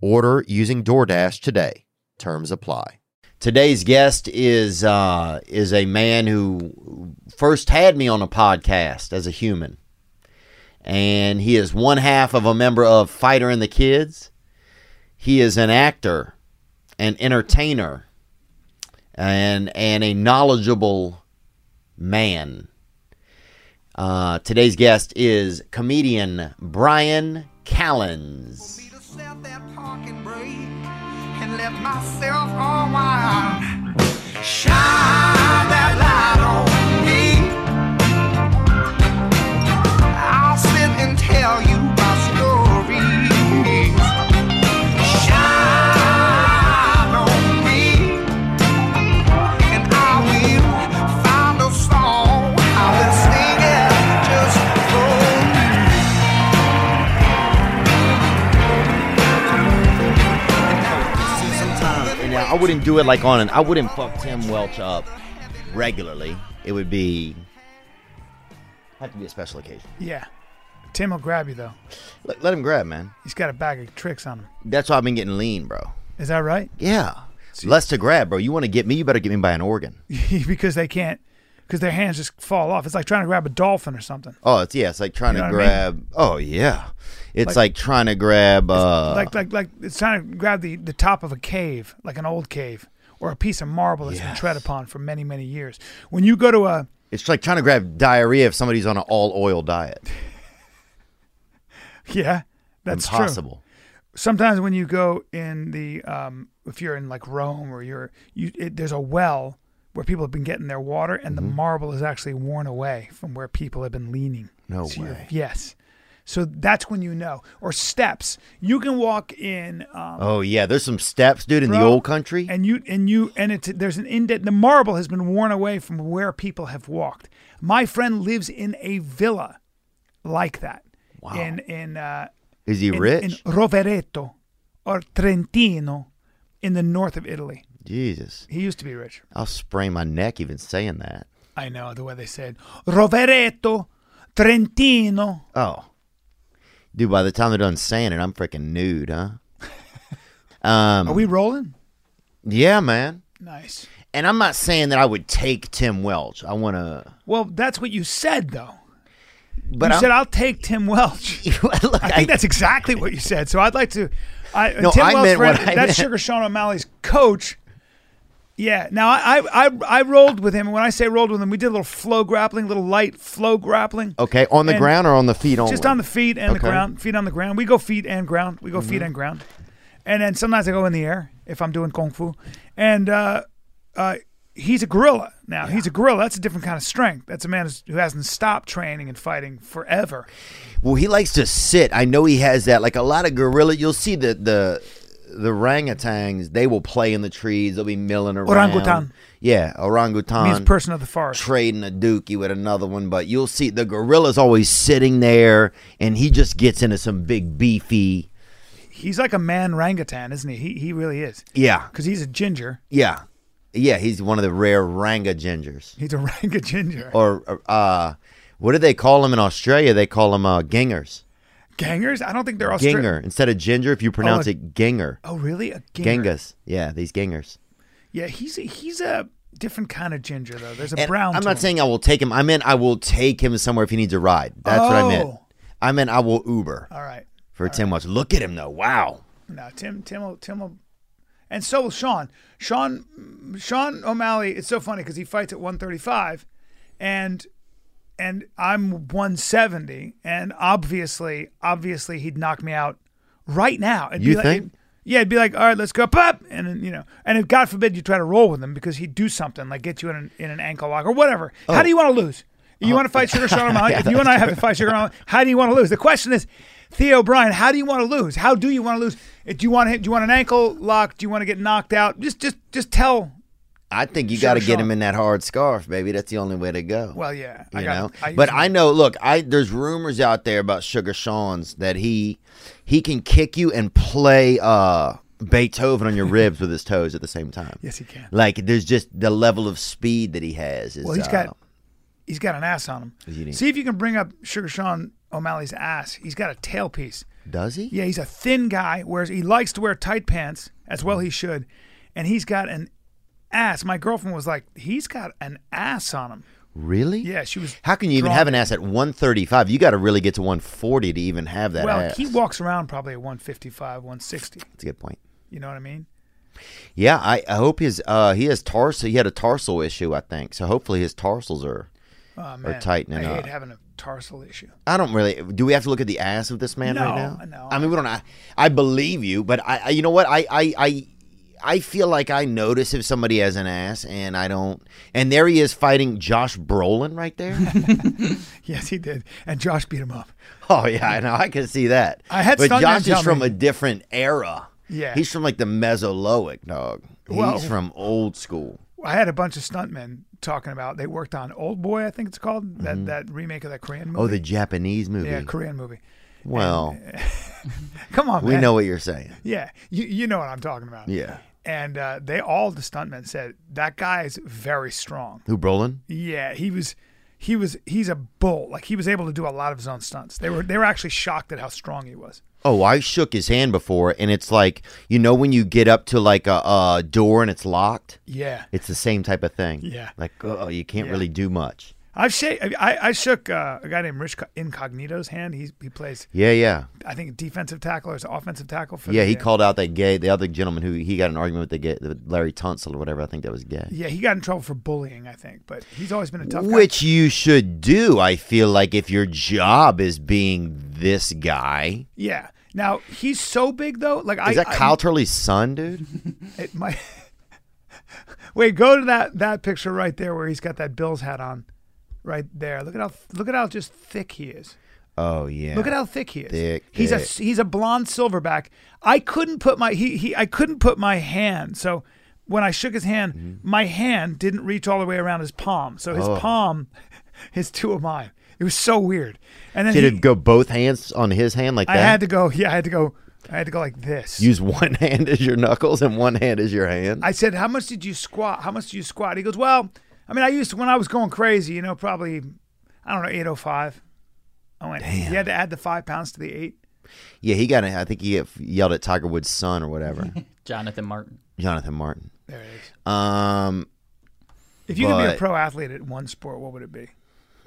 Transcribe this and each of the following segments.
Order using DoorDash today. Terms apply. Today's guest is uh, is a man who first had me on a podcast as a human, and he is one half of a member of Fighter and the Kids. He is an actor, an entertainer, and and a knowledgeable man. Uh, today's guest is comedian Bryan Callen. That parking brake and let myself unwind. Shine that light I wouldn't do it like on an. I wouldn't fuck Tim Welch up regularly. It would be have to be a special occasion. Yeah. Tim will grab you though. Let, let him grab, man. He's got a bag of tricks on him. That's why I've been getting lean, bro. Is that right? Yeah, less to grab, bro. You want to get me? You better get me by an organ. because they can't, because their hands just fall off. It's like trying to grab a dolphin or something. Oh, it's yeah. It's like trying You know to what I mean? grab. Oh yeah, it's Like- like, trying to grab. Uh, like like like it's trying to grab the the top of a cave, like an old cave, or a piece of marble that's been tread upon for many many years. When you go to a it's like trying to grab diarrhea if somebody's on an all oil diet. yeah, that's true. Impossible. sometimes when you go in the um, if you're in like Rome or you're you it, there's a well where people have been getting their water and the Mm-hmm. marble is actually worn away from where people have been leaning. No So way. Yes. So that's when you know. Or steps. You can walk in um, Oh yeah, there's some steps, dude, in the old country. and you and you and it's there's an indent the marble has been worn away from where people have walked. My friend lives in a villa like that. Wow. In in uh Is he in, rich? in Rovereto or Trentino in the north of Italy. Jesus, He used to be rich. I'll sprain my neck even saying that. I know the way they said Rovereto, Trentino. Oh, dude, by the time they're done saying it, I'm freaking nude, huh? um, Are we rolling? yeah, man. Nice. And I'm not saying that I would take Tim Welch. I want to, Well, that's what you said though. but you I'm, said I'll take Tim Welch. look, I think that's exactly what you said. So I'd like to. I, No, Tim I Welch, meant what I that's meant. Sugar Sean O'Malley's coach. Yeah. Now I, I I rolled with him. and When I say rolled with him, we did a little flow grappling, a little light flow grappling. okay on the And ground or on the feet only. Just on the feet and the ground. Feet on the ground. We go feet and ground. We go feet and ground. And then sometimes I go in the air if I'm doing kung fu. And uh, uh, he's a gorilla now. He's a gorilla. That's a different kind of strength. That's a man who hasn't stopped training and fighting forever. Well, he likes to sit. I know he has that. Like a lot of gorilla, you'll see the the the orangutans. They will play in the trees. They'll be milling around. Orangutan. Yeah, orangutan. Means person of the forest. trading a dookie with another one, but you'll see the gorilla's always sitting there, and he just gets into some big beefy. He's like a man orangutan, isn't he? He he really is. Yeah, Because he's a ginger. yeah, yeah. He's one of the rare ranga gingers, He's a ranga ginger. or uh, what do they call them in Australia? They call them uh, gingers. Gangers? I don't think they're Australian. Ginger instead of ginger. If you oh, pronounce a- it ginger, Oh, really? A gengas. Yeah, these gingers. Yeah, he's a, he's a different kind of ginger though. There's a And brown. I'm to not him. saying I will take him. I meant I will take him somewhere if he needs a ride. That's what I meant. Oh. I meant I will Uber All right. for Tim Watch. Look at him though. Wow. No, Tim Tim will Tim will and so will Sean. Sean Sean O'Malley. It's so funny because he fights at 135, and and I'm 170, and obviously, obviously, he'd knock me out right now. It'd You be like, think? yeah, it'd be like, all right, let's go, pop, and then you know, and if God forbid you try to roll with him because he'd do something like get you in an, in an ankle lock or whatever. How oh. do you want to lose? You oh. want to fight Sugar Sean O'Malley? if you and I have to fight Sugar O'Malley, how do you want to lose? The question is, Theo Bryan, how do you want to lose? How do you want to lose? Do you want to, hit, do you want an ankle lock? Do you want to get knocked out? Just just just tell. I think you Sure, got to get him in that hard scarf, baby. That's the only way to go. Well, yeah, you I got. know. I but I know. Look, I there's rumors out there about Sugar Sean's that he he can kick you and play uh Beethoven on your ribs with his toes at the same time. yes, he can. Like there's just the level of speed that he has. Is, Well, he's uh, got he's got an ass on him. See if you can bring up Sugar Sean O'Malley's ass. He's got a tailpiece. Does he? Yeah, he's a thin guy. Wears he likes to wear tight pants as well. He should, and he's got an ass. My girlfriend was like, he's got an ass on him. Really? Yeah, she was. How can you even have an ass at 135? You got to really get to 140 to even have that Well, ass. he walks around probably at 155, 160. That's a good point. You know what I mean? Yeah, I, I hope his uh he has tarsal. He had a tarsal issue, I think. So hopefully his tarsals are. Oh man, tightening I hate up. having a tarsal issue. I don't really. Do we have to look at the ass of this man No, right now? no. I mean, we don't. I, I believe you, but I, I. You know what? I, I, I, I feel like I notice if somebody has an ass, and I don't. And there he is fighting Josh Brolin right there. Yes, he did, and Josh beat him up. oh yeah, I know. I can see that. I had but Josh is from me- a different era. Yeah. he's from like the Mesolithic dog. Well- he's from old school. I had a bunch of stuntmen talking about. They worked on Old Boy, I think it's called that mm-hmm. that remake of that Korean movie. Oh, the Japanese movie. yeah, Korean movie. Well, Come on, we man. know what you're saying. Yeah, you you know what I'm talking about. Yeah. And uh, they all the stuntmen said that guy is very strong. Who Brolin? Yeah, he was he was he's a bull. Like he was able to do a lot of his own stunts. They were they were actually shocked at how strong he was. Oh, I shook his hand before, and it's like you know when you get up to like a, a door and it's locked. Yeah. It's the same type of thing. Yeah. Like oh, you can't Yeah. really do much. I've sh- I, I shook uh, a guy named Rich Incognito's hand. He he plays Yeah, yeah, I think defensive tackle or offensive tackle for yeah. the, He called out that gay, the other gentleman who he got an argument with the gay, the Larry Tunsil or whatever. I think that was gay. Yeah, he got in trouble for bullying, I think, but he's always been a tough guy. Which you should do. I feel like if your job is being this guy, Yeah. Now he's so big though. Like I is that I- Kyle Turley's son, dude? It might. Wait, go to that that picture right there where he's got that Bills hat on, right there. Look at how look at how just thick he is. Oh yeah. Look at how thick he is. Thick, he's a he's a blonde silverback. I couldn't put my he, he I couldn't put my hand. So when I shook his hand, Mm-hmm. my hand didn't reach all the way around his palm. So his Oh. palm is two of mine. It was so weird. And then Did he- it go both hands on his hand like I that? I had to go. Yeah, I had to go. I had to go like this. use one hand as your knuckles and one hand as your hand. I said, "How much did you squat? How much did you squat?" He goes, "Well, I mean, I used to when I was going crazy, you know, probably I don't know, eight oh five. I went. You had to add the five pounds to the eight. yeah, he got. I think he yelled at Tiger Woods' son or whatever, Jonathan Martin. Jonathan Martin. There it is. Um, If you could be a pro athlete at one sport, what would it be?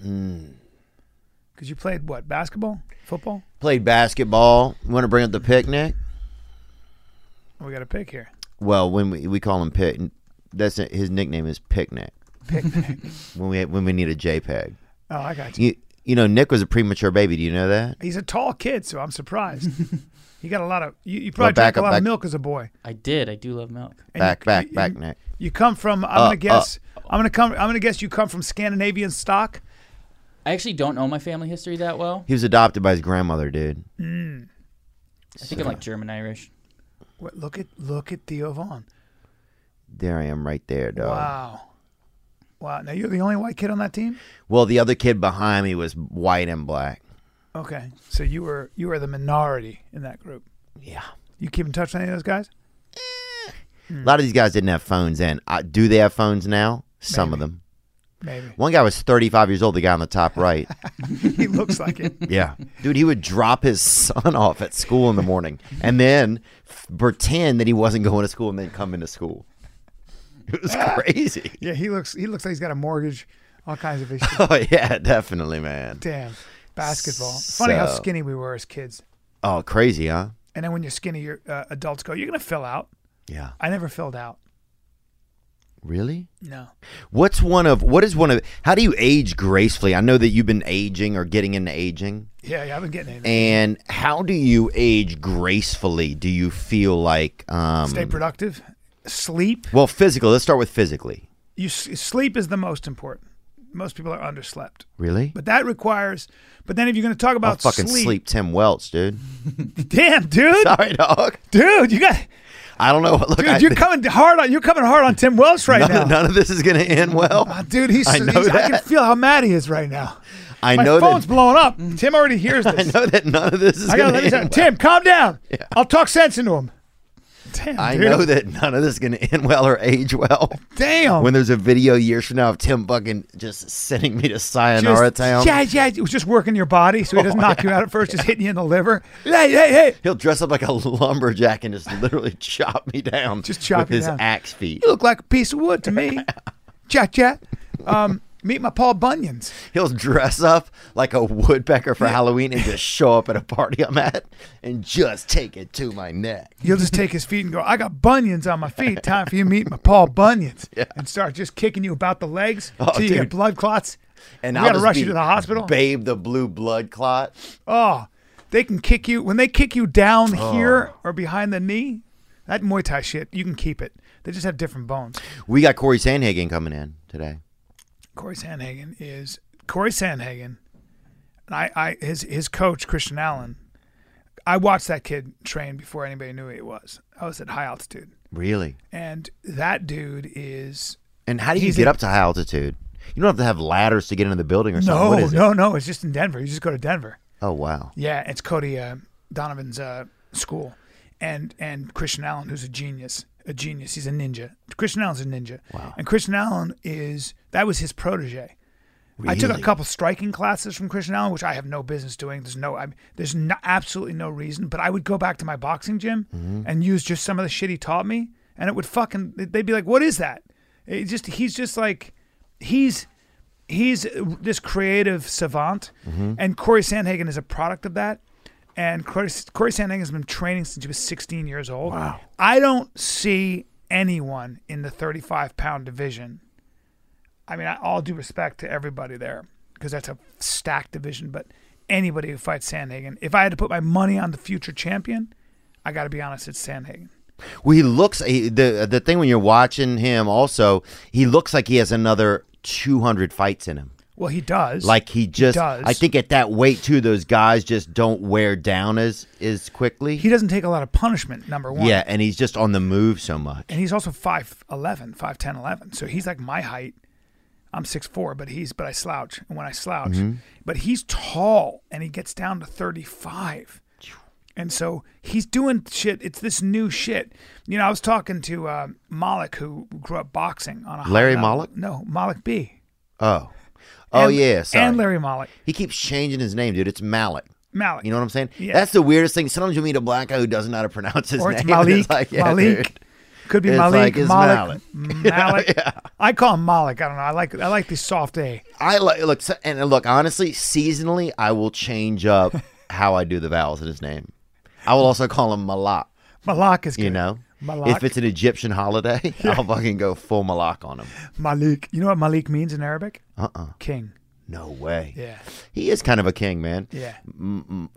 Hmm. Because you played what? Basketball, football. played basketball. You want to bring up the picnic? We got a pick here. Well, when we, we call him Pic, that's his nickname is Picnic. Picnic. When we when we need a JPEG, oh, I got you. you you know Nick was a premature baby. Do you know that? He's a tall kid, so I'm surprised. he got a lot of. You, you probably Well, drank a lot back- of milk as a boy. I did. I do love milk. And Back you- back you- back you- Nick. You come from. I'm Uh, gonna guess. I'm gonna come. I'm gonna guess you come from Scandinavian stock. I actually don't know my family history that well. He was adopted by his grandmother, dude. I think I'm like German Irish. What, look at look at Theo Von. There I am, right there, dog. Wow. Wow. Now you're the only white kid on that team. Well, the other kid behind me was white and black. Okay. So you were you were the minority in that group. Yeah. You keep in touch with any of those guys? A lot of these guys didn't have phones then. Uh, do they have phones now? Some of them. Maybe. One guy was 35 years old, the guy on the top right. he looks like it. yeah. Dude, he would drop his son off at school in the morning and then f- pretend that he wasn't going to school and then come into school. It was crazy. Yeah, he looks he looks like he's got a mortgage, all kinds of issues. Oh, yeah, definitely, man. Damn. Basketball. Funny how skinny we were as kids. Oh, crazy, huh? And then when you're skinny, your uh, adults go, "You're gonna fill out." Yeah. I never filled out. Really? No. What's one of what is one of how do you age gracefully? I know that you've been aging or getting into aging. Yeah, yeah, I've been getting anything. And how do you age gracefully? Do you feel like um Stay productive. Sleep. well physical, let's start with physically. You sleep is the most important. Most people are underslept, Really? but that requires. But then if you're going to talk I'll about fucking sleep, sleep Tim Welch, dude. damn, dude, Sorry, dog. dude, you got, I don't know. What, look, dude, I, you're coming hard on, you're coming hard on Tim Welch right none, now. none of this is gonna end well. Ah, dude, he's, I know he's- I can feel how mad he is right now. I My know phone's that blowing up. Tim already hears this. I know that none of this is I gotta gonna let me end well. Tim, calm down. Yeah. I'll talk sense into him. Damn, I dude. know that none of this is gonna end well or age well. Damn. When there's a video years from now of Tim fucking just sending me to Sayonara just, Town. Yeah, yeah. It was just working your body, so he doesn't knock you out at first, just hitting you in the liver. Hey, hey, hey. He'll dress up like a lumberjack and just literally chop me down Just chop with his down. axe feet. You look like a piece of wood to me. chat, chat. Um, meet my Paul Bunyans. He'll dress up like a woodpecker for Halloween and just show up at a party I'm at and just take it to my neck. He'll just take his feet and go, I got bunions on my feet. Time for you to meet my Paul Bunions. Yeah. And start just kicking you about the legs Oh, till you get blood clots. And I'll got to just rush you to the hospital. Babe the blue blood clot. Oh, they can kick you when they kick you down oh. here or behind the knee. That Muay Thai shit, you can keep it. They just have different bones. We got Corey Sandhagen coming in today. Corey Sandhagen is Corey Sandhagen, and I, I his his coach Christian Allen. I watched that kid train before anybody knew who he was. I was at high altitude, Really? and that dude is And how do you get a- up to high altitude? You don't have to have ladders to get into the building or something. no, what is it? no, no. It's just in Denver. You just go to Denver. Oh wow. Yeah, it's Cody uh, Donovan's uh, school, and and Christian Allen, who's a genius, a genius. He's a ninja. Christian Allen's a ninja. Wow. And Christian Allen is that was his protege. I took a couple striking classes from Christian Allen, which I have no business doing. There's no, I, there's no, absolutely no reason. But I would go back to my boxing gym Mm-hmm. and use just some of the shit he taught me, and it would fucking. They'd be like, "What is that?" It just he's just like, he's he's this creative savant, Mm-hmm. and Corey Sandhagen is a product of that. And Corey, Corey Sandhagen has been training since he was 16 years old. Wow. I don't see anyone in the 35 pound division. I mean, I, all due respect to everybody there, because that's a stacked division. But anybody who fights Sandhagen, if I had to put my money on the future champion, I got to be honest, it's Sandhagen. Well, he looks he, the the thing when you're watching him. Also, he looks like he has another 200 fights in him. Well, he does. Like he just, does. I think at that weight too, those guys just don't wear down as as quickly. he doesn't take a lot of punishment. Number one. yeah, and he's just on the move so much. and he's also 5'11", 5'10", 11. So he's like my height. I'm 6'4", but he's but I slouch. And when I slouch, but he's tall and he gets down to 35. And so he's doing shit. It's this new shit. You know, I was talking to uh, Malik, who grew up boxing on a high Larry. Malik? No, Malik B. Oh, oh And- yeah, sorry. And Larry Malik. he keeps changing his name, dude. It's Malik. Malik. You know what I'm saying? Yeah. That's the weirdest thing. Sometimes you meet a black guy who doesn't know how to pronounce his or name. it's and Malik. like, yeah, Malik. dude. Could be It's Malik. like, it's Malik. Malik. Malik. I call him Malik. I don't know. I like I like the soft A. I like look and look honestly, seasonally, I will change up how I do the vowels in his name. I will also call him Malak. Malak is good. You know, Malak. if it's an Egyptian holiday, I'll fucking go full Malak on him. Malik. You know what Malik means in Arabic? Uh uh King. no way. Yeah. He is kind of a king, man. Yeah.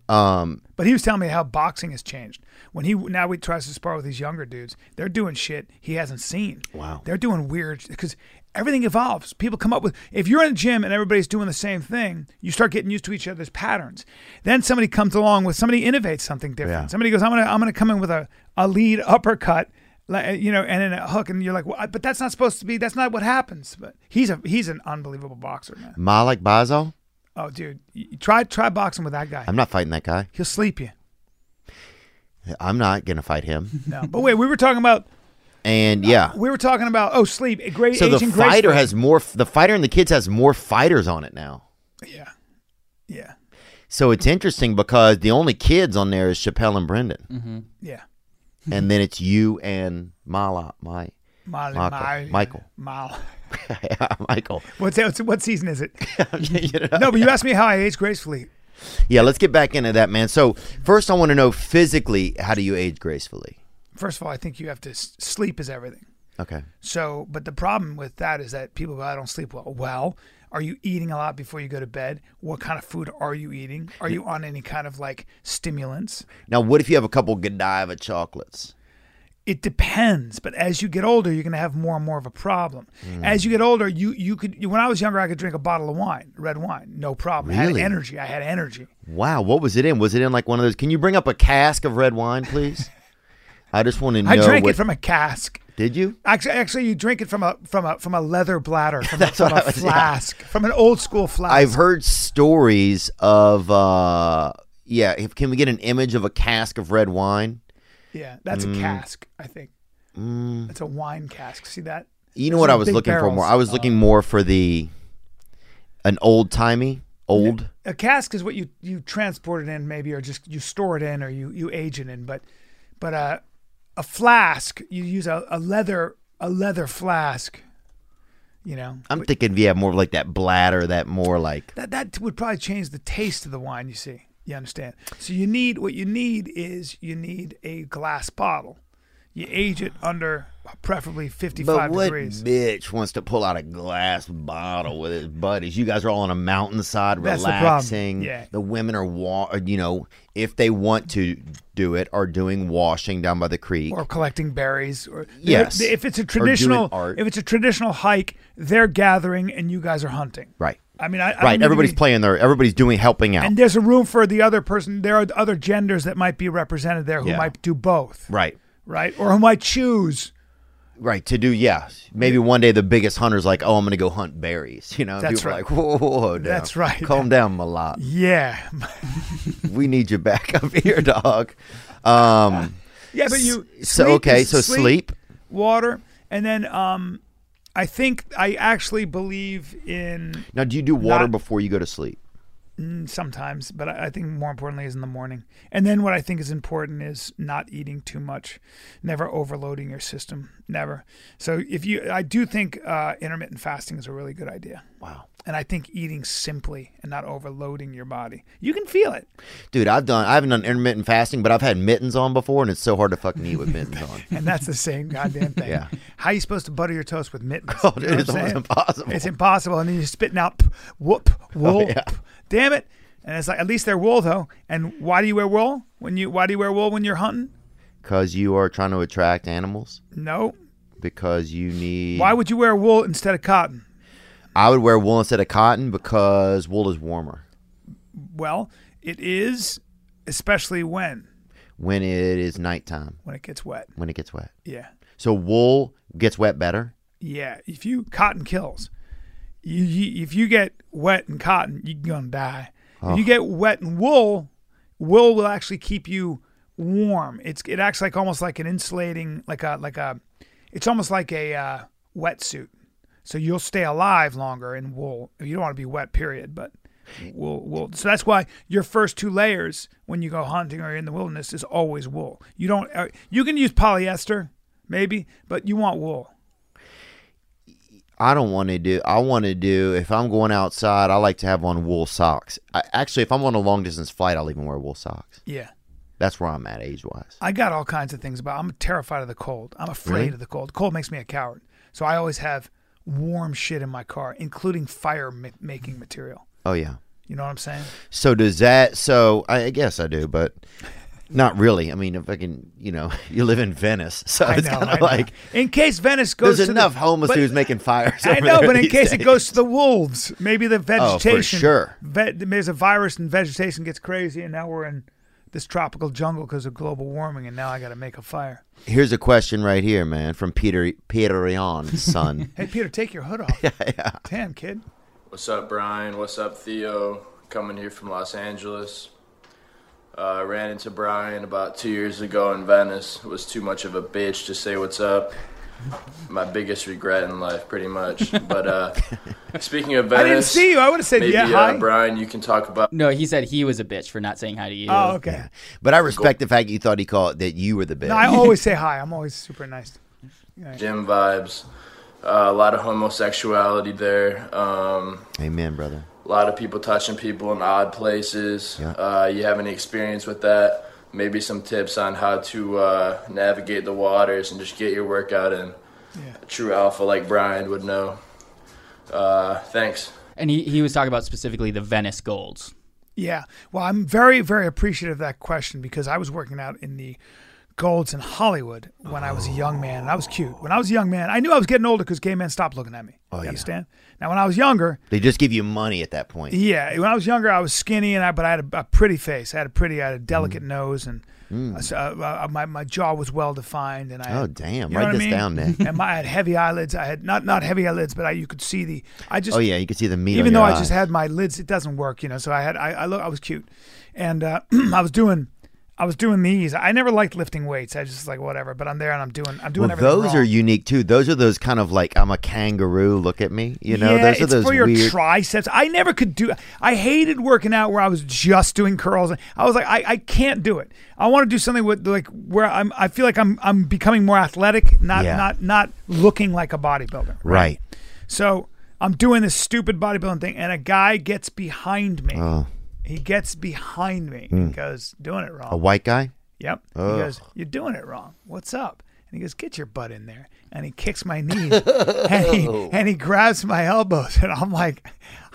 Um, But he was telling me how boxing has changed. When he now he tries to spar with these younger dudes, they're doing shit he hasn't seen. Wow. They're doing weird because everything evolves. People come up with if you're in a gym and everybody's doing the same thing, you start getting used to each other's patterns. Then somebody comes along with somebody innovates something different. Yeah. Somebody goes, I'm gonna I'm gonna come in with a, a lead uppercut. like, You know, and then a hook, and you're like, well, but that's not supposed to be. That's not what happens. But he's a he's an unbelievable boxer, man. Malik Bazo. Oh, dude, you- try try boxing with that guy. I'm not fighting that guy. He'll sleep you. I'm not gonna fight him. No, but wait, we were talking about And yeah, we were talking about oh sleep. A great so the aging fighter gracefully. has more. The fighter and the kids has more fighters on it now. yeah, yeah, So it's interesting because the only kids on there is Chappelle and Brendan, Mm-hmm. yeah. and then it's you and Mala, my Mal, Michael. Michael. Mal. Michael. What's that? What season is it? You know? No, but you asked me how I age gracefully. Yeah, let's get back into that, man. So first, I want to know physically, how do you age gracefully? First of all, I think you have to sleep is everything. Okay. So, but the problem with that is that people go, I don't sleep well. Well, are you eating a lot before you go to bed? What kind of food are you eating? Are you on any kind of like stimulants? Now, what if you have a couple Godiva chocolates? It depends, but as you get older, you're going to have more and more of a problem. Hmm. As you get older, you you could. When I was younger, I could drink a bottle of wine, red wine, no problem. I Really? had energy. I had energy. Wow, what was it in? Was it in like one of those? Can you bring up a cask of red wine, please? I just want to know. I drank what, it from a cask. Did you? Actually, actually, you drink it from a from a from a leather bladder, from, a, from what a I was- yeah. flask, from an old school flask. I've heard stories of. uh Yeah, if, can we get an image of a cask of red wine? Yeah, that's Mm. a cask. I think it's a wine cask. See that? You know what I was looking for more. I was looking more for the an old timey old. A cask is what you you transport it in, maybe, or just you store it in, or you you age it in. But but uh, a flask, you use a, a leather a leather flask. You know, I'm thinking, yeah, more like that bladder, that more like that that would probably change the taste of the wine. You see, you understand. So you need what you need is you need a glass bottle. You age it under preferably 55 But 55 what degrees. bitch wants to pull out a glass bottle with his buddies? You guys are all on a mountainside That's the relaxing. Yeah. The women are, wa- uh, you know, if they want to do it, are doing washing down by the creek. or collecting berries or Yes. if it's a traditional if it's a traditional hike they're gathering and you guys are hunting right. i mean i, I Right. Everybody's be- playing there. everybody's doing, helping out. and there's a room for the other person there are other genders that might be represented there who Yeah. might do both right. Right or who might choose Right. To do, yeah. Maybe one day the biggest hunter's like, oh, I'm going to go hunt berries. You know, and That's people are right. like, whoa, whoa, whoa, down. That's right. Calm down, Malat. yeah we need you back up here, dog. Um, yeah but you so, sleep okay. is So sleep. water and then um i think i actually believe in Now, do you do water Not- before you go to sleep? Sometimes, but I I think more importantly is in the morning. And then what I think is important is not eating too much, never overloading your system, never. So if you, I do think uh, intermittent fasting is a really good idea. Wow. And I think eating simply and not overloading your body, you can feel it. Dude, I've done I haven't done intermittent fasting, but I've had mittens on before, and it's so hard to fucking eat with mittens on. And that's the same goddamn thing. Yeah. How are you supposed to butter your toast with mittens? Oh, You dude, know it's almost impossible. It's impossible. And then you're spitting out whoop, wool. Oh, yeah. Damn it. And it's like, at least they're wool though. And why do you wear wool when you, why do you wear wool when you're hunting? Because you are trying to attract animals. No. Because you need. Why would you wear wool instead of cotton? I would wear wool instead of cotton because wool is warmer Well, it is, especially when when it is nighttime when it gets wet. when it gets wet. Yeah, So wool gets wet better. yeah. If you cotton kills, you, you if you get wet in cotton, you're gonna die. If you get wet in wool, wool will actually keep you warm. It's it acts like almost like an insulating, like a like a, it's almost like a uh, wetsuit. So you'll stay alive longer in wool. You don't want to be wet, period. But wool, wool. So that's why your first two layers when you go hunting or in the wilderness is always wool. You don't. Uh, you can use polyester, maybe, but you want wool. I don't want to do. I want to do. If I'm going outside, I like to have on wool socks. I, actually, if I'm on a long distance flight, I'll even wear wool socks. Yeah. That's where I'm at age wise. I got all kinds of things about. I'm terrified of the cold. I'm afraid Really? of the cold. Cold makes me a coward. So I always have warm shit in my car, including fire ma- making material. Oh yeah. You know what I'm saying? So does that? So I, I guess I do, but not really. I mean, if I can, you know, you live in Venice, so I it's kind of know. like in case Venice goes there's enough the, homeless but- dudes making fires. I know, but in case it goes to the wolves, maybe the vegetation. Oh, for sure. Ve- there's a virus and vegetation gets crazy, and now we're in this tropical jungle because of global warming, and now I got to make a fire. Here's a question right here, man, from Peter Peter Ian's son. Hey, Peter, take your hood off. yeah. yeah. Damn, kid. What's up, Bryan? What's up, Theo? Coming here from Los Angeles. Uh, I ran into Bryan about two years ago in Venice. Was too much of a bitch to say what's up. My biggest regret in life, pretty much. But uh, speaking of Venice, I didn't see you. I would have said maybe yeah, uh, hi. Bryan, you can talk about No, he said he was a bitch for not saying hi to you. Oh, okay. But I respect the fact you thought he called that you were the bitch. No, I always say hi. I'm always super nice. gym vibes. Uh, a lot of homosexuality there. Um, Amen, brother. a lot of people touching people in odd places. Yeah. Uh, you have any experience with that? Maybe some tips on how to uh, navigate the waters and just get your workout in. A true alpha like Brian would know. Uh, thanks. And he, he was talking about specifically the Venice Golds. Yeah. Well, I'm very, very appreciative of that question because I was working out in the Golds in Hollywood when I was a young man, and I was cute. When I was a young man, I knew I was getting older because gay men stopped looking at me. Oh, you understand? Now, when I was younger, They just give you money at that point. yeah, when I was younger, I was skinny, and I but I had a, a pretty face. I had a pretty, I had a Mm. delicate nose, and so, uh, uh, my my jaw was well defined, and I. Oh, had- damn. you know Write what I this mean? down, man. and my, I had heavy eyelids. I had not not heavy eyelids, but I you could see the. I just Oh yeah, you could see the meat. even though I eye. just had my lids, it doesn't work, you know. So I had I, I look I was cute, and uh, I was doing I was doing these. I never liked lifting weights. I just like whatever. But I'm there and I'm doing I'm doing Well, everything those wrong. are unique too. Those are those kind of like I'm a kangaroo. Look at me. You know, yeah, those are it's those for your weird. triceps. I never could do. I hated working out where I was just doing curls. I was like, I, I can't do it. I want to do something with like where I'm. I feel like I'm I'm becoming more athletic, not Yeah. not not looking like a bodybuilder. right. So I'm doing this stupid bodybuilding thing, and a guy gets behind me. Oh, He gets behind me and goes, doing it wrong. Hmm. a white guy. Yep. Ugh. He goes, You're doing it wrong. What's up? And he goes, Get your butt in there. And he kicks my knees and he and he grabs my elbows. And I'm like,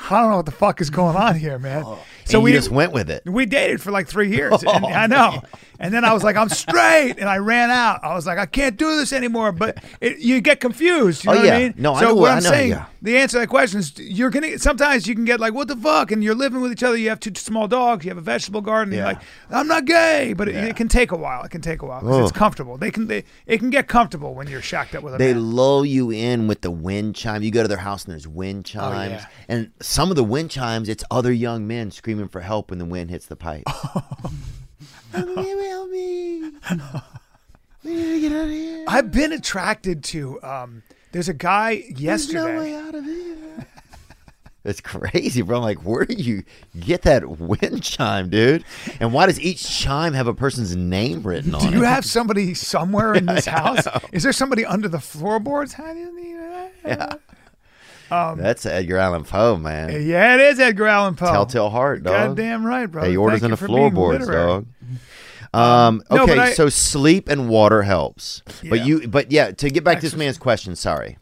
I don't know what the fuck is going on here, man. Oh, so Oh. and we just went with it. we dated for like three years. And Oh, I know. And then I was like, I'm straight. And I ran out. I was like, I can't do this anymore. But it, you get confused. You Oh, know what I yeah. mean? No, I know what I'm know, saying, yeah. the answer to that question is you're going to, sometimes you can get like, what the fuck? And you're living with each other. You have two small dogs. You have a vegetable garden. Yeah. you're like, I'm not gay. But it, Yeah. it can take a while. It can take a while 'cause it's comfortable. They can, they, it can get comfortable when you're shacked up with a They man. lull you in with the wind chime. You go to their house and there's wind oh, chimes. Oh, yeah. And some of the wind chimes, it's other young men screaming for help when the wind hits the pipe. help me. We need to get out of here. I've been attracted to, um, there's a guy There's no way yesterday. out of here. That's crazy, bro. I'm like, where do you get that wind chime, dude? And why does each chime have a person's name written on it? Do it? you have somebody somewhere in this house? Is there somebody under the floorboards? How do you need that? That's Edgar Allan Poe, man. Yeah, it is Edgar Allan Poe. Telltale heart, dog. Goddamn right, bro. Hey, orders in the floorboards, dog. Um, okay, but I- so sleep and water helps. But you but yeah, to get back to this man's question, sorry.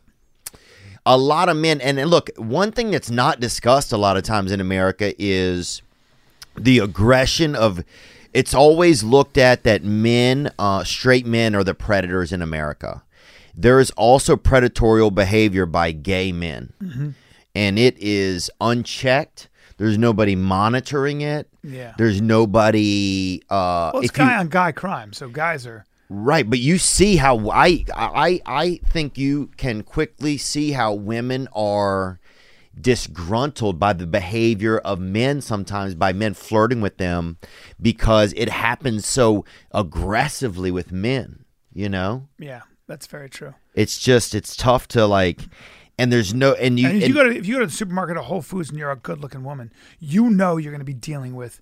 A lot of men and, and look, one thing that's not discussed a lot of times in America is the aggression of it's always looked at that men, uh, straight men are the predators in America. There is also predatorial behavior by gay men. Mm-hmm. And it is unchecked. There's nobody monitoring it. Yeah. There's nobody uh Well, it's if you- guy on guy crime, so guys are. Right, but you see how I I I think you can quickly see how women are disgruntled by the behavior of men sometimes by men flirting with them because it happens so aggressively with men, you know? Yeah, that's very true. It's just it's tough to like and there's no and you, And if and- you go to if you go to the supermarket or Whole Foods and you're a good looking woman, you know you're going to be dealing with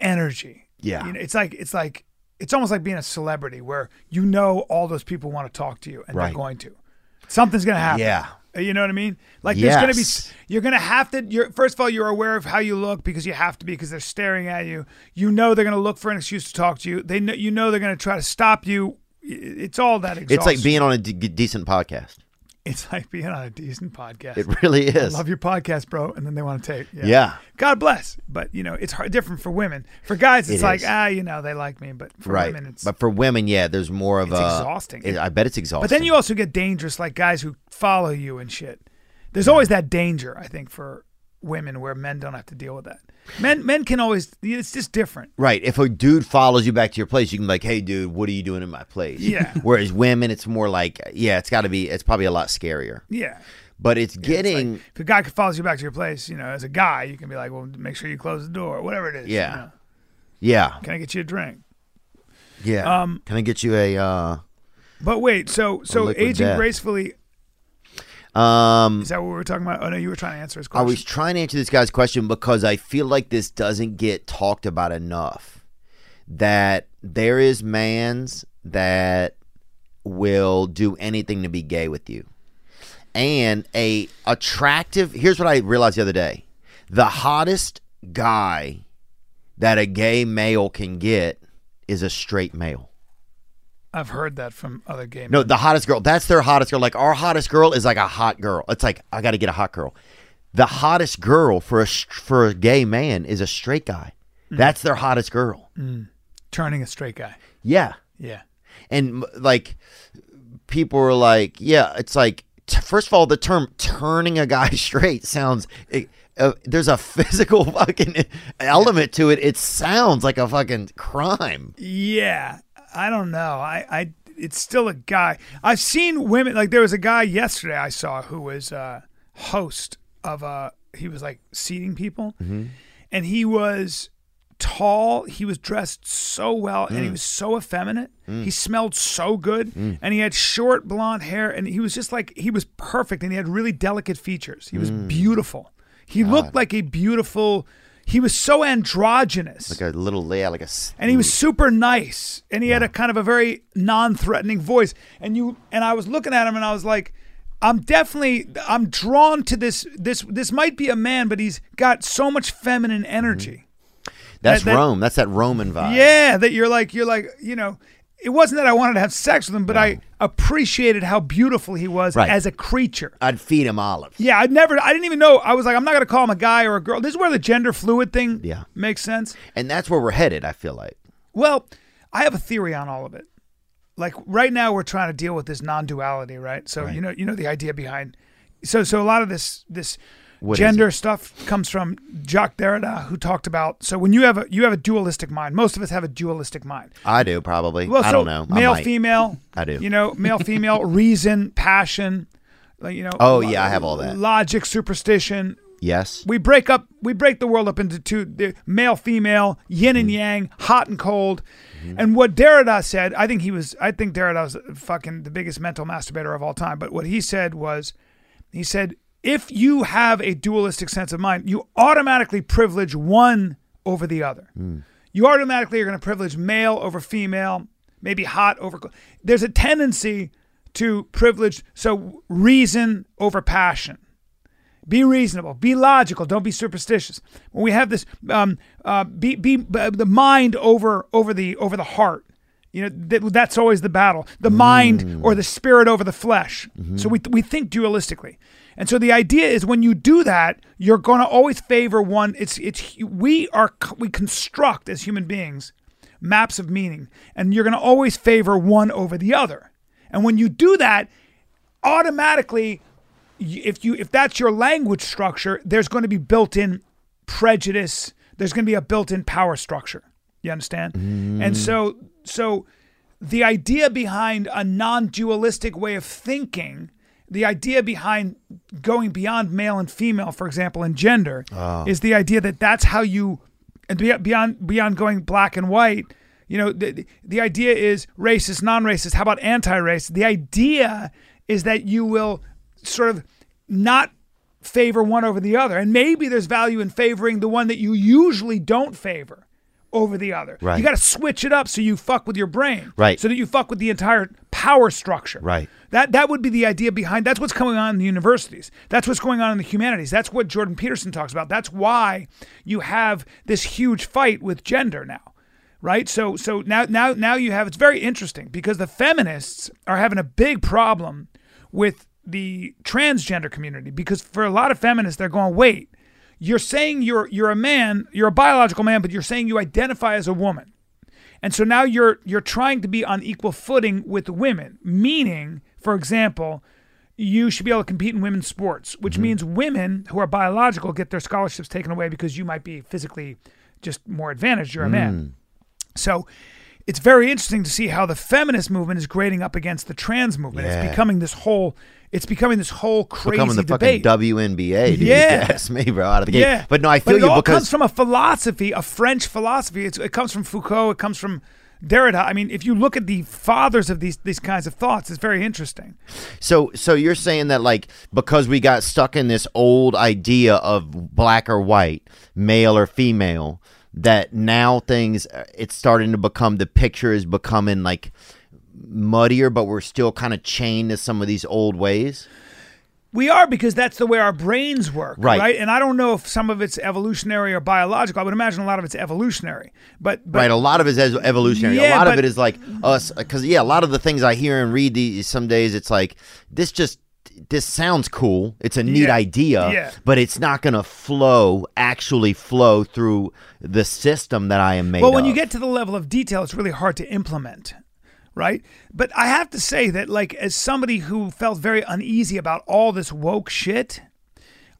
energy. Yeah. you know, it's like it's like it's almost like being a celebrity where you know all those people want to talk to you and Right. they're going to. Something's going to happen. Yeah. Uh, you know what I mean? Like there's going to be you're going to have to you're first of all you're aware of how you look because you have to be because they're staring at you. You know they're going to look for an excuse to talk to you. They know you know they're going to try to stop you. It's all that exhausting. it's like being on a d- decent podcast. it's like being on a decent podcast. It really is. I Love your podcast, bro. And then they want to take. Yeah. Yeah. God bless. But, you know, it's hard, different for women. For guys, it's It like, is. ah, you know, they like me. But for right. women, it's. but for women, yeah, there's more of It's a exhausting. it- I bet it's exhausting. but then you also get dangerous, like guys who follow you and shit. There's always that danger, I think, for women where men don't have to deal with that. Men men can always, it's just different. Right. If a dude follows you back to your place, you can be like, "Hey, dude, what are you doing in my place?" Yeah. Whereas women, it's more like, yeah, it's got to be. It's probably a lot scarier. Yeah. But it's It's getting. like, if a guy follows you back to your place, you know, as a guy, you can be like, well, make sure you close the door, whatever it is. you Yeah. know. yeah. Can I get you a drink? Yeah. Um, can I get you a? uh But wait, so so aging death. gracefully Um. is that what we were talking about? Oh no, you were trying to answer his question. I was trying to answer this guy's question because I feel like this doesn't get talked about enough. That there is mans that will do anything to be gay with you. And a attractive here's what I realized the other day. The hottest guy that a gay male can get is a straight male. I've heard that from other gay men. No, the hottest girl. That's their hottest girl. Like our hottest girl is like a hot girl. It's like I got to get a hot girl. The hottest girl for a for a gay man is a straight guy. Mm. That's their hottest girl. Mm. turning a straight guy. Yeah. Yeah. And like people were like, yeah, it's like t- first of all the term turning a guy straight sounds it, uh, there's a physical fucking element to it. It sounds like a fucking crime. Yeah, I don't know. I, I, it's still a guy. I've seen women like there was a guy yesterday I saw who was a host of a. He was like seating people, mm-hmm. and he was tall. He was dressed so well, and he mm. was so effeminate. Mm. He smelled so good, mm. and he had short blonde hair, and he was just like he was perfect, and he had really delicate features. He was beautiful. He looked like a beautiful. He was so androgynous Like a little yeah, like a and he was mm. super nice and he had a kind of a very non-threatening voice and you and I was looking at him and I was like I'm definitely I'm drawn to this this this might be a man but he's got so much feminine mm-hmm. energy. That's that- that- Rome. That's that Roman vibe. Yeah, that you're like you're like, you know, it wasn't that I wanted to have sex with him but I appreciated how beautiful he was Right. as a creature. I'd feed him olives. Yeah, I'd never I didn't even know I was like I'm not going to call him a guy or a girl. This is where the gender fluid thing Yeah. makes sense. And that's where we're headed, I feel like. Well, I have a theory on all of it. Like right now, we're trying to deal with this non-duality, right? So you know, you know the idea behind. So so a lot of this this What gender stuff comes from Jacques Derrida, who talked about. So when you have a you have a dualistic mind, most of us have a dualistic mind. I do probably. Well, I so don't know. I male, might. female. I do. You know, male, female, reason, passion. Like you know. Oh, lo- yeah, I have all that. Logic, superstition, Yes. we break up we break the world up into two the male female yin Mm-hmm. and yang hot and cold and what derrida said i think he was i think derrida was fucking the biggest mental masturbator of all time but what he said was he said if you have a dualistic sense of mind you automatically privilege one over the other Mm. you automatically are going to privilege male over female maybe hot over there's a tendency to privilege so reason over passion be reasonable. Be logical. Don't be superstitious. When we have this, um, uh, be be uh, the mind over over the over the heart. You know that, that's always the battle. The mind or the spirit over the flesh. So we we think dualistically, and so the idea is when you do that, you're going to always favor one. It's it's we are we construct as human beings maps of meaning, and you're going to always favor one over the other. And when you do that, automatically if you if that's your language structure, there's going to be built-in prejudice. There's going to be a built-in power structure. You understand? And so so the idea behind a non-dualistic way of thinking, the idea behind going beyond male and female, for example, in gender, ah. is the idea that that's how you and beyond beyond going black and white. You know, the, the idea is racist, non-racist. How about anti-racist? The idea is that you will sort of not favor one over the other. And maybe there's value in favoring the one that you usually don't favor over the other. Right. You got to switch it up so you fuck with your brain. Right. So that you fuck with the entire power structure. Right. That that would be the idea behind that's what's going on in the universities. That's what's going on in the humanities. That's what Jordan Peterson talks about. That's why you have this huge fight with gender now. Right? So so now now now you have it's very interesting because the feminists are having a big problem with the transgender community because for a lot of feminists they're going, "Wait, you're saying you're you're a man, you're a biological man, but you're saying you identify as a woman." And so now you're you're trying to be on equal footing with women, meaning, for example, you should be able to compete in women's sports, which mm-hmm. means women who are biological get their scholarships taken away because you might be physically just more advantaged. You're a man. Mm. So it's very interesting to see how the feminist movement is grading up against the trans movement. Yeah. It's becoming this whole it's becoming this whole crazy Becoming the debate. fucking WNBA, dude. Yeah. Yes, me, bro, out of the game. Yeah, But no, I feel but it you all because comes from a philosophy, a French philosophy. It's, it comes from Foucault. It comes from Derrida. I mean, if you look at the fathers of these these kinds of thoughts, it's very interesting. So so you're saying that like because we got stuck in this old idea of black or white, male or female, that now things uh, it's starting to become the picture is becoming like muddier, but we're still kind of chained to some of these old ways. We are because that's the way our brains work, Right. And I don't know if some of it's evolutionary or biological. I would imagine a lot of it's evolutionary. But, but right, a lot of it is evolutionary. Yeah, a lot of it is like us, because yeah, a lot of the things I hear and read these some days, it's like this just this sounds cool. It's a neat Yeah. idea, Yeah. but it's not going to flow actually flow through the system that I am made. Well, when you get to the level of detail, it's really hard to implement, right? But I have to say that, like, as somebody who felt very uneasy about all this woke shit,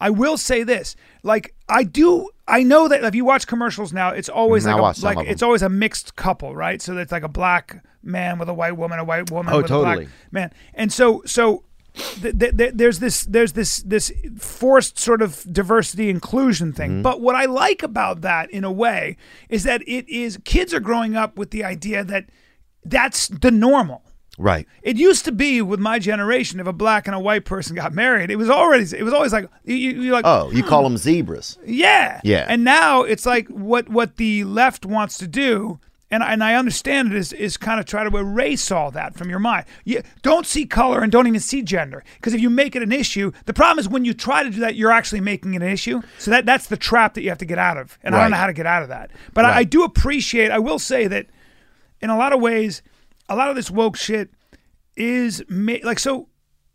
I will say this: like, I do, I know that if you watch commercials now, it's always Mm, I like, watch a, some like of it's always a mixed couple, right? So it's like a black man with a white woman, a white woman Oh, with a totally. black man, and so so. Th- th- th- there's this there's this this forced sort of diversity inclusion thing Mm-hmm. but what i like about that in a way is that it is kids are growing up with the idea that that's the normal right, it used to be with my generation if a black and a white person got married it was already it was always like you, you- like oh, you call hmm. them zebras. yeah. Yeah. And now it's like what what the left wants to do, and I- and I understand it is is kind of try to erase all that from your mind. You don't see color and don't even see gender because if you make it an issue, the problem is when you try to do that, you're actually making it an issue. So that that's the trap that you have to get out of, and I don't know how to get out of that. But I, I do appreciate. I will say that in a lot of ways, a lot of this woke shit is ma- like so.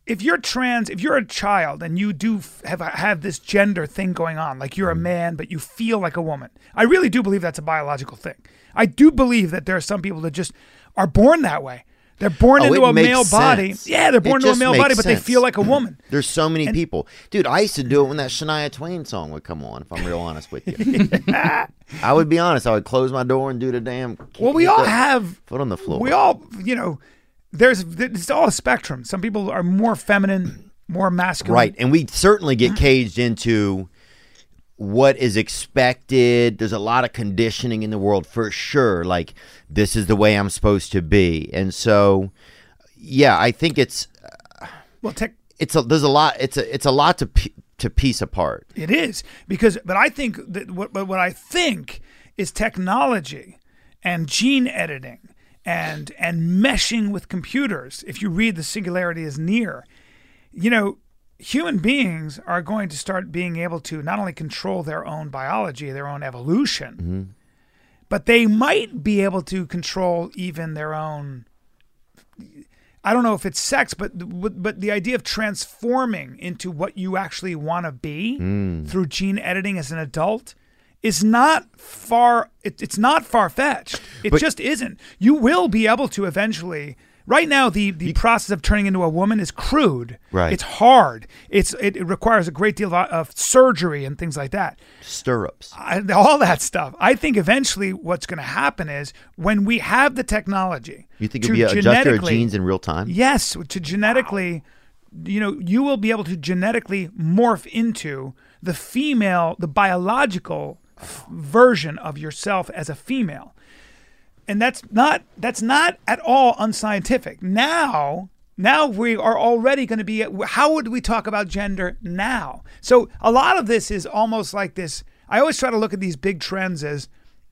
If you're trans, if you're a child and you do f- have have this gender thing going on, like you're a mm. man but you feel like a woman, I really do believe that's a biological thing. I do believe that there are some people that just are born that way. They're born Oh, into a male body. Yeah, they're It born into a male body, but they feel like a woman. There's so many people, dude. I used to do it when that Shania Twain song would come on. If I'm real honest with you, I would be honest. I would close my door and do the damn. Well, we all have foot on the floor. We all, you know, there's it's all a spectrum. Some people are more feminine, more masculine. Right. And we certainly get caged into what is expected. There's a lot of conditioning in the world for sure. Like, this is the way I'm supposed to be. And so, yeah, I think it's, uh, Well, tech, it's a, there's a lot, it's a, it's a lot to, p- to piece apart. it is because, but I think that what, but what I think is technology and gene editing and and meshing with computers. If you read the singularity is near, you know, human beings are going to start being able to not only control their own biology, their own evolution, mm-hmm. but they might be able to control even their own. I don't know if it's sex, but but the idea of transforming into what you actually want to be mm. through gene editing as an adult is not far. It, it's not far fetched. It But- just isn't. You will be able to eventually. Right now, the, the process of turning into a woman is crude. Right. It's hard. It's it, it requires a great deal of, of surgery and things like that. Stirrups. I, all that stuff. I think eventually what's going to happen is when we have the technology. You think to it'd be adjust your genes in real time? Yes, to genetically, you know, you will be able to genetically morph into the female, the biological f- version of yourself as a female. And that's not that's not at all unscientific. Now, now we are already going to be how would we talk about gender now? So a lot of this is almost like this I always try to look at these big trends as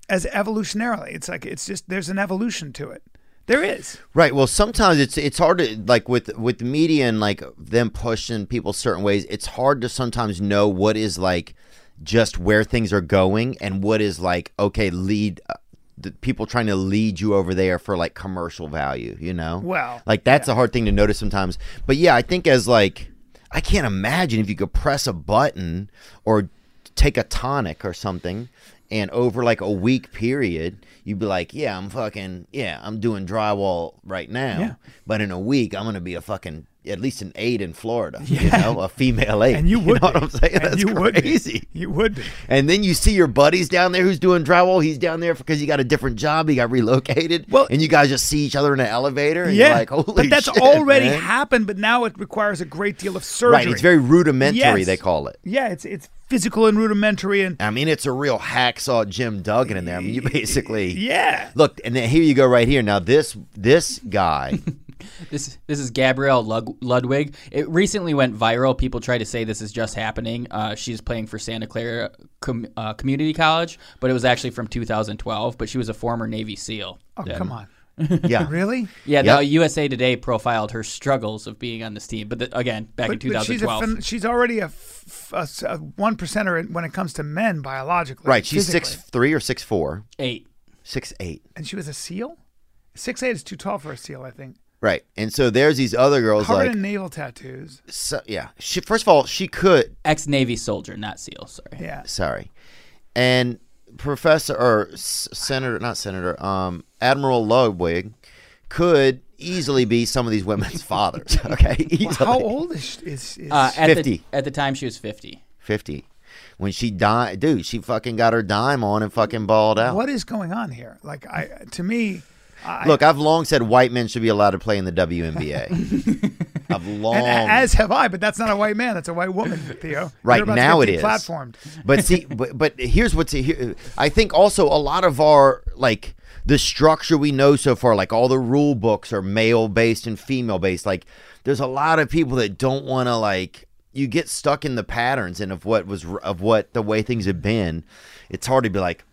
as evolutionarily. It's like it's just there's an evolution to it. There is. Right. Well, sometimes it's it's hard to like with with media and like them pushing people certain ways. It's hard to sometimes know what is like just where things are going and what is like okay lead the people trying to lead you over there for like commercial value. You know. Well, like that's a hard thing to notice sometimes. But yeah, I think as like I can't imagine if you could press a button or take a tonic or something and over like a week period you'd be like yeah i'm fucking yeah i'm doing drywall right now Yeah. but in a week i'm gonna be a fucking at least an aide in florida you know a female aide And you would know be. what i'm saying And that's you would be. crazy You would be. and then you see your buddies down there who's doing drywall. He's down there because he got a different job. He got relocated. Well- and you guys just see each other in an elevator. And yeah, you're like, holy shit. but that's shit, already man." happened. But now it requires a great deal of surgery. Right. It's very rudimentary, Yes. they call it. Yeah, it's it's physical and rudimentary and I mean, it's a real hacksaw Jim Duggan in there. I mean, you basically yeah. look, and then here you go, right here. Now this this guy, This this is Gabrielle Ludwig. It recently went viral. People try to say this is just happening. Uh, she's playing for Santa Clara Com- uh, Community College, but it was actually from 2012. But she was a former Navy SEAL. Oh And- come on. Yeah. Really? Yeah, Yep. the USA Today profiled her struggles of being on this team, but the, again, back in But, but she's, a 2012. she's already a, f- a s- a one percenter when it comes to men biologically. Right. She's physically. six three or six four. Eight. Six eight. and she was a seal. Six eight is too tall for a seal, I think. Right. And so there's these other girls Covered like in naval tattoos. so, yeah. She first of all, she could Ex Navy soldier, not SEAL. Sorry. Yeah. sorry. And Professor or S- Senator, not Senator, um, Admiral Ludwig could easily be some of these women's fathers. Okay, easily. How old is is, is Uh, at 50. The, at the time, she was 50. Fifty. When she died, dude, she fucking got her dime on and fucking balled out. what is going on here? Like I to me, I, Look, I've long said white men should be allowed to play in the WNBA. I've long, and as have I, but that's not a white man. That's a white woman, Theo. Right, now to it get is. Platformed. but see, but, but here's what's here. I think also a lot of our like the structure we know so far, like all the rule books are male based and female based. Like there's a lot of people that don't want to like. You get stuck in the patterns and of what was of what the way things have been. It's hard to be like,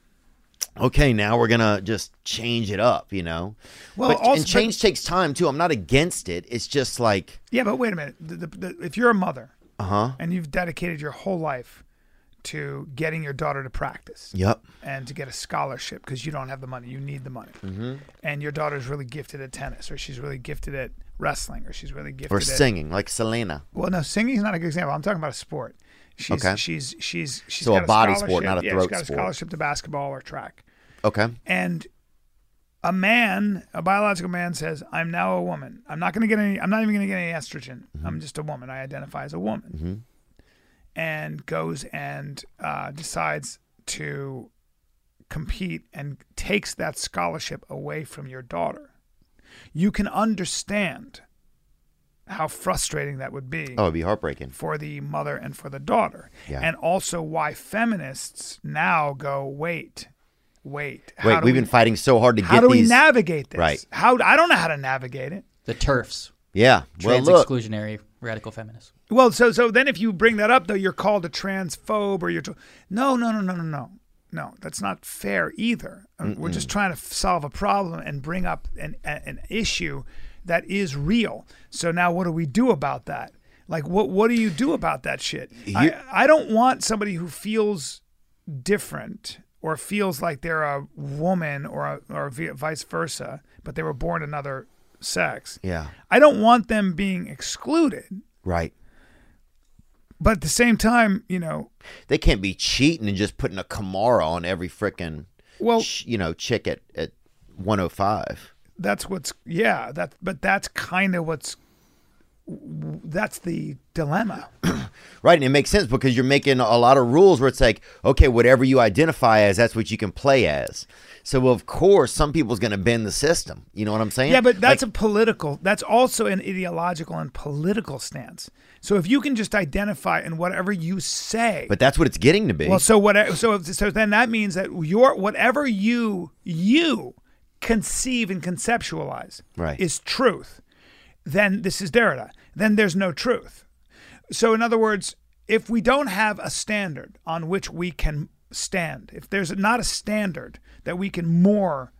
okay, now we're gonna just change it up, you know. Well, but, also- and change takes time too. I'm not against it. It's just like, Yeah, but wait a minute. The, the, the, if you're a mother uh huh. and you've dedicated your whole life to getting your daughter to practice Yep. and to get a scholarship because you don't have the money, you need the money, Mm-hmm. and your daughter's really gifted at tennis or she's really gifted at wrestling or she's really gifted Or at singing like Selena. Well, no, singing is not a good example. I'm talking about a sport. She's Okay. she's she's she's So a body sport, not a yeah, throat she's got a scholarship to basketball or track. Okay. And a man, a biological man, says, "I'm now a woman. I'm not going to get any. I'm not even going to get any estrogen. Mm-hmm. I'm just a woman. I identify as a woman." And goes and uh, decides to compete and takes that scholarship away from your daughter. You can understand how frustrating that would be Oh, it'd be heartbreaking. for the mother and for the daughter. Yeah. And also why feminists now go, wait, wait. how Wait, we've we- been fighting so hard to How get do we navigate this? Right. How I don't know how to navigate it. The TERFs. yeah. Trans look. exclusionary radical feminists. Well, so so then if you bring that up though, you're called a transphobe or you're to- no no no no no no no that's not fair either. Um, We're just trying to f- solve a problem and bring up an a- an issue that is real. So now what do we do about that? Like what what do you do about that shit? I, You- I don't want somebody who feels different or feels like they're a woman or a, or vice versa, but they were born another sex. Yeah. I don't want them being excluded. Right. But at the same time, you know, They can't be cheating and just putting a Kamara on every frickin' well, ch- you know, chick at, at 105. That's what's yeah, that but that's kind of what's that's the dilemma. Right. And it makes sense because you're making a lot of rules where it's like, okay, whatever you identify as, that's what you can play as. So, of course, some people's going to bend the system. You know what I'm saying? Yeah, but that's Like, a political. That's also an ideological and political stance. So if you can just identify in whatever you say, but that's what it's getting to be. well, so what? So so then that means that your whatever you you conceive and conceptualize Right. is truth. Then this is Derrida. Then there's no truth. So in other words, if we don't have a standard on which we can stand, if there's not a standard that we can more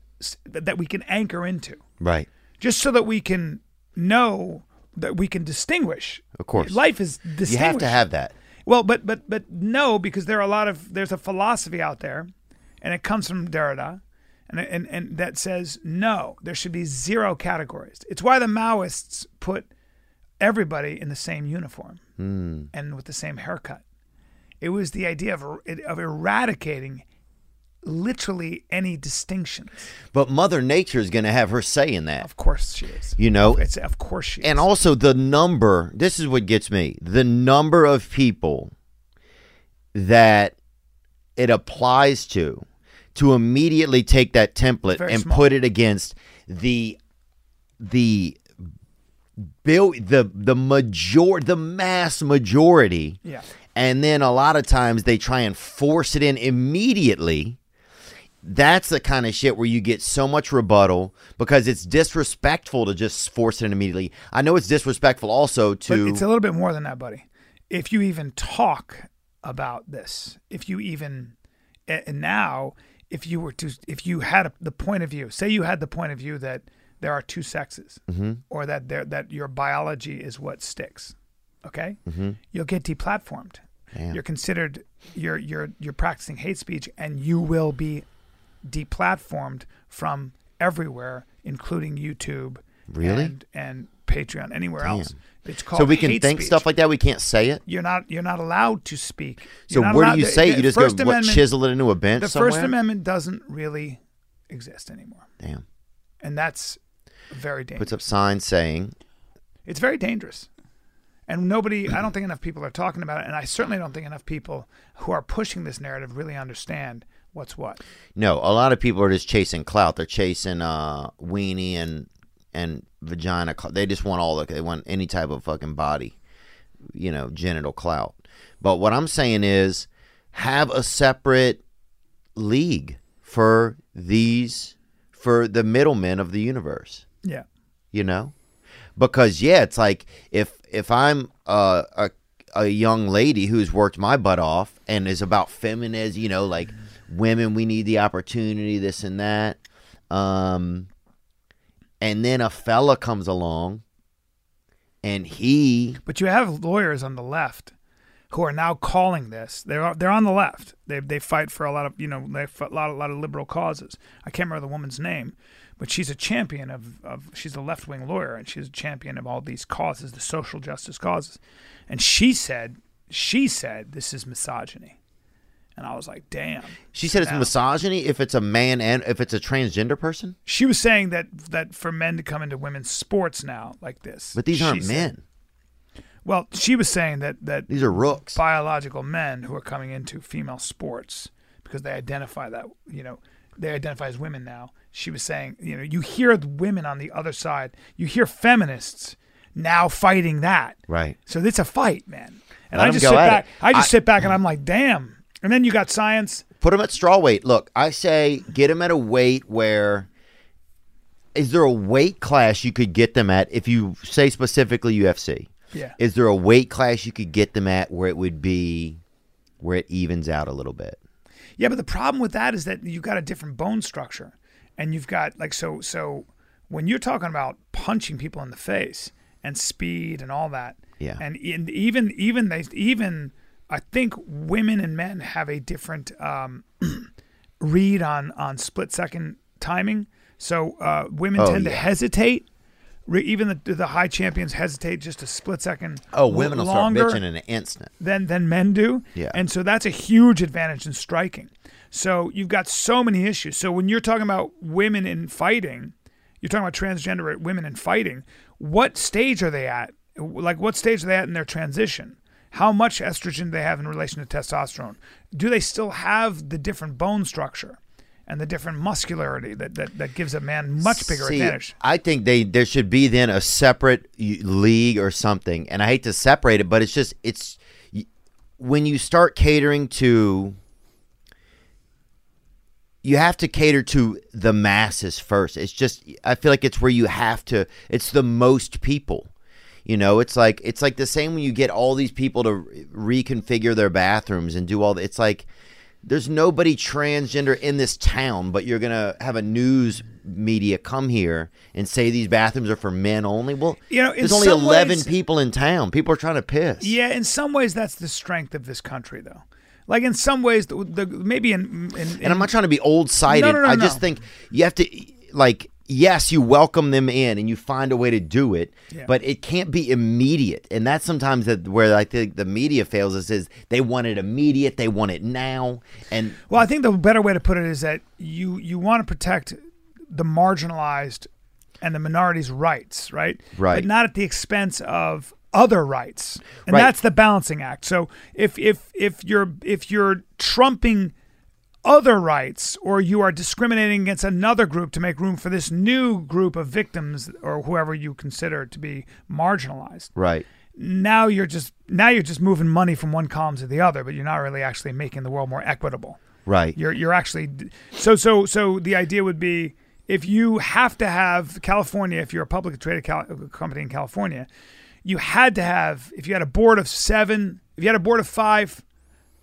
that we can anchor into, right. just so that we can know that we can distinguish. Of course. life is distinguished. You have to have that. Well, but but but no, because there are a lot of there's a philosophy out there, and it comes from Derrida, and and and that says no, there should be zero categories. It's why the Maoists put everybody in the same uniform hmm. and with the same haircut. It was the idea of of eradicating literally any distinctions. But Mother Nature is going to have her say in that. Of course she is. You know? it's of course she is. And also the number, this is what gets me. The number of people that it applies to to immediately take that template Very and put it against the the bill the the major the mass majority. Yeah. And then a lot of times they try and force it in immediately. That's the kind of shit where you get so much rebuttal because it's disrespectful to just force it in immediately. I know it's disrespectful also But to it's a little bit more than that, buddy. If you even talk about this, if you even and now, if you were to if you had a, the point of view, say you had the point of view that there are two sexes, mm-hmm. or that there that your biology is what sticks, okay, mm-hmm. you'll get deplatformed. Damn. You're considered you're you're you're practicing hate speech, and you will be deplatformed from everywhere, including YouTube, Really? and, and Patreon, anywhere else. It's called So we can think speech. stuff like that. We can't say it. You're not you're not allowed to speak. So You're not where do you the- say it? You just First go what, chisel it into a bench The somewhere. First Amendment doesn't really exist anymore, Damn. and that's very dangerous. Puts up signs saying, It's very dangerous. And nobody, I don't think enough people are talking about it. And I certainly don't think enough people who are pushing this narrative really understand what's what. no. A lot of people are just chasing clout. They're chasing uh, weenie and and vagina. cl- They just want all the. They want any type of fucking body, you know, genital clout. But what I'm saying is, have a separate league for these for the middlemen of the universe. Yeah. you know because yeah it's like if if i'm uh, a a young lady who's worked my butt off and is about feminism you know like women we need the opportunity this and that um and then a fella comes along and he But you have lawyers on the left who are now calling this. They're they're on the left. They they fight for a lot of you know they fight a lot a lot of liberal causes. I can't remember the woman's name, but she's a champion of of she's a left wing lawyer and she's a champion of all these causes, the social justice causes. And she said she said this is misogyny, and I was like, damn. she said it's Now- misogyny if it's a man and if it's a transgender person She was saying that that for men to come into women's sports now like this, but these aren't said- men Well, she was saying that that these are rooks biological men who are coming into female sports because they identify that you know they identify as women now. She was saying, you know, you hear the women on the other side, you hear feminists now fighting that. right So it's a fight, man. And Let I just sit back. I just I- sit back and I'm like, damn. And then you got science. put them at straw weight. Look, I say get them at a weight where. Is there a weight class you could get them at if you say specifically UFC? Yeah. Is there a weight class you could get them at where it would be where it evens out a little bit? Yeah, but the problem with that is that you've got a different bone structure, and you've got like so so when you're talking about punching people in the face and speed and all that. Yeah. And, and even even they even I think women and men have a different um, read on on split second timing. So uh, women Oh, tend to hesitate. Re- Even the the high champions hesitate just a split second. Oh, women will start bitching in an instant. than than men do. Yeah. And so that's a huge advantage in striking. So you've got so many issues. So when you're talking about women in fighting, you're talking about transgender women in fighting. What stage are they at? Like what stage are they at in their transition? How much estrogen do they have in relation to testosterone? Do they still have the different bone structure and the different muscularity that, that, that gives a man much bigger See, advantage? I think they there should be then a separate league or something. And I hate to separate it, but it's just it's when you start catering to you have to cater to the masses first. It's just I feel like it's where you have to it's the most people. You know, it's like it's like the same when you get all these people to re- reconfigure their bathrooms and do all the, it's like there's nobody transgender in this town, but you're gonna have a news media come here and say these bathrooms are for men only. Well, You know, there's only 11 ways- people in town. People are trying to piss. Yeah, in some ways, that's the strength of this country, though. Like in some ways, the, the maybe in, in, in and I'm not trying to be old sided. No, no, no, I just think you have to like yes, you welcome them in and you find a way to do it, Yeah. but it can't be immediate. And that's sometimes that where I think the media fails us is they want it immediate, they want it now, and Well, I think the better way to put it is that you you want to protect the marginalized and the minorities' rights, right? Right. But not at the expense of other rights, and Right. that's the balancing act. So if if if you're if you're trumping other rights or you are discriminating against another group to make room for this new group of victims or whoever you consider to be marginalized right. now you're just now you're just moving money from one column to the other but you're not really actually making the world more equitable Right. you're you're actually so so so the idea would be if you have to have California if you're a publicly traded cal- company in California you had to have if you had a board of 7 if you had a board of 5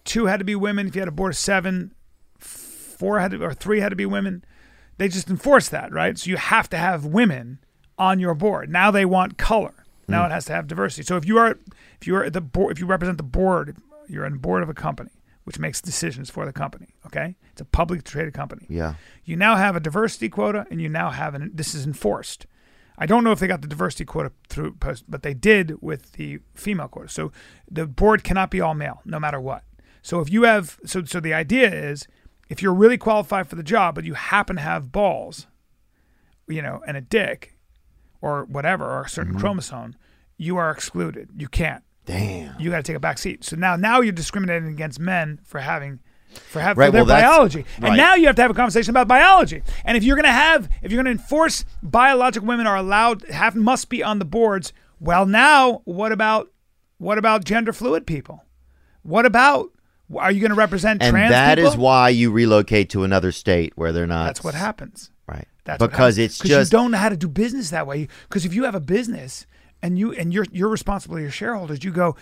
two had to be women if you had a board of 7 f- four had to, or three had to be women. They just enforced that, right? So you have to have women on your board. Now they want color. Now hmm. it has to have diversity. So if you are if you are the board if you represent the board, you're on the board of a company which makes decisions for the company. Okay, it's a publicly traded company. Yeah. You now have a diversity quota, and you now have an. This is enforced. I don't know if they got the diversity quota through post, but they did with the female quota. So the board cannot be all male, no matter what. So if you have, so so the idea is, if you're really qualified for the job, but you happen to have balls, you know, and a dick, or whatever, or a certain mm-hmm. chromosome, you are excluded. You can't. Damn. You got to take a back seat. So now, now you're discriminating against men for having, for having Right, for their well, biology, and right. now you have to have a conversation about biology. And if you're going to have, if you're going to enforce biological women are allowed, have must be on the boards. Well, now what about, what about gender fluid people? What about? Are you going to represent And trans that people? is why you relocate to another state where they're not. That's what happens. Right. That's because it's just you don't know how to do business that way. Because if you have a business and you and you're you're responsible to your shareholders, you go,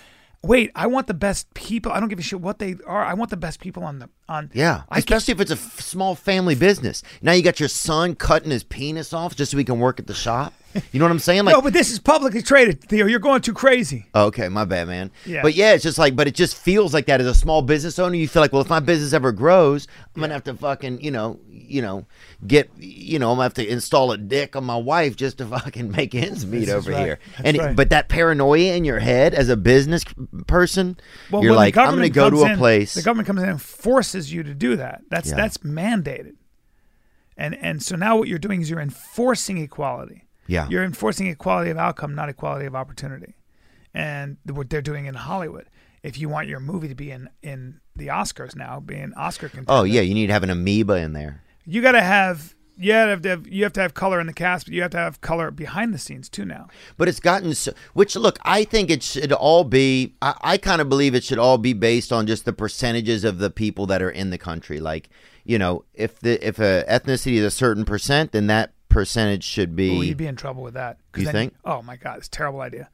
wait, I want the best people. I don't give a shit what they are. I want the best people on the on. Yeah, I especially if it's a f- small family business. Now you got your son cutting his penis off just so he can work at the shop. You know what I'm saying? Like, no, but this is publicly traded, Theo. You're going too crazy. Oh, okay, my bad, man. Yeah. But yeah, it's just like, but it just feels like that as a small business owner. You feel like, well, if my business ever grows, I'm gonna have to fucking, you know, you know, get, you know, I'm gonna have to install a dick on my wife just to fucking make ends meet This over right. here. That's and right. but that paranoia in your head as a business person, Well, you're like, I'm gonna go to a in- place. The government comes in and forces you to do that. That's Yeah. that's mandated. And and so now what you're doing is you're enforcing equality. Yeah. You're enforcing equality of outcome, not equality of opportunity. And what they're doing in Hollywood. If you want your movie to be in in the Oscars now, be an Oscar contender. oh yeah, you need to have an amoeba in there. You got to have you have to have, you have to have color in the cast, but you have to have color behind the scenes too now. But it's gotten so, which look, I think it should all be. I, I kind of believe it should all be based on just the percentages of the people that are in the country. Like, you know, if the if a ethnicity is a certain percent, then that percentage should be. Ooh, you'd be in trouble with that. You then think? oh my God, it's a terrible idea.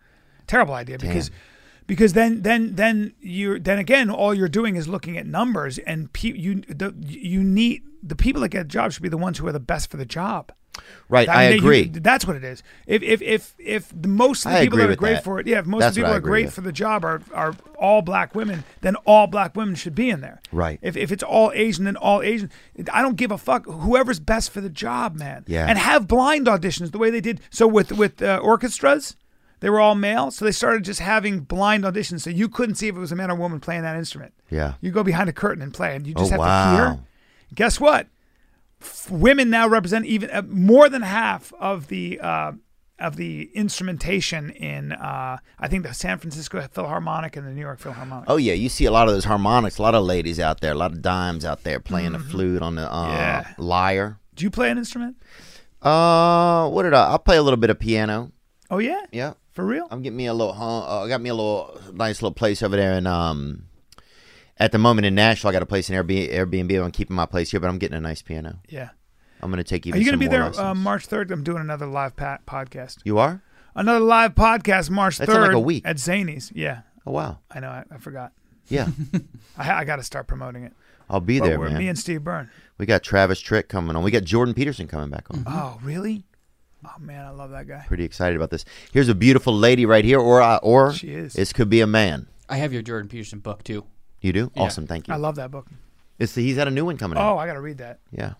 Terrible idea because because then then then you then again all you're doing is looking at numbers and pe- you the you need the people that get jobs should be the ones who are the best for the job. Right, I, mean, they- agree. you- that's what it is. If if if if the most of the I people that are great that. for it, yeah, if most That's of the people that are great for the job are are all black women, then all black women should be in there. Right. If if it's all Asian, then all Asian. I don't give a fuck. Whoever's best for the job, man. Yeah. And have blind auditions the way they did. So with with uh, orchestras. They were all male, so they started just having blind auditions, so you couldn't see if it was a man or woman playing that instrument. Yeah. you go behind a curtain and play, and you just Oh, have wow. to hear. Guess what? F- women now represent even uh, more than half of the uh, of the instrumentation in uh, I think the San Francisco Philharmonic and the New York Philharmonic. Oh yeah, you see a lot of those harmonics, a lot of ladies out there, a lot of dimes out there playing the flute on the uh, Mm-hmm. Yeah. lyre. Do you play an instrument? Uh, what did I? I'll play a little bit of piano. Oh yeah, Yeah, for real. I'm getting me a little. Huh, uh, I got me a little nice little place over there, and um, at the moment in Nashville, I got a place in Airbnb. Airbnb. I'm keeping my place here, but I'm getting a nice piano. Yeah. I'm gonna take you. Are you going going to to be there uh, March third? I'm doing another live pa- podcast. You are? Another live podcast March That's third like a week. at Zanies. Yeah, Oh wow. I know. I, I forgot. Yeah, I, I got to start promoting it. I'll be But there, we're- man. Me and Steve Byrne. we got Travis Trick coming on. We got Jordan Peterson coming back on. Oh, really? Oh man, I love that guy. Pretty excited about this. Here's a beautiful lady right here, or uh, or She is. This could be a man. I have your Jordan Peterson book too. You do? Yeah. Awesome. Thank you. I love that book. It's the, he's got a new one coming out. Oh, I got to read that. Yeah.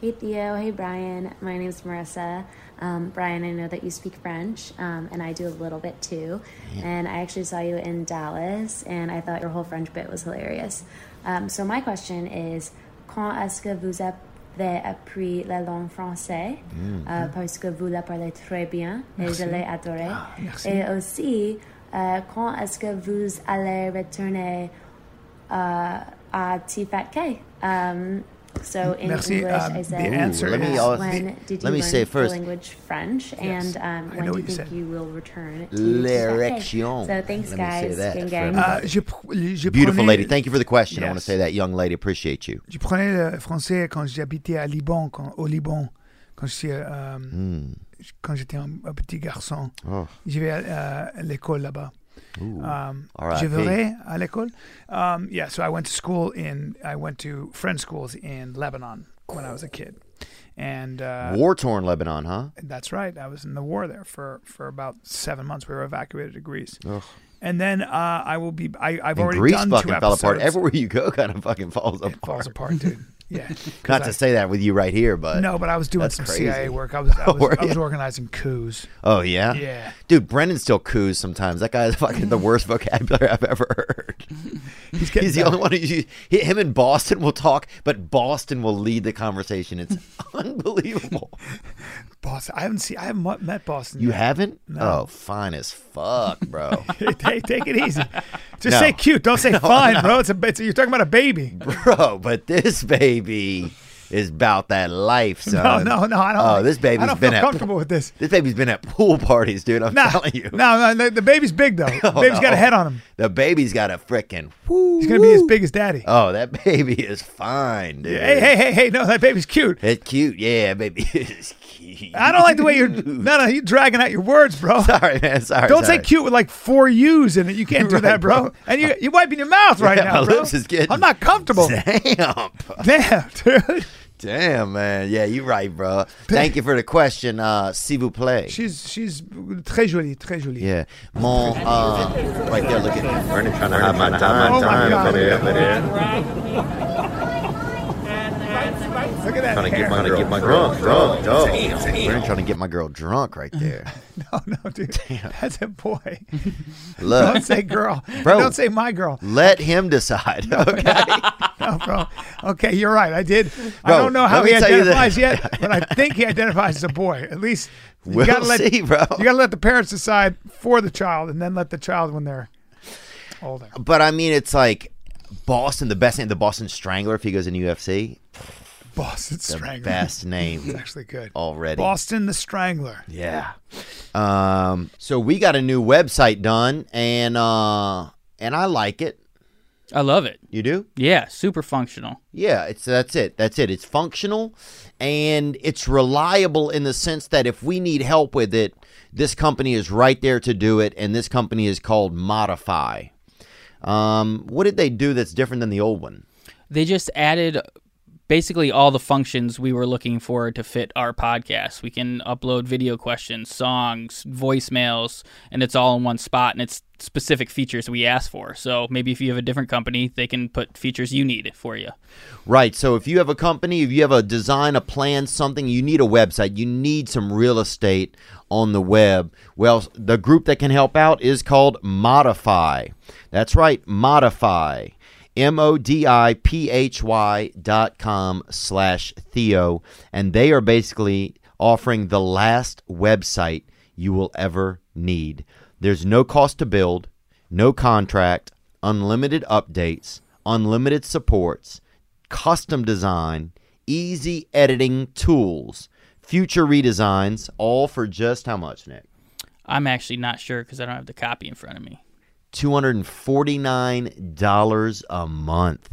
Hey Theo, hey Bryan. My name's Marissa. Um, Bryan, I know that you speak French, um, and I do a little bit too. And I actually saw you in Dallas, and I thought your whole French bit was hilarious. Um, so my question is, quand est-ce que vous avez appris la langue française? Euh, parce que vous la parlez très bien, et je l'ai adoré. et aussi, euh, quand est-ce que vous allez retourner uh, à TFATK? Um, so in Merci. English, Um, I the said, answer let me when did you learn say the first- language French, and um, when do you think said. you will return to L'érection. So thanks, Let guys. Gang, gang. Uh, je, pr- je Beautiful prenais- lady. Thank you for the question. I want to Yes. say that, young lady. Appreciate you. Je prenais le français quand j'habitais à Liban, quand, au Liban, quand je suis, euh, quand j'étais un, un petit garçon. Oh. J'y vais à, à l'école là-bas. Um, R.I.P.. je verrai à l'école. Um, yeah, so I went to school in, I went to French schools in Lebanon when I was a kid. And uh, War torn Lebanon, huh? that's right. I was in the war there for, for about seven months. We were evacuated to Greece. And then uh, I will be, I, I've And already Greece done fucking two fell episodes. apart. Everywhere you go, kind of fucking falls apart. Falls apart, dude. Yeah. Not I- to say that with you right here, but No, but I was doing some crazy. CIA work. I was I Oh, was, I was organizing coups. oh yeah, Yeah. dude. Brendan still coos sometimes. That guy is fucking the worst vocabulary I've ever heard. He's He's the only one who uses, he- him and Boston will talk, but Boston will lead the conversation. It's unbelievable. Boston. I haven't seen. I haven't met Boston. You yet. haven't? No. Oh, fine as fuck, bro. Hey, take, take it easy. Just No. say cute. Don't say fine, bro. It's a. It's a, You're talking about a baby. bro, but this baby is about that life, son. No, no, no. I don't. Oh, this baby's I don't been feel at comfortable with this. This baby's been at pool parties, dude. I'm No, telling you. no, no. The, the baby's big though. The Oh, baby's got a head on him. The baby's got a frickin' He's gonna be as big as daddy. Oh, that baby is fine, dude. hey, hey, hey, hey! No, that baby's cute. It's cute. Yeah, baby is cute. I don't like the way you're. No, no, you're dragging out your words, bro. Sorry, man. Sorry. Don't say cute with like four U's in it. You can't do Right, that, bro. bro. And you you're wiping your mouth right Yeah, now, my bro. lips is getting- I'm not comfortable. Damn. Damn, dude. Damn, man. Yeah, you're right, bro. Thank you for the question, uh, s'il vous plaît. She's she's très jolie, très jolie. Yeah. Mon, uh, right there, look at Bernie trying to have my time, Oh my time God. over there, over there. Look at that. Trying to get my, get my drunk, drunk, dog. We're trying to get my girl drunk right there. no, no, dude. That's a boy. Look, Don't say girl. Bro. Don't say my girl. let him decide. Okay. No, bro. Okay, you're right. I did. I don't know how he tell you that- identifies yet, but I think he identifies as a boy. At least you We'll gotta let, see, bro. You gotta let the parents decide for the child, and then let the child when they're older. But I mean, it's like Boston, the best name, the Boston Strangler. If he goes in UFC, Boston the Strangler. best name It's actually good. already. Boston the Strangler. Yeah. Um. So we got a new website done, and uh, and I like it. I love it. You do? Yeah, super functional. Yeah, it's that's it. That's it. It's functional and it's reliable in the sense that if we need help with it, this company is right there to do it, and this company is called Modiphy. Um, what did they do that's different than the old one? They just added basically all the functions we were looking for to fit our podcast. We can upload video questions, songs, voicemails, and it's all in one spot and it's specific features we asked for. So maybe if you have a different company, they can put features you need for you. Right. So if you have a company, if you have a design, a plan, something, you need a website, you need some real estate on the web. Well, the group that can help out is called Modiphy. That's right, Modiphy. M O D I P H Y dot com slash Theo. And they are basically offering the last website you will ever need. There's no cost to build, no contract, unlimited updates, unlimited supports, custom design, easy editing tools, future redesigns, all for just how much, Nick? I'm actually not sure because I don't have the copy in front of me. $249 a month.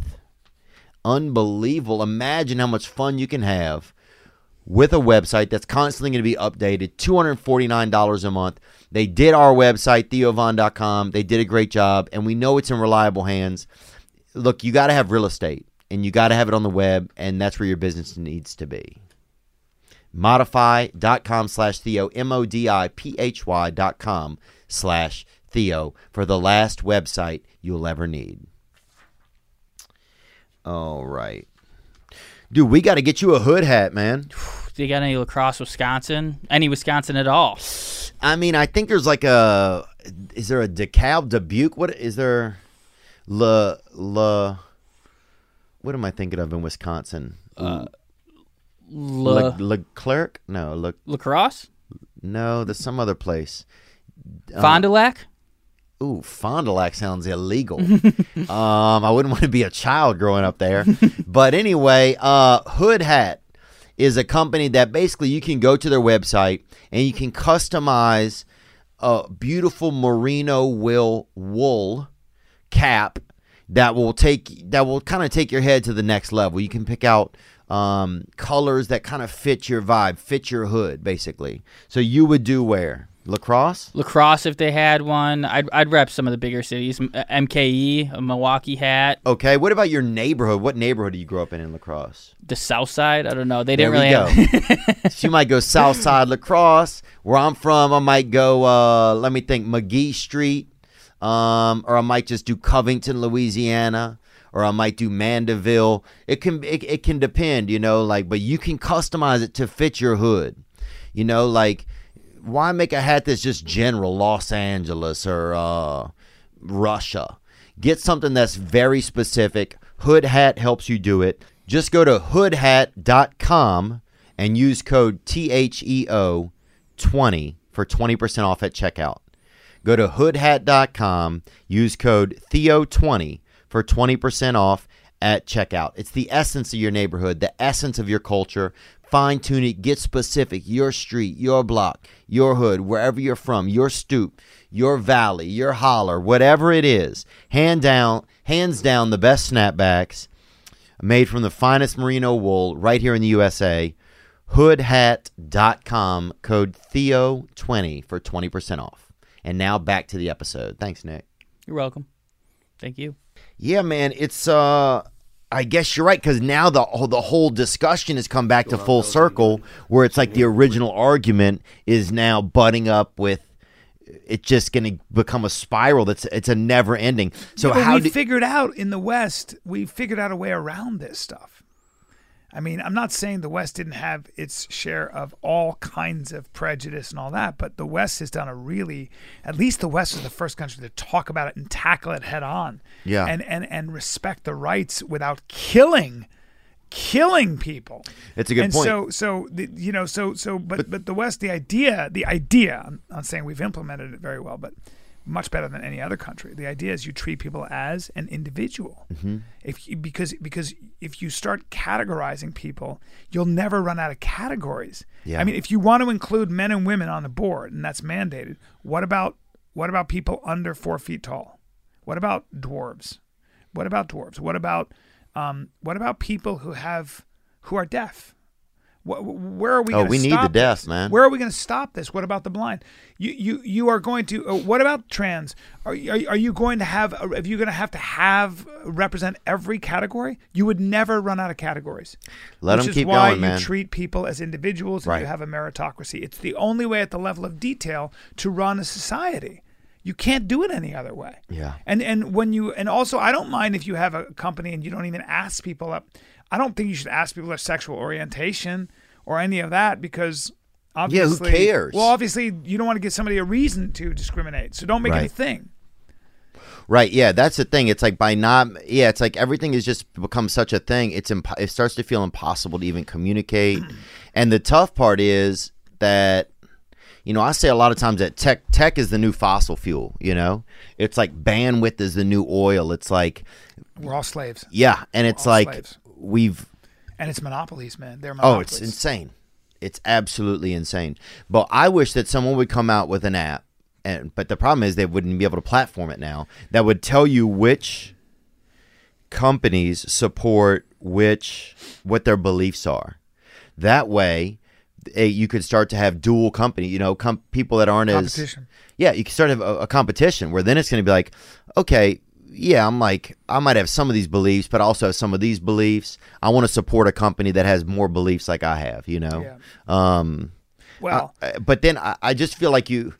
Unbelievable. Imagine how much fun you can have with a website that's constantly going to be updated. $249 a month. They did our website, theovon.com. They did a great job, and we know it's in reliable hands. Look, you got to have real estate, and you got to have it on the web, and that's where your business needs to be. Modiphy.com slash Theo, M O D I P H Y dot com slash Theo for the last website you'll ever need. All right. Dude, we got to get you a hood hat, man. Do you got any La Crosse, Wisconsin? Any Wisconsin at all? I mean, I think there's like a. Is there a DeKalb, Dubuque? What is there? La La. What am I thinking of in Wisconsin? Uh, La- Le, Leclerc? No, Le, La Crosse? no. There's some other place. Uh, Fond du Lac? Ooh, Fond du Lac sounds illegal. um, I wouldn't want to be a child growing up there. but anyway, uh, Hood Hat is a company that basically you can go to their website and you can customize a beautiful merino will wool cap that will take that will kind of take your head to the next level. You can pick out um, colors that kind of fit your vibe, fit your hood, basically. So you would do where La Crosse. Lacrosse, if they had one, I'd I'd rep some of the bigger cities. Uh, MKE, a Milwaukee hat, Okay. What about your neighborhood? What neighborhood do you grow up in in La Crosse? the South Side. I don't know. They didn't really go. have. so you might go South Side La Crosse. Where I'm from, I might go. Uh, let me think, McGee Street, um, or I might just do Covington, Louisiana, or I might do Mandeville. It can it, it can depend, you know, like, but you can customize it to fit your hood. You know, like, why make a hat that's just general Los Angeles or uh, Russia? Get something that's very specific. Hood Hat helps you do it. Just go to hoodhat.com and use code THEO 20 for 20% off at checkout. Go to hoodhat.com, use code THEO20 for 20% off at checkout. It's the essence of your neighborhood, the essence of your culture. Fine tune it, get specific. Your street, your block, your hood, wherever you're from, your stoop, your valley, your holler, whatever it is. Hand down, hands down, the best snapbacks made from the finest merino wool right here in the USA. Hoodhat.com, code Theo20 for 20% off. And now back to the episode. Thanks, Nick. You're welcome. Thank you. Yeah, man, it's uh I guess you're right because now the whole- the whole discussion has come back to full circle, where it's like the original argument is now butting up with it's just going to become a spiral. That's it's a never ending. So But how we do figured out in the West, we figured out a way around this stuff. I mean, I'm not saying the West didn't have its share of all kinds of prejudice and all that, but the West has done a really, at least the West is the first country to talk about it and tackle it head on. Yeah. And and and respect the rights without killing, killing people. It's a good and point. So so the, you know so so but, but the West the idea the idea I'm not saying we've implemented it very well but much better than any other country. The idea is you treat people as an individual. Mm-hmm. If you, because because if you start categorizing people, you'll never run out of categories. Yeah. I mean, if you want to include men and women on the board, and that's mandated, what about what about people under four feet tall? What about dwarves? What about dwarves? What about um, what about people who have who are deaf? Wh- wh- Where are we? Oh, we need the deaf, this? man. Where are we going to stop this? What about the blind? You you you are going to. Uh, what about trans? Are are, are you going to have? Are you going to have to have uh, represent every category? You would never run out of categories. Let which 'em is keep why going, you treat people as individuals and Right. you have a meritocracy. It's the only way at the level of detail to run a society. You can't do it any other way. Yeah. And and when you and also I don't mind if you have a company and you don't even ask people up. I don't think you should ask people their sexual orientation or any of that because obviously, Yeah, who cares? Well, obviously you don't want to give somebody a reason to discriminate. So don't make Right. anything. Right. Yeah, that's the thing. It's like by not. Yeah, it's like everything has just become such a thing. It's imp- it starts to feel impossible to even communicate. and the tough part is that you know I say a lot of times that tech tech is the new fossil fuel. You know, it's like bandwidth is the new oil. It's like We're all slaves. yeah, and it's like slaves. We've And it's monopolies, man. They're Oh, it's insane. It's absolutely insane. But I wish that someone would come out with an app, and but the problem is they wouldn't be able to platform it now. That would tell you which companies support which what their beliefs are. That way, you could start to have dual company. You know, com- people that aren't as yeah, you can start to have a, a competition where then it's going to be like, okay, yeah, I'm like, I might have some of these beliefs, but I also have some of these beliefs. I want to support a company that has more beliefs like I have, you know? Yeah. Um, Well, uh, but then I, I just feel like you,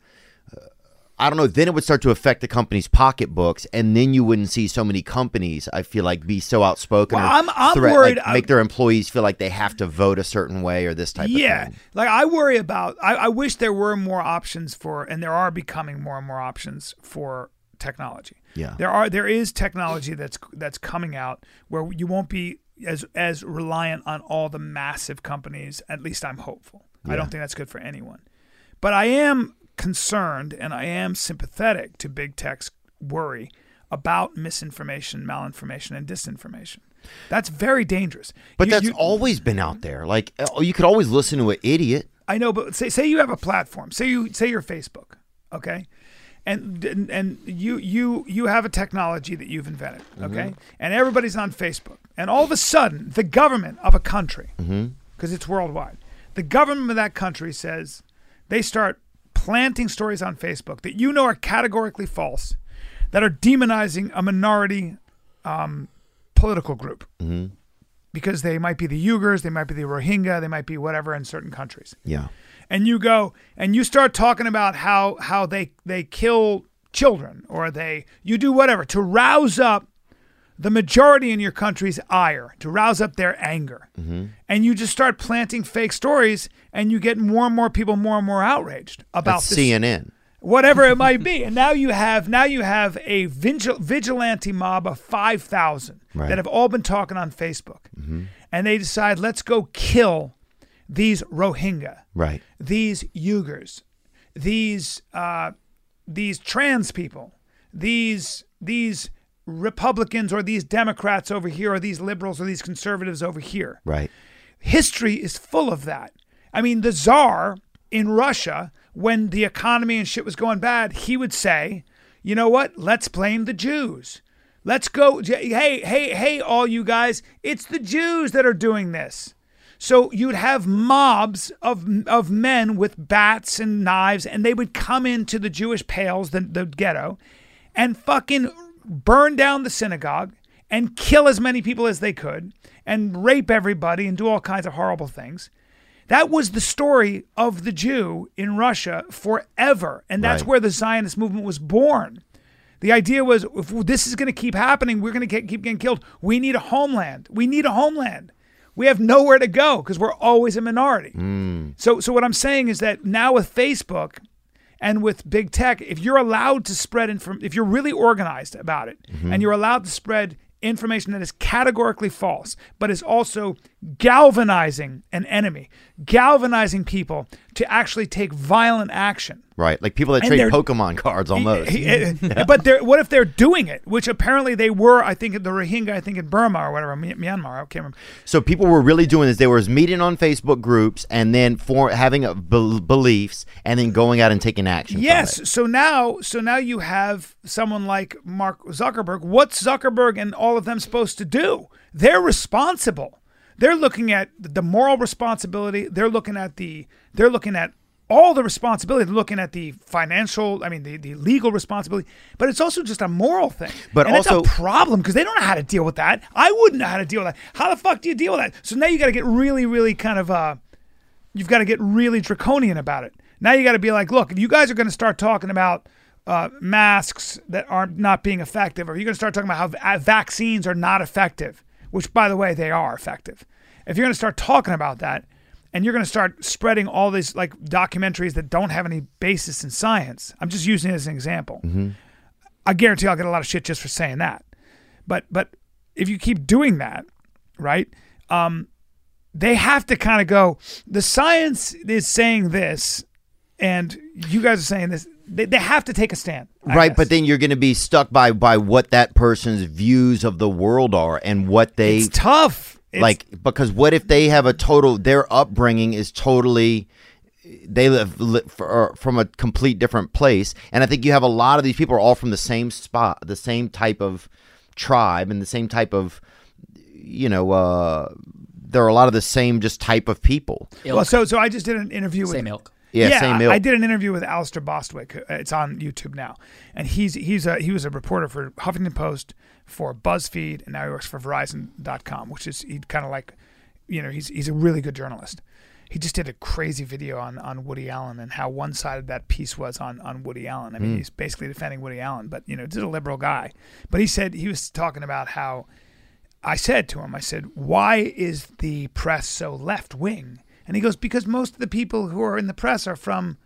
I don't know, then it would start to affect the company's pocketbooks, and then you wouldn't see so many companies, I feel like, be so outspoken Well, I'm- I'm threat- worried- like, make their employees feel like they have to vote a certain way or this type yeah, of thing. Yeah. Like I worry about. I, I wish there were more options for, and there are becoming more and more options for technology. Yeah. there are. There is technology that's that's coming out where you won't be as as reliant on all the massive companies. At least I'm hopeful. I don't think that's good for anyone, but I am concerned and I am sympathetic to big tech's worry about misinformation, malinformation, and disinformation. That's very dangerous. But You- that's you- always been out there. Like, oh, you could always listen to an idiot. I know, but say say you have a platform. Say you say you're Facebook, okay, and and, you you you have a technology that you've invented, mm-hmm. okay, and everybody's on Facebook, and all of a sudden the government of a country, mm-hmm. because it's worldwide, the government of that country says they start planting stories on Facebook that you know are categorically false, that are demonizing a minority um, political group. Mm-hmm. Because they might be the Uyghurs, they might be the Rohingya, they might be whatever in certain countries. Yeah. And you go and you start talking about how how they they kill children or they you do whatever to rouse up the majority in your country's ire to rouse up their anger mm-hmm. and you just start planting fake stories and you get more and more people more and more outraged about this CNN. whatever it might be. And now you have now you have a vigil, vigilante mob of five thousand Right. that have all been talking on Facebook, mm-hmm. and they decide let's go kill these Rohingya, Right. these Uyghurs, these uh, these trans people, these these Republicans or these Democrats over here, or these liberals or these conservatives over here Right. history is full of that. I mean, the czar in Russia, when the economy and shit was going bad, he would say, you know what? Let's blame the Jews. Let's go. Hey, hey, hey, all you guys, it's the Jews that are doing this. So you'd have mobs of of men with bats and knives, and they would come into the Jewish pales, the, the ghetto, and fucking burn down the synagogue and kill as many people as they could and rape everybody and do all kinds of horrible things. That was the story of the Jew in Russia forever. And that's Right. where the Zionist movement was born. The idea was if this is going to keep happening, we're going to keep getting killed. We need a homeland. We need a homeland. We have nowhere to go because we're always a minority. Hmm. So, so what I'm saying is that now with Facebook and with big tech, if you're allowed to spread inform, if you're really organized about it, mm-hmm. and you're allowed to spread information that is categorically false, but is also galvanizing an enemy, galvanizing people to actually take violent action. Right. Like people that And trade Pokemon cards almost. He- he- uh, But they're, what if they're doing it? Which apparently they were. I think the Rohingya. I think in Burma or whatever, Myanmar. I can't remember. So people were really doing this. They were meeting on Facebook groups and then for having a bel beliefs and then going out and taking action. Yes. So now, so now you have someone like Mark Zuckerberg. What's Zuckerberg and all of them supposed to do? They're responsible. They're looking at the moral responsibility. They're looking at the. They're looking at all the responsibility. They're looking at the financial. I mean, the, the legal responsibility. But it's also just a moral thing. But and also- it's a problem because they don't know how to deal with that. I wouldn't know how to deal with that. How the fuck do you deal with that? So now you got to get really, really kind of. uh you've got to get really draconian about it. Now you got to be like, look, if you guys are going to start talking about uh, masks that aren't not being effective, or you're going to start talking about how va- vaccines are not effective, which by the way they are effective. If you're going to start talking about that, and you're going to start spreading all these like documentaries that don't have any basis in science, I'm just using it as an example. I guarantee I'll get a lot of shit just for saying that. But but if you keep doing that, right? Um, they have to kind of go. The science is saying this, and you guys are saying this. They, they have to take a stand, I right, guess. but then you're going to be stuck by by what that person's views of the world are and what they it's tough. It's- like because what if they have a total their upbringing is totally they live li- for, from a complete different place and i think you have a lot of these people are all from the same spot the same type of tribe and the same type of you know uh there are a lot of the same just type of people well, so so I just did an interview with Same ilk. Yeah, same I- ilk. I did an interview with Alistair Bostwick. It's on YouTube now, and he's he's a he was a reporter for Huffington Post, for BuzzFeed, and now he works for Verizon.com, which is he kind of like, you know, he's he's a really good journalist. He just did a crazy video on on Woody Allen and how one sided that piece was on on Woody Allen. I mean, hmm. he's basically defending Woody Allen, but you know, just a liberal guy. But he said he was talking about how I said to him, I said, why is the press so left wing? And he goes, because most of the people who are in the press are from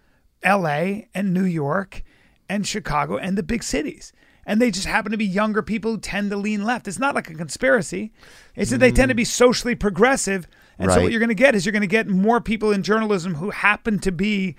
LA and New York and Chicago and the big cities. And they just happen to be younger people who tend to lean left. It's not like a conspiracy. It's that they tend to mm-hmm. be socially progressive. And so what you're going to get is you're going to get more people in journalism who happen to be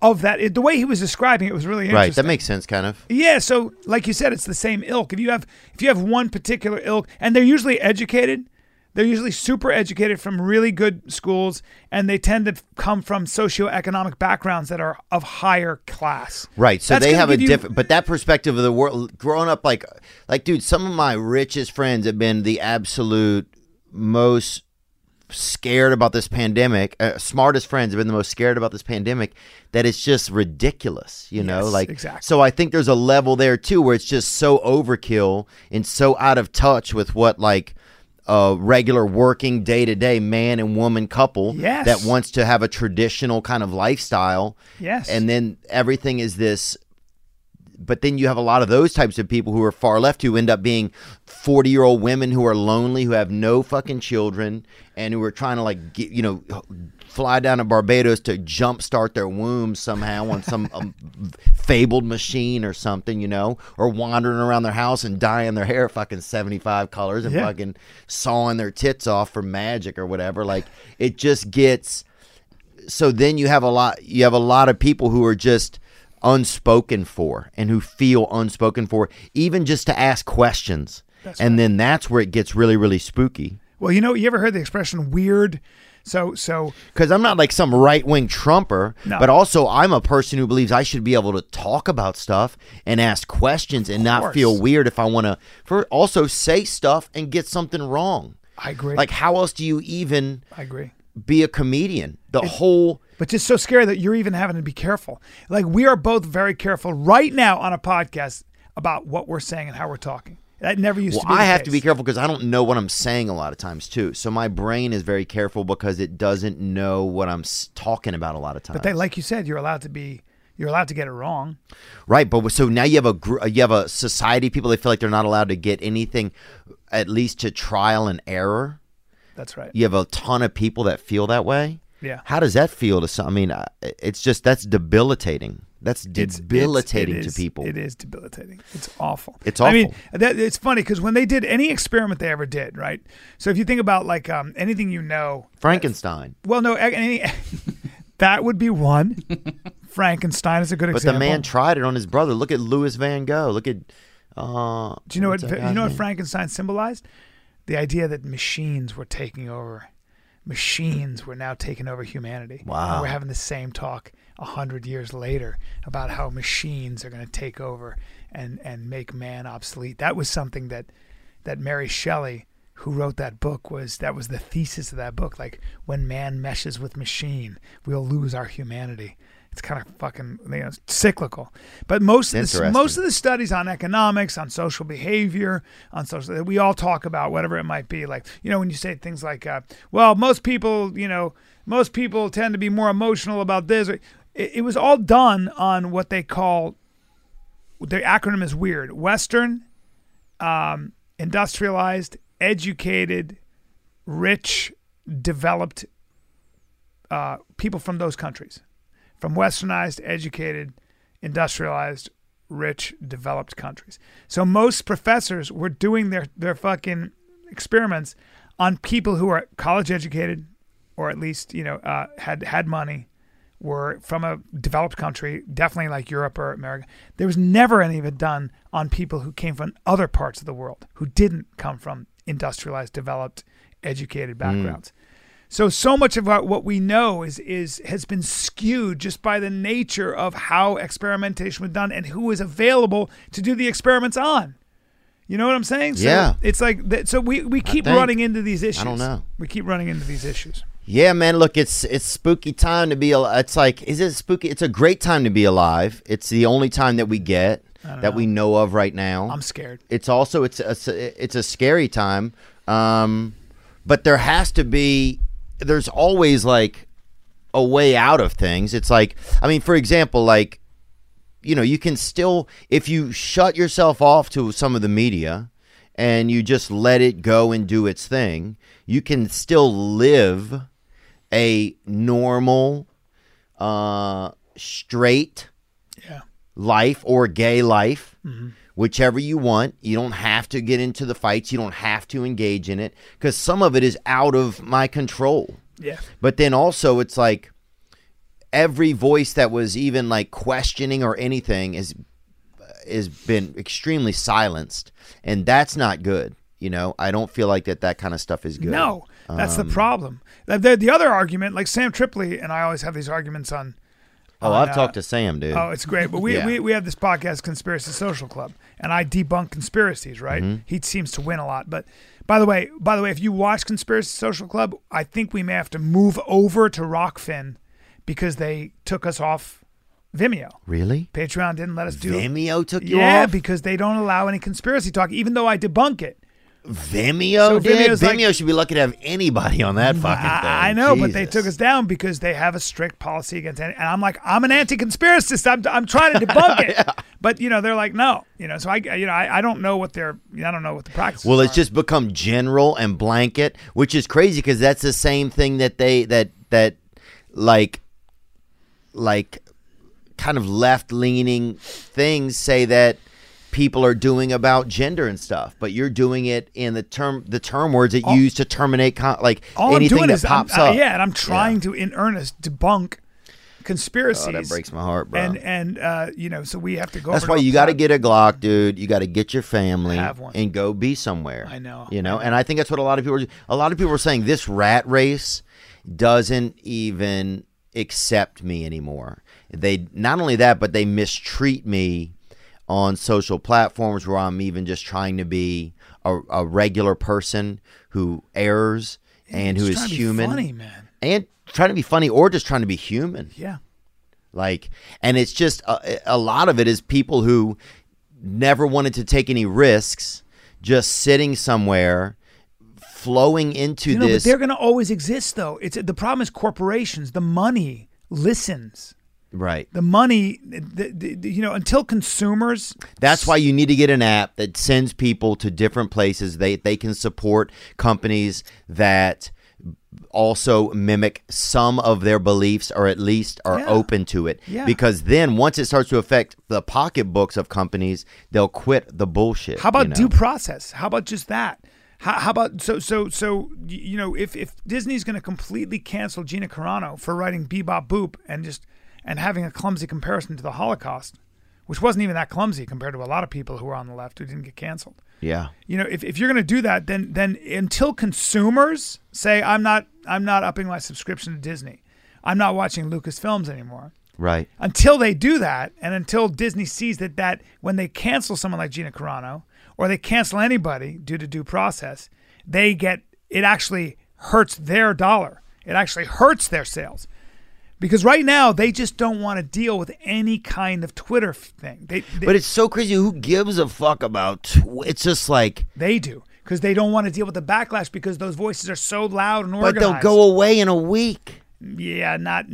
of that. It, the way he was describing it was really interesting. right that makes sense kind of Yeah, so like you said, it's the same ilk. If you have if you have one particular ilk, and they're usually educated, they're usually super educated from really good schools, and they tend to come from socioeconomic backgrounds that are of higher class. Right. So That's they have a you- different, but that perspective of the world, growing up, like, like, dude, some of my richest friends have been the absolute most scared about this pandemic. Uh, smartest friends have been the most scared about this pandemic. That it's just ridiculous, you know. Yes, like exactly. so, I think there's a level there too where it's just so overkill and so out of touch with what like a regular working day to day man and woman couple Yes. that wants to have a traditional kind of lifestyle. Yes. and then everything is this but then you have a lot of those types of people who are far left who end up being 40 year old women who are lonely who have no fucking children and who are trying to like get, you know fly down to barbados to jumpstart their wombs somehow on some um, fabled machine or something you know or wandering around their house and dyeing their hair fucking 75 colors and Yeah. fucking sawing their tits off for magic or whatever like it just gets so then you have a lot you have a lot of people who are just unspoken for and who feel unspoken for even just to ask questions and then that's where it gets really really spooky Well, you know, you ever heard the expression "weird"? So, so because i'm not like some right-wing trumper No. but also i'm a person who believes i should be able to talk about stuff and ask questions and not feel weird if i want to for also say stuff and get something wrong I agree. like how else do you even I agree. be a comedian the whole But just so scary that you're even having to be careful. Like we are both very careful right now on a podcast about what we're saying and how we're talking. That never used Well, to be. I have to be careful because I don't know what I'm saying a lot of times too. So my brain is very careful because it doesn't know what I'm talking about a lot of times. But they, like you said, you're allowed to be. You're allowed to get it wrong. right, but so now you have a uh, you have a society people that feel like they're not allowed to get anything, at least to trial and error. That's right. You have a ton of people that feel that way. Yeah. How does that feel to some? I mean, it's just that's debilitating. That's debilitating it's- it to is- people. It is debilitating. It's awful. It's awful. I mean, that, it's funny because when they did any experiment they ever did, right? So if you think about like um, anything you know, Frankenstein. well, no, any, that would be one. Frankenstein is a good But example. But the man tried it on his brother. Look at Louis Van Gogh. Look at. Uh, Do you know what you know what? Frankenstein symbolized? The idea that machines were taking over. Machines were now taking over humanity. Wow. And we're having the same talk a hundred years later about how machines are going to take over and and make man obsolete. That was something that that Mary Shelley, who wrote that book, was that was the thesis of that book. Like when man meshes with machine, we'll lose our humanity. It's kind of fucking you know, cyclical. But most of the, most of the studies on economics, on social behavior, on social that we all talk about, whatever it might be. Like you know, when you say things like, uh, "Well, most people, you know, most people tend to be more emotional about this." It, it was all done on what they call the acronym is weird: Western, um, industrialized, educated, rich, developed uh, people from those countries, from westernized, educated, industrialized, rich, developed countries. So most professors were doing their their fucking experiments on people who are college educated, or at least you know uh, had had money, were from a developed country, definitely like Europe or America. There was never any of it done on people who came from other parts of the world who didn't come from industrialized, developed, educated backgrounds. So so much of what we know is is has been skewed just by the nature of how experimentation was done and who was available to do the experiments on. You know what I'm saying? So Yeah. It's like that. So we we keep running into these issues. I don't know. We keep running into these issues. Yeah, man. Look, it's it's spooky time to be. al- It's like, is it spooky? It's a great time to be alive. It's the only time that we get that we know of right now. I'm scared. it's also it's a, it's a scary time um but there has to be there's always like a way out of things it's like i mean for example like you know you can still if you shut yourself off to some of the media and you just let it go and do its thing you can still live a normal uh straight Yeah. life or gay life, whichever you want. You don't have to get into the fights. You don't have to engage in it because some of it is out of my control. Yeah. But then also, it's like every voice that was even like questioning or anything is has been extremely silenced, and that's not good. You know, I don't feel like that that kind of stuff is good. No, that's Um, the problem. The, the, the other argument, like Sam Tripoli and I always have these arguments on Oh, on, I've uh, talked to Sam, dude. Oh, it's great. But we, Yeah. we, we have this podcast, Conspiracy Social Club, and I debunk conspiracies, right? Mm-hmm. He seems to win a lot. But by the way, by the way, if you watch Conspiracy Social Club, I think we may have to move over to Rokfin because they took us off Vimeo. really? Patreon didn't let us do it. Vimeo took you Yeah, off. because they don't allow any conspiracy talk, even though I debunk it. Vimeo So did. Vimeo's like- Vimeo should be lucky to have anybody on that fucking thing. I, I know, but they took us down because they have a strict policy against any. And I'm like, I'm an anti-conspiracist. I'm, I'm trying to debunk it, but you know, they're like, no, you know. So I, you know, I, I don't know what they're. I don't know what the practice. Well, it's just become general and blanket, which is crazy because that's the same thing that they that that like like kind of left leaning things say that people are doing about gender and stuff, but you're doing it in the term the term words that you use to terminate con- like all anything that is, I'm- pops uh, up. yeah, and I'm trying to, in earnest, debunk conspiracies. Oh, that breaks my heart, bro. And and uh, you know, so we have to go. That's why you got to get a Glock, dude. You got to get your family and go be somewhere. I know. You know, and I think that's what a lot of people. Are, a lot of people are saying this rat race doesn't even accept me anymore. They not only that, but they mistreat me on social platforms where I'm even just trying to be a, a regular person who errs and who Just is trying to be human funny, man. and trying to be funny or just trying to be human. Yeah. Like, and it's just uh, a, a lot of it is people who never wanted to take any risks, just sitting somewhere, flowing into You know, but this. they're going to always exist, though. It's the problem is corporations. The money listens. Right. The money, the, the, you know, until consumers. That's why you need to get an app that sends people to different places. They they can support companies that also mimic some of their beliefs or at least are Yeah. open to it. Yeah. Because then once it starts to affect the pocketbooks of companies, they'll quit the bullshit. How about you know? due process? How about just that? How, how about so so so you know if if Disney's going to completely cancel Gina Carano for writing Bebop Boop and just and having a clumsy comparison to the Holocaust, which wasn't even that clumsy compared to a lot of people who were on the left who didn't get canceled. Yeah. You know, if, if you're going to do that, then then until consumers say I'm not I'm not upping my subscription to Disney, I'm not watching Lucasfilms anymore. Right. Until they do that, and until Disney sees that that when they cancel someone like Gina Carano or they cancel anybody due to due process, they get it actually hurts their dollar. It actually hurts their sales. Because right now they just don't want to deal with any kind of Twitter thing. They, they But it's so crazy. Who gives a fuck about? Tw- it's just like, They do because they don't want to deal with the backlash because those voices are so loud and organized. but they'll go away in a week. Yeah, not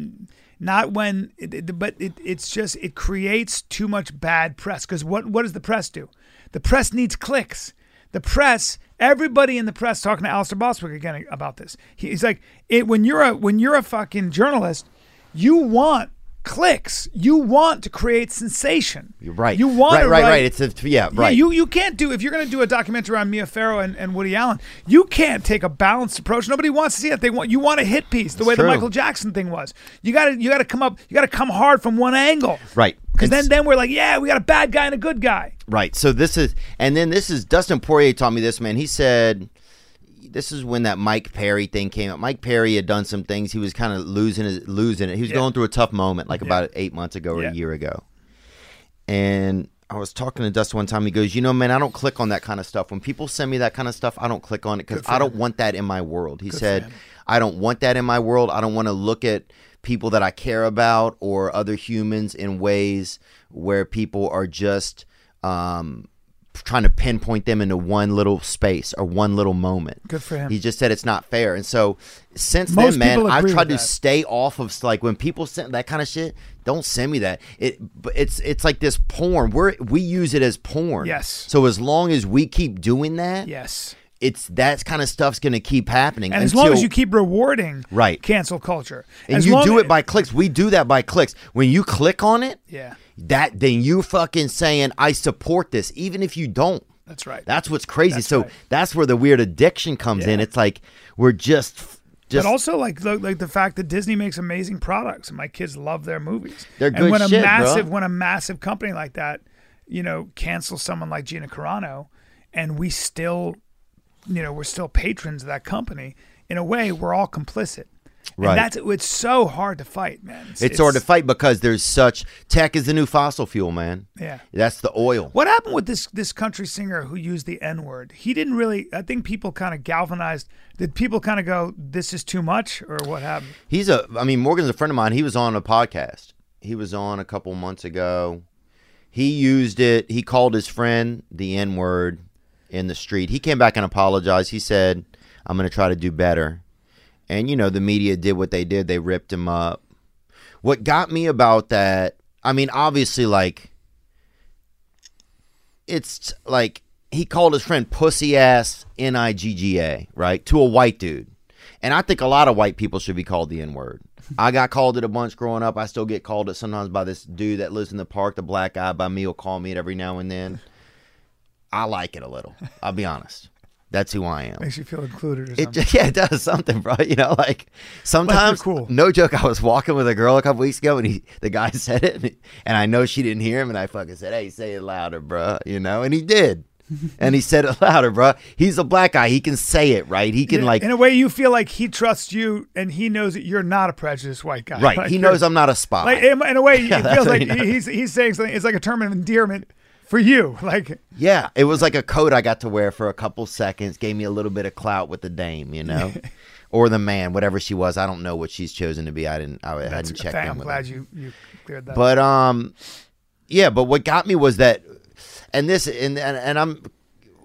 not when. It, but it, it's just it creates too much bad press. Because what what does the press do? The press needs clicks. The press, everybody in the press talking to Alistair Boswick again about this. He's like, it, when you're a when you're a fucking journalist, you want clicks. You want to create sensation. You're right. You want right, to right, write- right. It's a yeah, right. yeah, you you can't do if you're going to do a documentary on Mia Farrow and, and Woody Allen. You can't take a balanced approach. Nobody wants to see it. They want you want a hit piece, the way true. the Michael Jackson thing was. You got to you got to come up. You got to come hard from one angle. Right. Because then then we're like, yeah, we got a bad guy and a good guy. Right. So this is, and then this is Dustin Poirier taught me this, man. He said, this is when that Mike Perry thing came up. Mike Perry had done some things. He was kind of losing his, losing it. He was Yeah. going through a tough moment, like about eight months ago or Yeah. a year ago. And I was talking to Dust one time. He goes, "You know, man, I don't click on that kind of stuff. When people send me that kind of stuff, I don't click on it because I don't him. want that in my world." He Good said, "I don't want that in my world. I don't want to look at people that I care about or other humans in ways where people are just um, trying to pinpoint them into one little space or one little moment." Good for him. He just said it's not fair, and so since Most then, man, I've tried to that. stay off of like when people send that kind of shit. Don't send me that. It, but it's it's like this porn. We're we use it as porn. Yes. So as long as we keep doing that, Yes. it's that kind of stuff's going to keep happening. And as long as you keep rewarding Right. cancel culture, and as you do it by clicks. We do that by clicks. When you click on it, yeah, that then you fucking saying I support this, even if you don't. that's right. That's what's crazy. That's so right. that's where the weird addiction comes in. It's like we're just, just but also like the, like the fact that Disney makes amazing products and my kids love their movies. They're good and when a shit, bro. massive when a massive company like that, you know, cancels someone like Gina Carano, and we still, you know, we're still patrons of that company. In a way, we're all complicit. And Right. that's it's so hard to fight, man. It's, hard to fight because there's such tech is the new fossil fuel, man. Yeah. That's the oil. What happened with this this country singer who used the N word? He didn't really. I think people kind of galvanized. Did people kind of go, "This is too much," or what happened? He's a. I mean, Morgan's a friend of mine. He was on a podcast. He was on a couple months ago. He used it. He called his friend the N word in the street. He came back and apologized. He said, "I'm going to try to do better." And you know, the media did what they did. They ripped him up. What got me about that? I mean, obviously, like it's like he called his friend pussy ass N I G G A, right? To a white dude. And I think a lot of white people should be called the N word. I got called it a bunch growing up. I still get called it sometimes by this dude that lives in the park, the black guy by me will call me it every now and then. I like it a little. I'll be honest. That's who I am. Makes you feel included or It something. just, yeah, it does something, bro. You know, like sometimes, cool. no joke. I was walking with a girl a couple weeks ago, and he, the guy said it, and, and I know she didn't hear him, and I fucking said, "Hey, say it louder, bro." You know, and he did, and he said it louder, bro. He's a black guy; he can say it, right? He can Yeah, like, in a way, you feel like he trusts you, and he knows that you're not a prejudiced white guy. right? Like, he knows I'm not a spy. Like in, in a way, Yeah, it feels like he he's he's saying something. It's like a term of endearment for you. Like Yeah, it was like a coat I got to wear for a couple seconds, gave me a little bit of clout with the dame, you know, or the man, whatever she was. I don't know what she's chosen to be. I didn't. I that's hadn't checked I'm with glad her. you you cleared that. But um, yeah. But what got me was that, and this, and and, and I'm,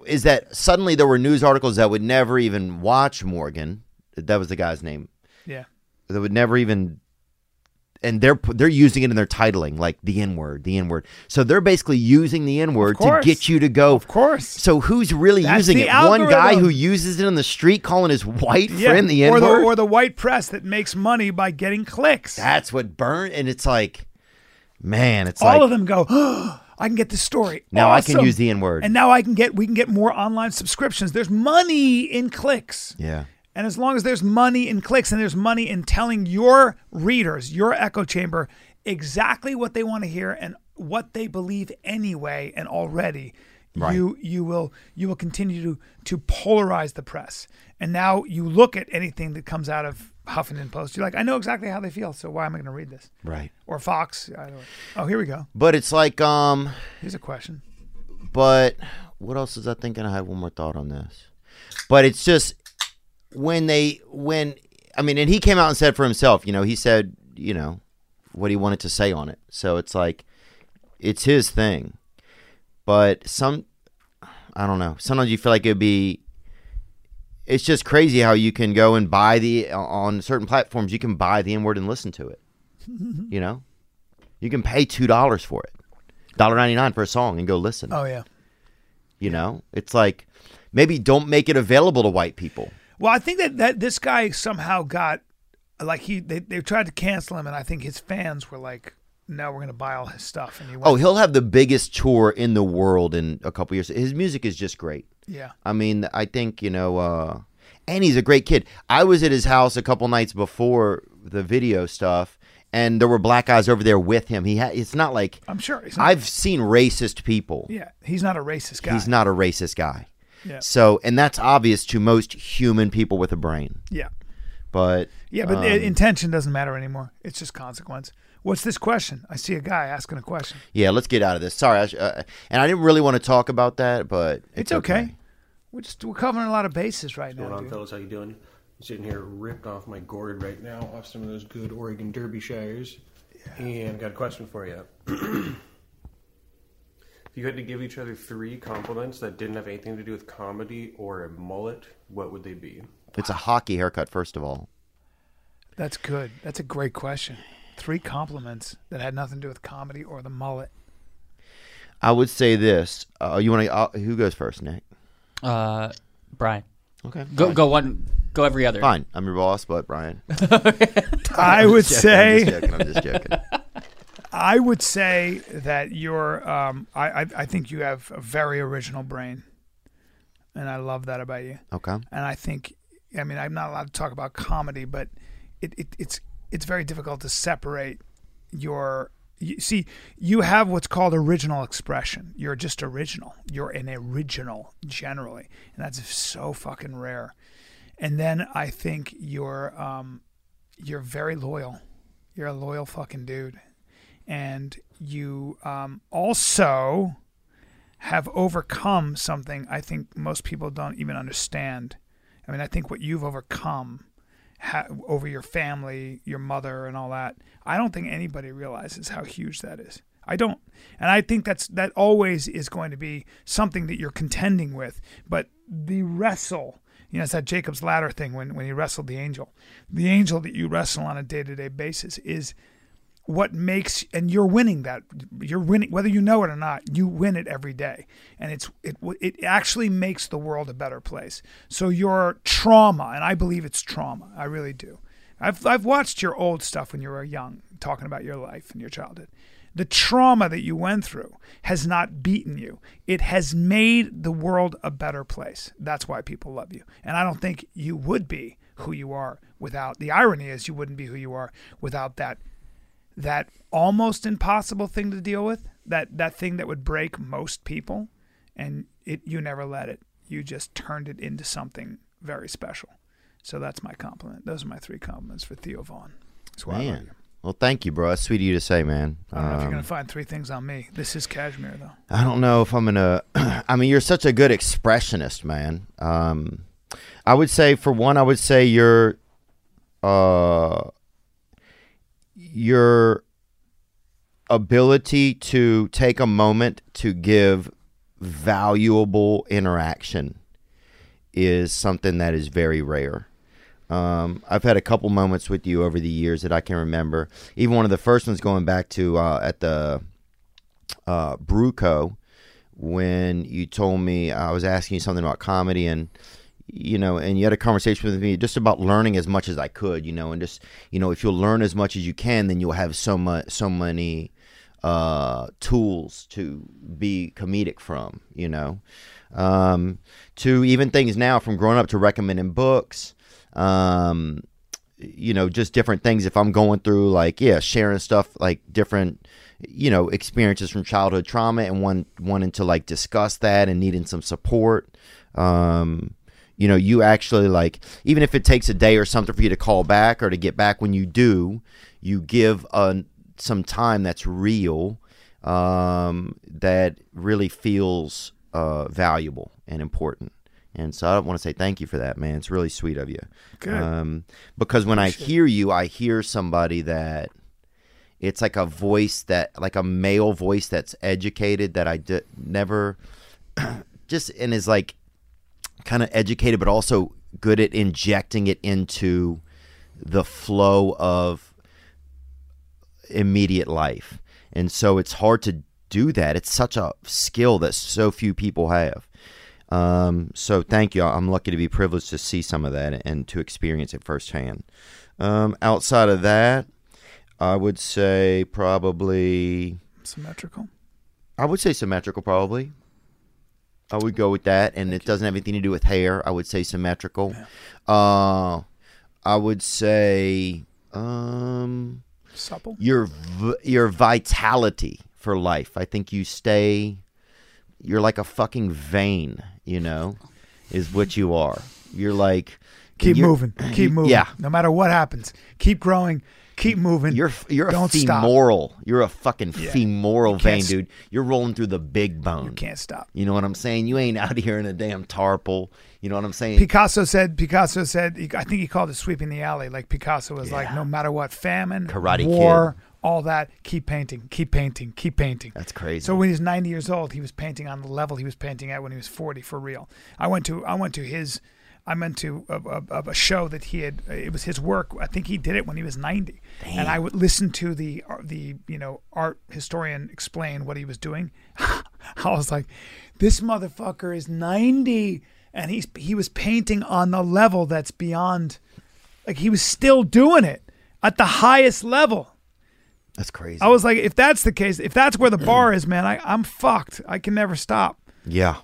is that suddenly there were news articles that would never even watch Morgan. That was the guy's name. yeah, That would never even. And they're they're using it in their titling, like the N word, the N word. So they're basically using the N word to get you to go. of course. So who's really That's using it? One guy who uses it on the street, calling his white Yeah, friend the N word. or the white press that makes money by getting clicks. That's what burned, and it's like, man, it's All like of them go. "Oh, I can get this story. Now I can use the N-word. and now I can get we can get more online subscriptions. There's money in clicks. yeah, And as long as there's money in clicks and there's money in telling your readers, your echo chamber, exactly what they want to hear and what they believe anyway and already, Right. you you will you will continue to to polarize the press. And now you look at anything that comes out of Huffington Post, you're like, I know exactly how they feel, so why am I going to read this? right. Or Fox. Oh, here we go. But it's like, um, Here's a question. but what else is I thinking? I had one more thought on this, but it's just when they when I mean, and he came out and said for himself, you know, he said, you know, what he wanted to say on it. So it's like, it's his thing, but some, I don't know. Sometimes you feel like it'd be. It's just crazy how you can go and buy the on certain platforms. You can buy the N word and listen to it. you know, you can pay two dollars for it, dollar ninety nine for a song, and go listen. Oh yeah. You know, it's like maybe don't make it available to white people. Well, I think that, that this guy somehow got like he they, they tried to cancel him, and I think his fans were like, "No, we're going to buy all his stuff." And he went, Oh, he'll have the biggest tour in the world in a couple years. His music is just great. yeah, I mean, I think you know, uh, and he's a great kid. I was at his house a couple nights before the video stuff, and there were black guys over there with him. He had. It's not like I'm sure. He's not, I've seen racist people. yeah, he's not a racist guy. He's not a racist guy. Yeah. So, and that's obvious to most human people with a brain. Yeah, But yeah, but um, intention doesn't matter anymore. It's just consequence. What's this question? I see a guy asking a question. Yeah, let's get out of this. Sorry, I sh- uh, and I didn't really want to talk about that, but It's, okay. We're just we're covering a lot of bases right What's going now. on, dude. fellas? How you doing? I'm sitting here ripped off my gourd right now off some of those good Oregon Derbyshires. And got a question for you. if you had to give each other three compliments that didn't have anything to do with comedy or a mullet, what would they be? It's a hockey haircut, first of all. That's good. That's a great question. Three compliments that had nothing to do with comedy or the mullet. I would say this. Uh, you want to? Uh, who goes first, Nick? Uh, Bryan, Okay, go fine. go one, go every other. Fine, I'm your boss, but Bryan. I would Joking, I'm say just joking. I'm just joking. I would say that you're. Um, I, I I think you have a very original brain, and I love that about you. Okay. And I think, I mean, I'm not allowed to talk about comedy, but it, it it's it's very difficult to separate your. You, see, you have what's called original expression. You're just original. You're an original generally, and that's so fucking rare. And then I think you're um, you're very loyal. You're a loyal fucking dude, and you um, also have overcome something I think most people don't even understand. I mean, I think what you've overcome ha- over your family, your mother, and all that. I don't think anybody realizes how huge that is. I don't, and I think that's that always is going to be something that you're contending with. But the wrestle, you know, it's that Jacob's ladder thing when when he wrestled the angel. The angel that you wrestle on a day to day basis is what makes and you're winning that you're winning whether you know it or not you win it every day. And it's it it actually makes the world a better place. So your trauma and i believe it's trauma i really do. I've i've watched your old stuff when you were young talking about your life and your childhood. The trauma that you went through has not beaten you. It has made the world a better place. That's why people love you. And i don't think you would be who you are without the irony is you wouldn't be who you are without that that almost impossible thing to deal with, that that thing that would break most people, and it you never let it. You just turned it into something very special. So that's my compliment. Those are my three compliments for Theo Von. That's why I love you. Man. Well, thank you, bro. That's sweet of you to say, man. I don't know if you're Um, gonna find three things on me. This is cashmere though. I don't know if I'm gonna. I mean, you're such a good expressionist, man. Um, I would say, for one, I would say you're, uh, your ability to take a moment to give valuable interaction is something that is very rare. Um, I've had a couple moments with you over the years that I can remember. Even one of the first ones going back to uh, at the uh, Bruco when you told me I was asking you something about comedy and you know and you had a conversation with me just about learning as much as I could you know and just you know if you'll learn as much as you can then you'll have so much so many uh, tools to be comedic from you know. Um, to even things now from growing up to recommending books um, you know just different things. If i'm going through like yeah sharing stuff like different you know experiences from childhood trauma and one wanting to like discuss that and needing some support um you know you actually like even if it takes a day or something for you to call back or to get back when you do you give uh, some time that's real um that really feels uh valuable and important and so I don't want to say thank you for that, man. It's really sweet of you. Good. Um, because when I hear you, I hear somebody that it's like a voice that, like a male voice that's educated that I d- never just and is like kind of educated, but also good at injecting it into the flow of immediate life. And so it's hard to do that. It's such a skill that so few people have. Um, so thank you. I'm lucky to be privileged to see some of that and to experience it firsthand. Um, outside of that, I would say probably Symmetrical. I would say symmetrical probably. I would go with that, and it doesn't have anything to do with hair. I would say symmetrical. Uh, I would say um, Supple. your your vitality for life. I think you stay. You're like a fucking vein, you know, is what you are. You're like Keep moving. Keep moving. Yeah, No matter what happens, keep growing. Keep moving. you're you're a Don't stop. femoral. You're a fucking Yeah. femoral vein, dude. You're rolling through the big bone. You can't stop. You know what I'm saying? You ain't out here in a damn tarple. You know what I'm saying? Picasso said. Picasso said. I think he called it sweeping the alley. Like Picasso was like, no matter what, famine, Karate war, all that, keep painting, keep painting, keep painting. That's crazy. So when he was 90 years old, he was painting on the level he was painting at when he was 40 for real. I went to I went to his I went to a, a, a show that he had. Uh, it was his work. I think he did it when he was 90, and I would listen to the uh, the you know art historian explain what he was doing. I was like, this motherfucker is 90, and he's he was painting on the level that's beyond. Like he was still doing it at the highest level. That's crazy. I was like, if that's the case, if that's where the bar is, man, I, I'm fucked. I can never stop. yeah.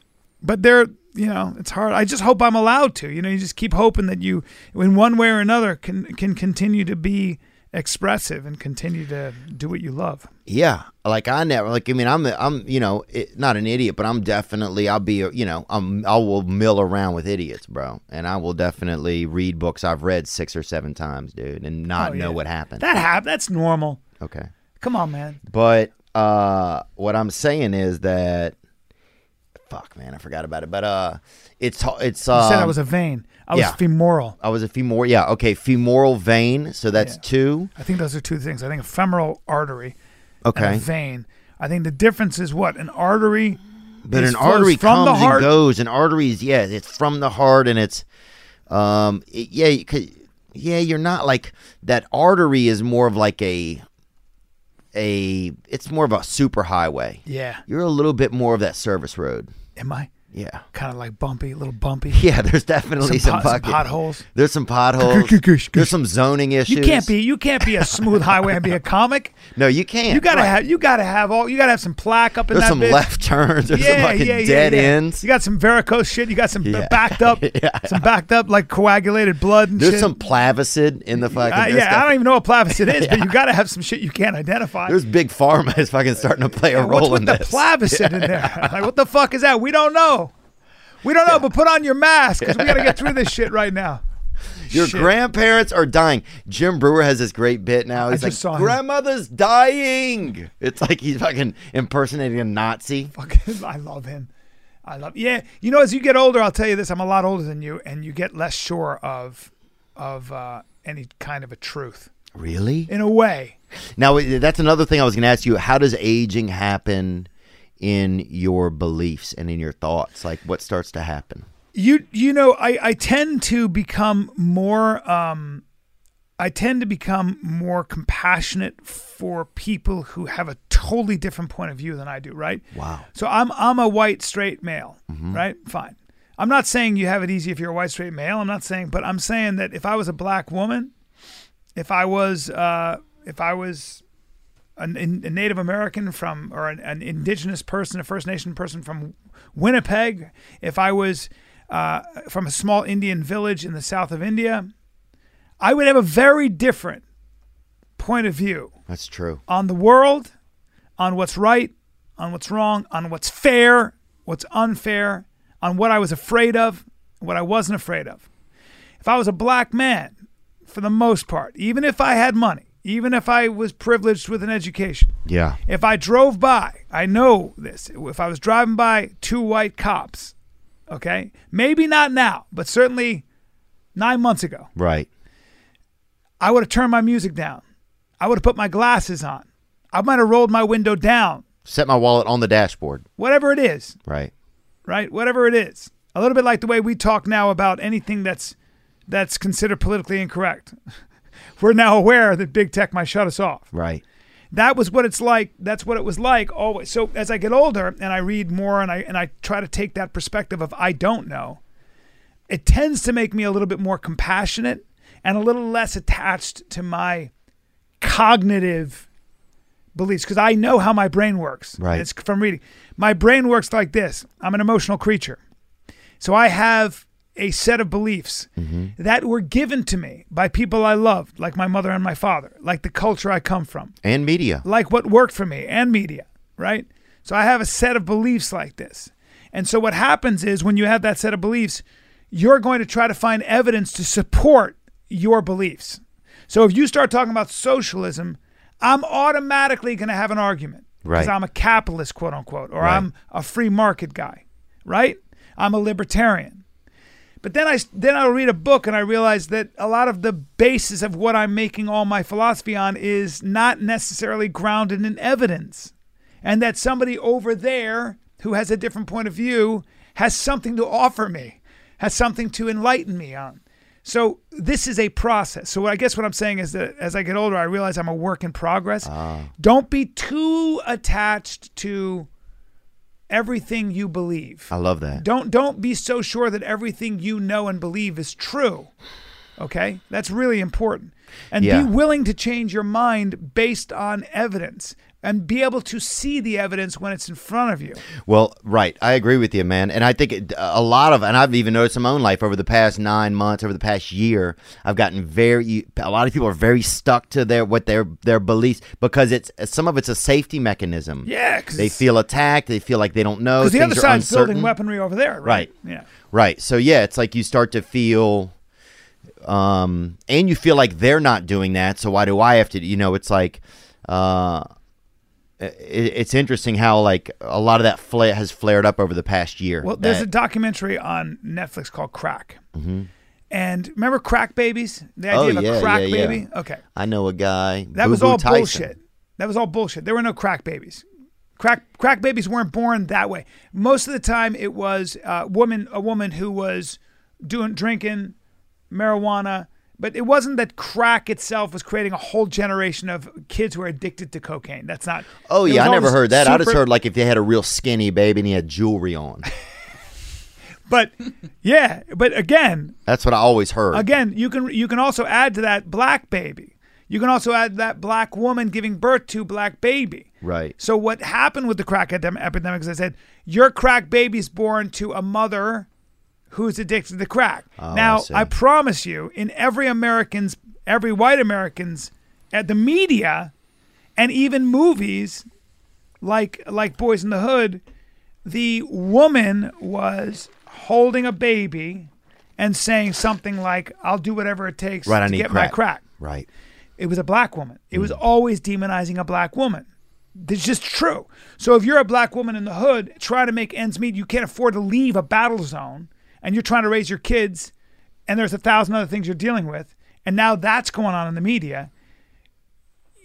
But there, you know, it's hard. I just hope I'm allowed to. You know, you just keep hoping that you, in one way or another, can can continue to be expressive and continue to do what you love. Yeah, like I never like. I mean, I'm I'm you know it, not an idiot, but I'm definitely I'll be you know I'm I will mill around with idiots, bro, and I will definitely read books I've read six or seven times, dude, and not Oh, know yeah. what happened. That hap- That's normal. okay, Come on, man. but uh, what I'm saying is that fuck, man, I forgot about it, but uh, it's it's You um, said I was a vein. I was femoral. I was a femoral, yeah, okay, femoral vein, so that's Yeah. two, I think those are two things. I think a femoral artery and okay, a vein. I think the difference is what an artery. But an artery from comes the heart. and goes. An artery is yeah, it's from the heart, and it's um it- yeah, yeah. You're not like that. Artery is more of like a a. It's more of a super highway. Yeah. You're a little bit more of that service road. Am I Yeah, kind of like bumpy, a little bumpy? yeah. There's definitely Some some, pot- some potholes. There's some potholes. There's some zoning issues. You can't be you can't be a smooth highway and be a comic. No, you can't. You gotta Right. have you gotta have all you gotta have some plaque up in There's that some bitch. left turns. There's yeah, some fucking yeah, yeah, dead yeah. ends. You got some varicose shit. You got some Yeah. backed up, Yeah. some backed up like coagulated blood and shit. There's shit. some plavicid in the fucking. Uh, there's yeah, I don't even know what plavicid is, but you got to have some shit you can't identify. There's big pharma is fucking starting to play a role what's with in the this. plavicid in there? Like, what the fuck is that? We don't know. We don't know, but put on your mask because we got to get through this shit right now. Your Shit. grandparents are dying. Jim Breuer has this great bit now. He's just like, saw him. grandmother's dying. It's like he's fucking impersonating a Nazi. Fucking, I love him. I love. Yeah, you know, as you get older, I'll tell you this: I'm a lot older than you, and you get less sure of of uh, any kind of a truth. Really? In a way, Now that's another thing I was going to ask you. How does aging happen in your beliefs and in your thoughts? Like, what starts to happen? you you know, I I tend to become more. Um, I tend to become more compassionate for people who have a totally different point of view than I do. Right? Wow. So I'm I'm a white straight male, Mm-hmm. right? Fine. I'm not saying you have it easy if you're a white straight male. I'm not saying, but I'm saying that if I was a black woman, if I was uh, if I was an, a Native American from or an, an indigenous person, a First Nation person from Winnipeg, if I was uh, from a small Indian village in the south of India, I would have a very different point of view That's true. on the world, on what's right, on what's wrong, on what's fair, what's unfair, on what I was afraid of, what I wasn't afraid of. If I was a black man, for the most part, even if I had money, even if I was privileged with an education, Yeah. if I drove by, I know this. If I was driving by two white cops, okay, maybe not now, but certainly nine months ago, Right. I would have turned my music down. I would have put my glasses on. I might have rolled my window down. Set my wallet on the dashboard. Whatever it is, Right. right? Whatever it is. A little bit like the way we talk now about anything that's that's considered politically incorrect. We're now aware that big tech might shut us off. Right. That was what it's like. That's what it was like always. So as I get older and I read more and I and I try to take that perspective of I don't know, it tends to make me a little bit more compassionate and a little less attached to my cognitive beliefs because I know how my brain works. Right. It's from reading. My brain works like this. I'm an emotional creature. So I have a set of beliefs mm-hmm. that were given to me by people I loved, like my mother and my father, like the culture I come from And media. like what worked for me and media, right? So I have a set of beliefs like this. And so what happens is when you have that set of beliefs, you're going to try to find evidence to support your beliefs. So if you start talking about socialism, I'm automatically going to have an argument because Right. I'm a capitalist, quote unquote, or Right. I'm a free market guy, right? I'm a libertarian. But then I then I'll read a book and I realize that a lot of the basis of what I'm making all my philosophy on is not necessarily grounded in evidence, and that somebody over there who has a different point of view has something to offer me, has something to enlighten me on. So this is a process. So I guess what I'm saying is that as I get older, I realize I'm a work in progress. Ah. Don't be too attached to everything you believe. I love that. Don't don't be so sure that everything you know and believe is true. Okay? That's really important. And Yeah. be willing to change your mind based on evidence. And be able to see the evidence when it's in front of you. Well, right. I agree with you, man. And I think it, a lot of, and I've even noticed in my own life over the past nine months, over the past year, I've gotten very. A lot of people are very stuck to their what their their beliefs because it's some of it's a safety mechanism. Yeah, they feel attacked. They feel like they don't know. Because the other side's building weaponry over there, right? Right. Yeah. Right. So yeah, it's like you start to feel um and you feel like they're not doing that, so why do I have to you know, it's like uh it's interesting how like a lot of that flare has flared up over the past year. Well, there's a documentary on Netflix called Crack. And remember crack babies? The idea Mm-hmm. Oh, of a yeah, crack yeah, yeah. baby? Okay. I know a guy. That was Boo Boo all Tyson. bullshit. That was all bullshit. There were no crack babies. Crack crack babies weren't born that way. Most of the time, it was a woman a woman who was doing drinking marijuana. But it wasn't that crack itself was creating a whole generation of kids who are addicted to cocaine. That's not. Oh yeah, I never heard that. I just super- heard like if they had a real skinny baby and he had jewelry on. But yeah, but again, That's what I always heard. Again, you can you can also add to that black baby. You can also add that black woman giving birth to black baby. Right. So what happened with the crack epidemic? As I said, your crack baby's born to a mother who's addicted to crack. Oh, now, I. I promise you, in every American's, every white American's, at the media, and even movies, like like Boys in the Hood, the woman was holding a baby and saying something like, "I'll do whatever it takes Right, I to get my crack." Right. It was a black woman. It Mm. was always demonizing a black woman. It's just true. So if you're a black woman in the hood trying to make ends meet, you can't afford to leave a battle zone, and you're trying to raise your kids, and there's a thousand other things you're dealing with, and now that's going on in the media.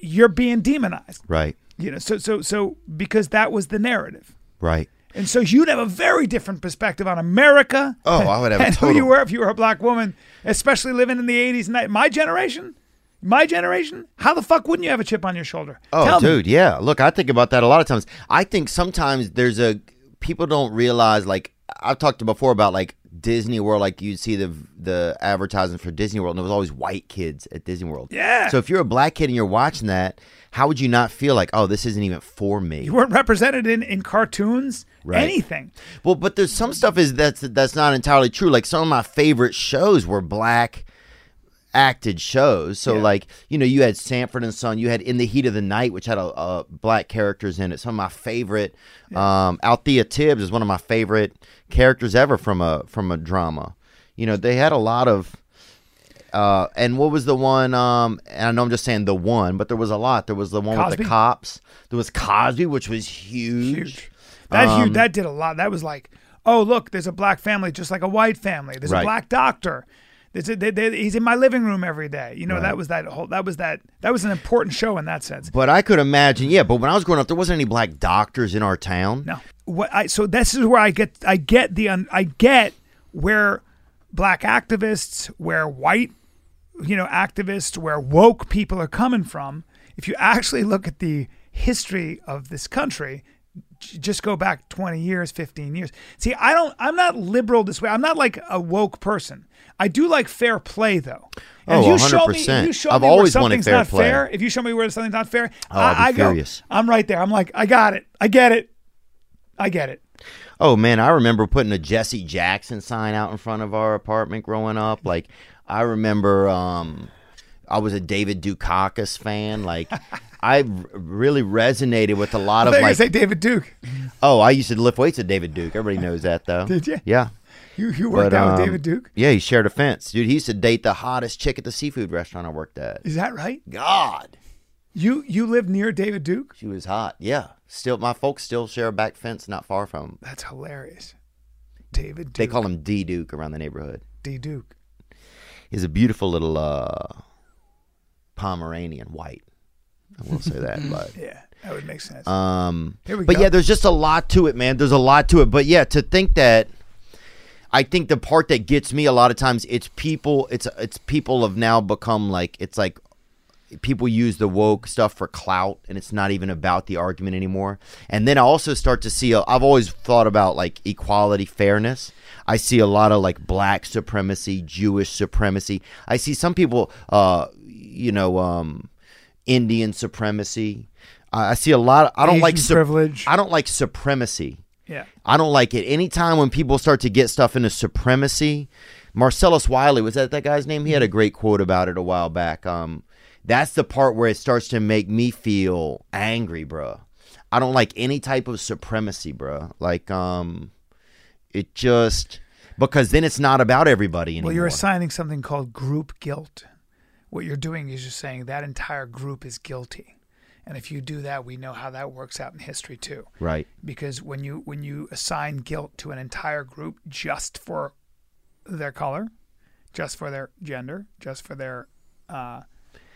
You're being demonized. Right. You know, so so so because that was the narrative. Right. And so you'd have a very different perspective on America. Oh, I would have a and who you were if you were a black woman, especially living in the '80s and my generation. My generation. How the fuck wouldn't you have a chip on your shoulder? Oh, Tell me. dude, yeah. Look, I think about that a lot of times. I think sometimes there's a people don't realize like I've talked to before about like Disney World. Like you'd see the the advertising for Disney World, and there was always white kids at Disney World. Yeah. So if you're a black kid and you're watching that, how would you not feel like, oh, this isn't even for me? You weren't represented in in cartoons. Right. Anything. Well, but there's some stuff is that's that's not entirely true. Like some of my favorite shows were black acted shows. So Yeah. like you know you had Sanford and Son, you had In the Heat of the Night, which had a, a black characters in it. Some of my favorite. Um, Althea Tibbs is one of my favorite characters ever from a from a drama. You know they had a lot of. Uh, and what was the one? Um, and I know I'm just saying the one, but there was a lot. There was the one with the cops. There was Cosby, which was huge. Huge. That Um, huge. That did a lot. That was like, oh look, there's a black family just like a white family. There's Right. a black doctor. They, they, he's in my living room every day. You know Right. that was that whole. That was that. That was an important show in that sense. But I could imagine, yeah. But when I was growing up, there wasn't any black doctors in our town. No. What I so this is where I get I get the un, I get where black activists, where white you know activists, where woke people are coming from. If you actually look at the history of this country, just go back 20 years, 15 years. See, I don't I'm not liberal this way. I'm not like a woke person. I do like fair play though. And Oh, if you show me, if 100%. you show I've me where always wanted something's fair not play. fair, if you show me where something's not fair, Oh, I, I go. I'm right there. I'm like, I got it. I get it. I get it. Oh man, I remember putting a Jesse Jackson sign out in front of our apartment growing up. Like, I remember, um, I was a David Dukakis fan. Like, I really resonated with a lot of like. say David Duke. oh, I used to lift weights at David Duke. Everybody knows that though. Did you? Yeah. You you worked But, out with um, David Duke. Yeah, he shared a fence, dude. He used to date the hottest chick at the seafood restaurant I worked at. Is that right? God, You you lived near David Duke? she was hot. Yeah, still, my folks still share a back fence not far from. Him. That's hilarious. David Duke. They call him D Duke around the neighborhood. D Duke. He's a beautiful little uh, Pomeranian white. I will say that, but Yeah, that would make sense. um, Here we but go. yeah, there's just a lot to it, man. There's a lot to it. But yeah, to think that, I think the part that gets me a lot of times, it's people. It's it's people have now become like it's like people use the woke stuff for clout and it's not even about the argument anymore and then i also start to see i i've always thought about like equality fairness i see a lot of like black supremacy jewish supremacy i see some people uh you know um indian supremacy I I see a lot. Of, I don't like Asian sup- privilege. I don't like supremacy. Yeah. I don't like it. Anytime when people start to get stuff into supremacy, Marcellus Wiley was that that guy's name? He had a great quote about it a while back. Um, that's the part where it starts to make me feel angry, bruh. I don't like any type of supremacy, bruh. Like, um, it just because then it's not about everybody anymore. Well, you're assigning something called group guilt. What you're doing is you're saying that entire group is guilty. And if you do that, we know how that works out in history too. right. Because when you when you assign guilt to an entire group just for their color, just for their gender, just for their uh,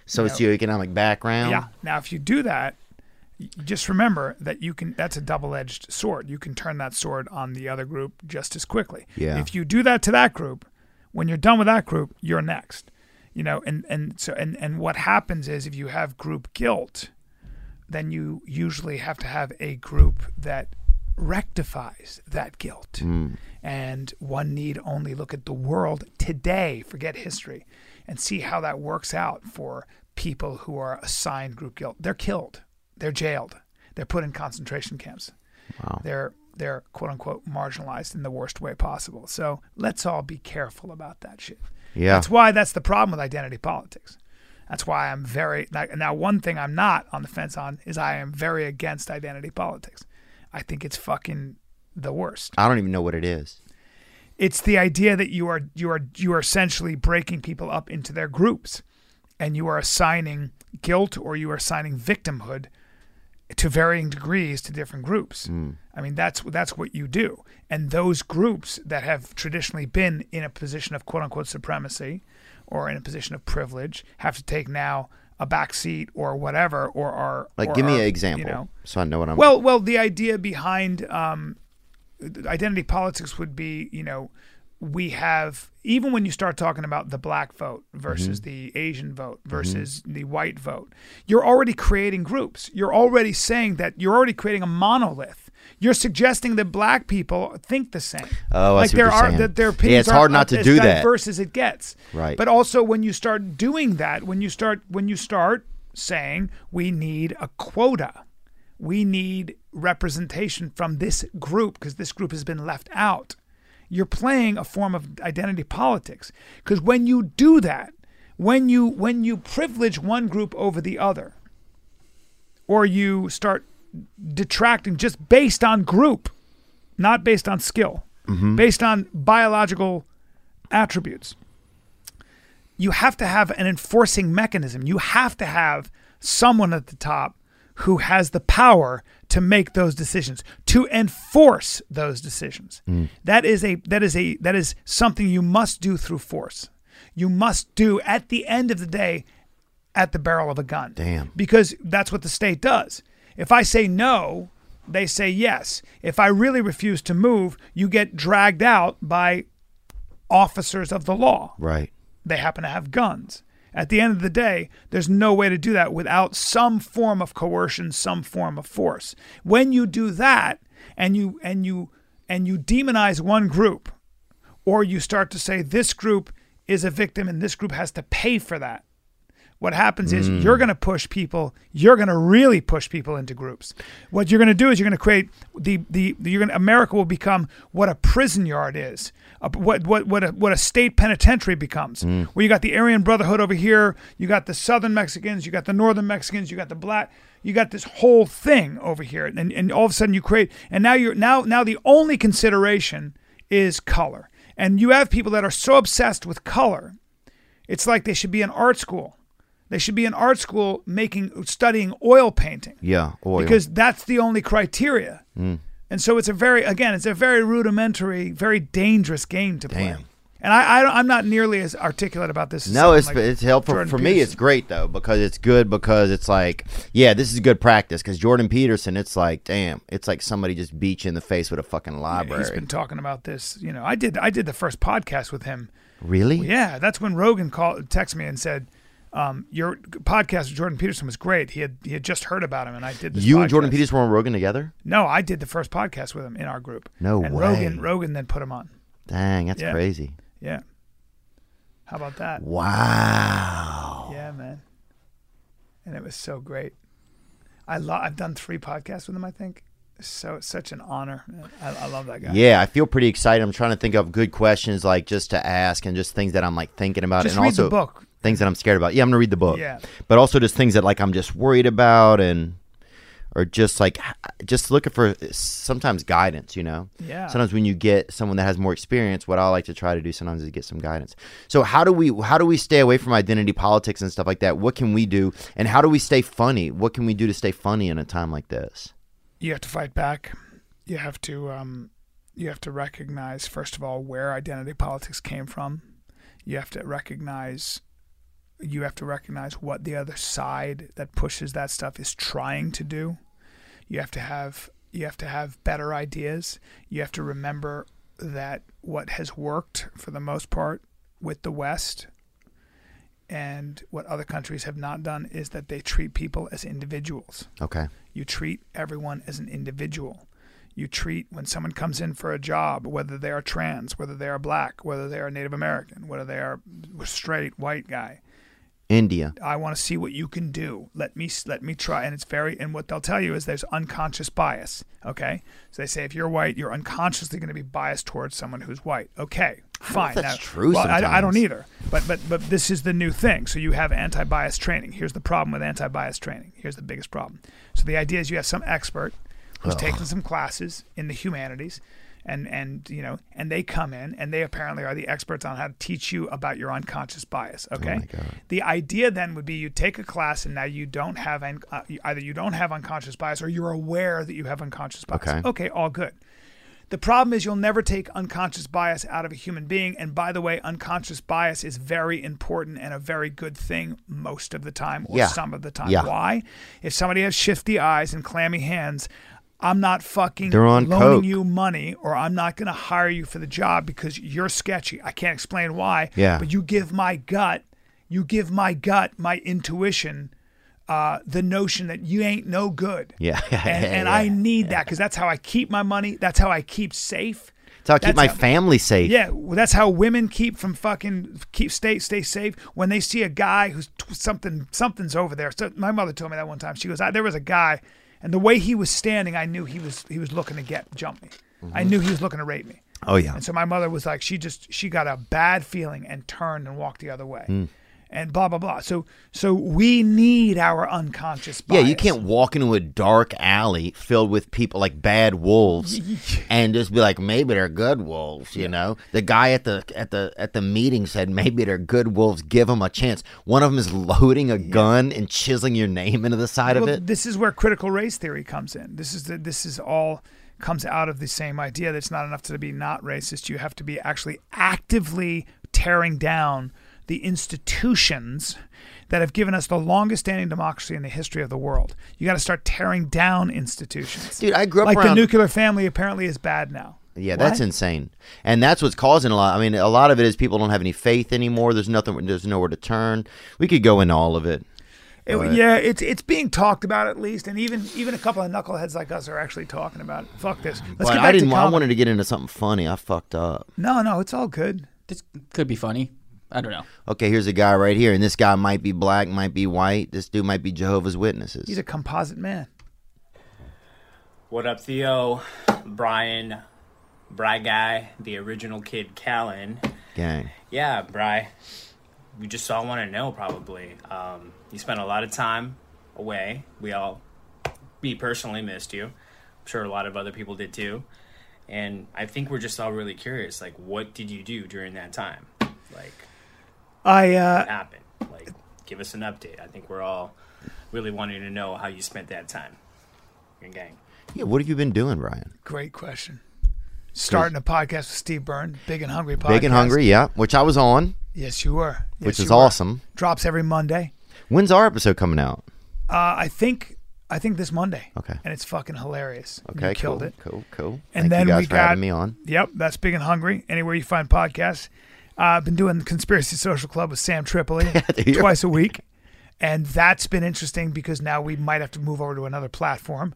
Socioeconomic background. yeah. Now, if you do that, just remember that you can. That's a double-edged sword. You can turn that sword on the other group just as quickly. Yeah. If you do that to that group, when you're done with that group, you're next. You know, and and so and and what happens is if you have group guilt, then you usually have to have a group that rectifies that guilt. Hmm. And one need only look at the world today, forget history, and see how that works out for people who are assigned group guilt. They're killed, they're jailed, they're put in concentration camps. Wow. They're they're quote unquote marginalized in the worst way possible. So let's all be careful about that shit. Yeah. That's why that's the problem with identity politics. That's why I'm very now. One thing I'm not on the fence on is I am very against identity politics. I think it's fucking the worst. I don't even know what it is. It's the idea that you are you are you are essentially breaking people up into their groups, and you are assigning guilt or you are assigning victimhood to varying degrees to different groups. Hmm. I mean that's that's what you do. And those groups that have traditionally been in a position of quote unquote supremacy or in a position of privilege have to take now a back seat or whatever or are Like, or give me are, an example, You know, so I know what I'm. well, well, the idea behind um, identity politics would be, you know, we have even when you start talking about the black vote versus Mm-hmm. the Asian vote versus the white vote, you're already creating groups. You're already saying that you're already creating a monolith. You're suggesting that black people think the same. Oh, I like see what there are saying. that their Yeah, opinions it's hard aren't to as do that. diverse as it gets. Right. But also when you start doing that, when you start when you start saying we need a quota we need representation from this group because this group has been left out. You're playing a form of identity politics because when you do that, when you when you privilege one group over the other, or you start detracting just based on group, not based on skill, mm-hmm. based on biological attributes, you have to have an enforcing mechanism. You have to have someone at the top who has the power to make those decisions, to enforce those decisions. Mm. That is a that is a that is something you must do through force. You must do at the end of the day at the barrel of a gun. Damn. Because that's what the state does. If I say no, they say yes. If I really refuse to move, you get dragged out by officers of the law right. they happen to have guns. At the end of the day, there's no way to do that without some form of coercion, some form of force. When you do that and you and you and you demonize one group or you start to say this group is a victim and this group has to pay for that. What happens is mm. you're going to push people. You're going to really push people into groups. What you're going to do is you're going to create the the you're going America will become what a prison yard is, a, what what what a, what a state penitentiary becomes. Mm. Where you got the Aryan Brotherhood over here, you got the Southern Mexicans, you got the Northern Mexicans, you got the black, you got this whole thing over here, and and all of a sudden you create, and now you're now now the only consideration is color, and you have people that are so obsessed with color it's like they should be in art school. They should be in art school making studying oil painting Yeah. Oil. because that's the only criteria. Mm. And so it's a very again, it's a very rudimentary, very dangerous game to play. Damn. And I, I don't- I'm not nearly as articulate about this. as No, it's like it's helpful Jordan for me. It's great though because it's good because it's like, yeah, this is good practice. Because Jordan Peterson, it's like, damn, it's like somebody just beat you in the face with a fucking library. He's been talking about this. You know, I did I did the first podcast with him. really? Yeah, that's when Rogan called, texted me and said, um, "Your podcast with Jordan Peterson was great. He had he had just heard about him, and I did this You and Jordan. Peterson were on Rogan together? No, I did the first podcast with him in our group. No and way. Rogan Rogan then put him on. Dang, that's Yeah. crazy. Yeah. How about that? Wow. Yeah, man. And it was so great. I love. I've done three podcasts with him. I think. So it's such an honor. I, I love that guy. Yeah, I feel pretty excited. I'm trying to think of good questions like just to ask and just things that I'm like thinking about Just and read also the book. Things that I'm scared about. Yeah, I'm gonna read the book. Yeah. But also just things that like I'm just worried about and or just like just looking for sometimes guidance, you know. Yeah. Sometimes when you get someone that has more experience, what I like to try to do sometimes is get some guidance. So how do we how do we stay away from identity politics and stuff like that? What can we do and how do we stay funny? What can we do to stay funny in a time like this? you have to fight back. You have to um, you have to recognize first of all where identity politics came from. You have to recognize you have to recognize what the other side that pushes that stuff is trying to do. You have to have you have to have better ideas. You have to remember that what has worked for the most part with the West and what other countries have not done is that they treat people as individuals. Okay. You treat everyone as an individual. You treat when someone comes in for a job, whether they are trans, whether they are black, whether they are Native American, whether they are straight white guy. India. I want to see what you can do. Let me let me try. And it's very and what they'll tell you is there's unconscious bias. Okay, so they say if you're white, you're unconsciously going to be biased towards someone who's white. Okay, fine. that's true Well, I, I don't either. But but but this is the new thing. So you have anti-bias training. Here's the problem with anti-bias training. Here's the biggest problem. So the idea is you have some expert who's taken some classes in the humanities. And, and you know and they come in and they apparently are the experts on how to teach you about your unconscious bias okay the idea then would be you take a class and now you don't have un- uh, either you don't have unconscious bias or you're aware that you have unconscious bias Okay. okay all good the problem is you'll never take unconscious bias out of a human being. And by the way, unconscious bias is very important and a very good thing most of the time or Yeah. some of the time. Yeah. Why? If somebody has shifty eyes and clammy hands, I'm not fucking They're on loaning coke. you money or I'm not going to hire you for the job because you're sketchy. I can't explain why. Yeah. But you give my gut, you give my gut, my intuition, uh, the notion that you ain't no good. Yeah. And, and I need that because that's how I keep my money. That's how I keep safe. That's how I keep That's my how- family safe. Yeah, well, that's how women keep from fucking keep stay stay safe when they see a guy who's t- something something's over there. So my mother told me that one time. She goes, "There was a guy, and the way he was standing, I knew he was he was looking to get jump me. I mm-hmm. knew he was looking to rape me." Oh yeah. And so my mother was like, she just she got a bad feeling and turned and walked the other way. Mm. And blah blah blah. So so we need our unconscious Yeah, you can't walk into a dark alley filled with people like bad wolves and just be like, maybe they're good wolves. You know, the guy at the at the at the meeting said maybe they're good wolves. Give them a chance. One of them is loading a gun and chiseling your name into the side well, of it. This is where critical race theory comes in. This is the, this is all comes out of the same idea that it's not enough to be not racist. You have to be actually actively tearing down the institutions that have given us the longest standing democracy in the history of the world. You got to start tearing down institutions. Dude, I grew up like around- the nuclear family apparently is bad now. Yeah, that's insane, and that's what's causing a lot. I mean, a lot of it is people don't have any faith anymore. There's nothing. There's nowhere to turn. We could go into all of it. It- yeah, it's it's being talked about at least, and even even a couple of knuckleheads like us are actually talking about it. Fuck this. Let's But get back I didn't. To I wanted to get into something funny. I fucked up. No, no, it's all good. This could be funny. I don't know. Okay, here's a guy right here, and this guy might be black, might be white. This dude might be Jehovah's Witnesses. He's a composite man. What up, Theo? Bryan, Bry Guy, the original kid, Callen. Gang. Yeah, Bry. We just all want to know, probably. Um, you spent a lot of time away. We all, me personally, missed you. I'm sure a lot of other people did too. And I think we're just all really curious. Like, what did you do during that time? Like, I uh, what happened? Like, give us an update. I think we're all really wanting to know how you spent that time. Your gang. Yeah, what have you been doing, Bryan? great question. Starting a podcast with Steve Byrne, Big and Hungry podcast. Big and hungry, yeah. Which I was on, Yes, you were. Yes, which is were. awesome. Drops every Monday. When's our episode coming out? Uh, I think I think this Monday. Okay. And it's fucking hilarious. Okay, you killed cool, it. cool, cool. And Thank then you guys we for got having me on. Yep, that's Big and Hungry. Anywhere you find podcasts. Uh, I've been doing the Conspiracy Social Club with Sam Tripoli twice a week, and that's been interesting because now we might have to move over to another platform,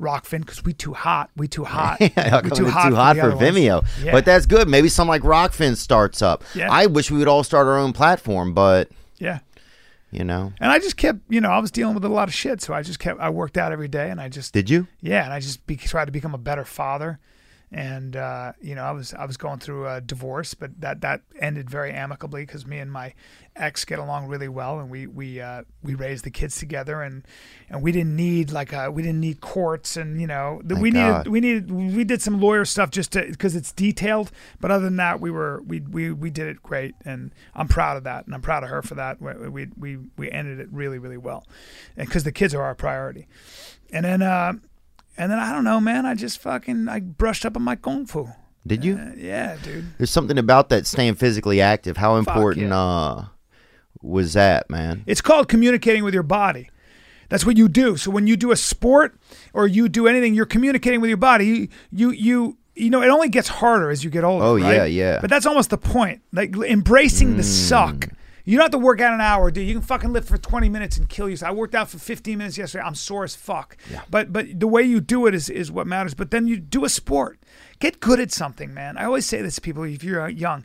Rokfin, because we too hot. We too hot. We come it's too hot the for. Vimeo? Yeah. But that's good. Maybe something like Rokfin starts up. Yeah. I wish we would all start our own platform, but yeah. You know? And I just kept, you know, I was dealing with a lot of shit, so I just kept. I worked out every day, and I just Did you? yeah, and I just be, tried to become a better father. And uh, you know, I was I was going through a divorce, but that that ended very amicably because me and my ex get along really well, and we we uh, we raised the kids together, and and we didn't need like a, we didn't need courts, and you know, Thank we God. needed we needed we did some lawyer stuff just to because it's detailed, but other than that, we were we we we did it great, and I'm proud of that, and I'm proud of her for that. We we we, we ended it really really well, and because the kids are our priority, and then. Uh, and then I don't know, man. I just fucking I brushed up on my kung fu. Did you? Uh, yeah, dude. There's something about that staying physically active. How important yeah. uh was that, man? It's called communicating with your body. That's what you do. So when you do a sport or you do anything, you're communicating with your body. You you you, you know, it only gets harder as you get older. Oh, right? yeah, yeah. But that's almost the point. Like embracing the Mm. suck. You don't have to work out an hour, dude. You can fucking lift for 20 minutes and kill yourself. I worked out for 15 minutes yesterday. I'm sore as fuck. But but the way you do it is is what matters. But then you do a sport. Get good at something, man. I always say this to people if you're uh, young.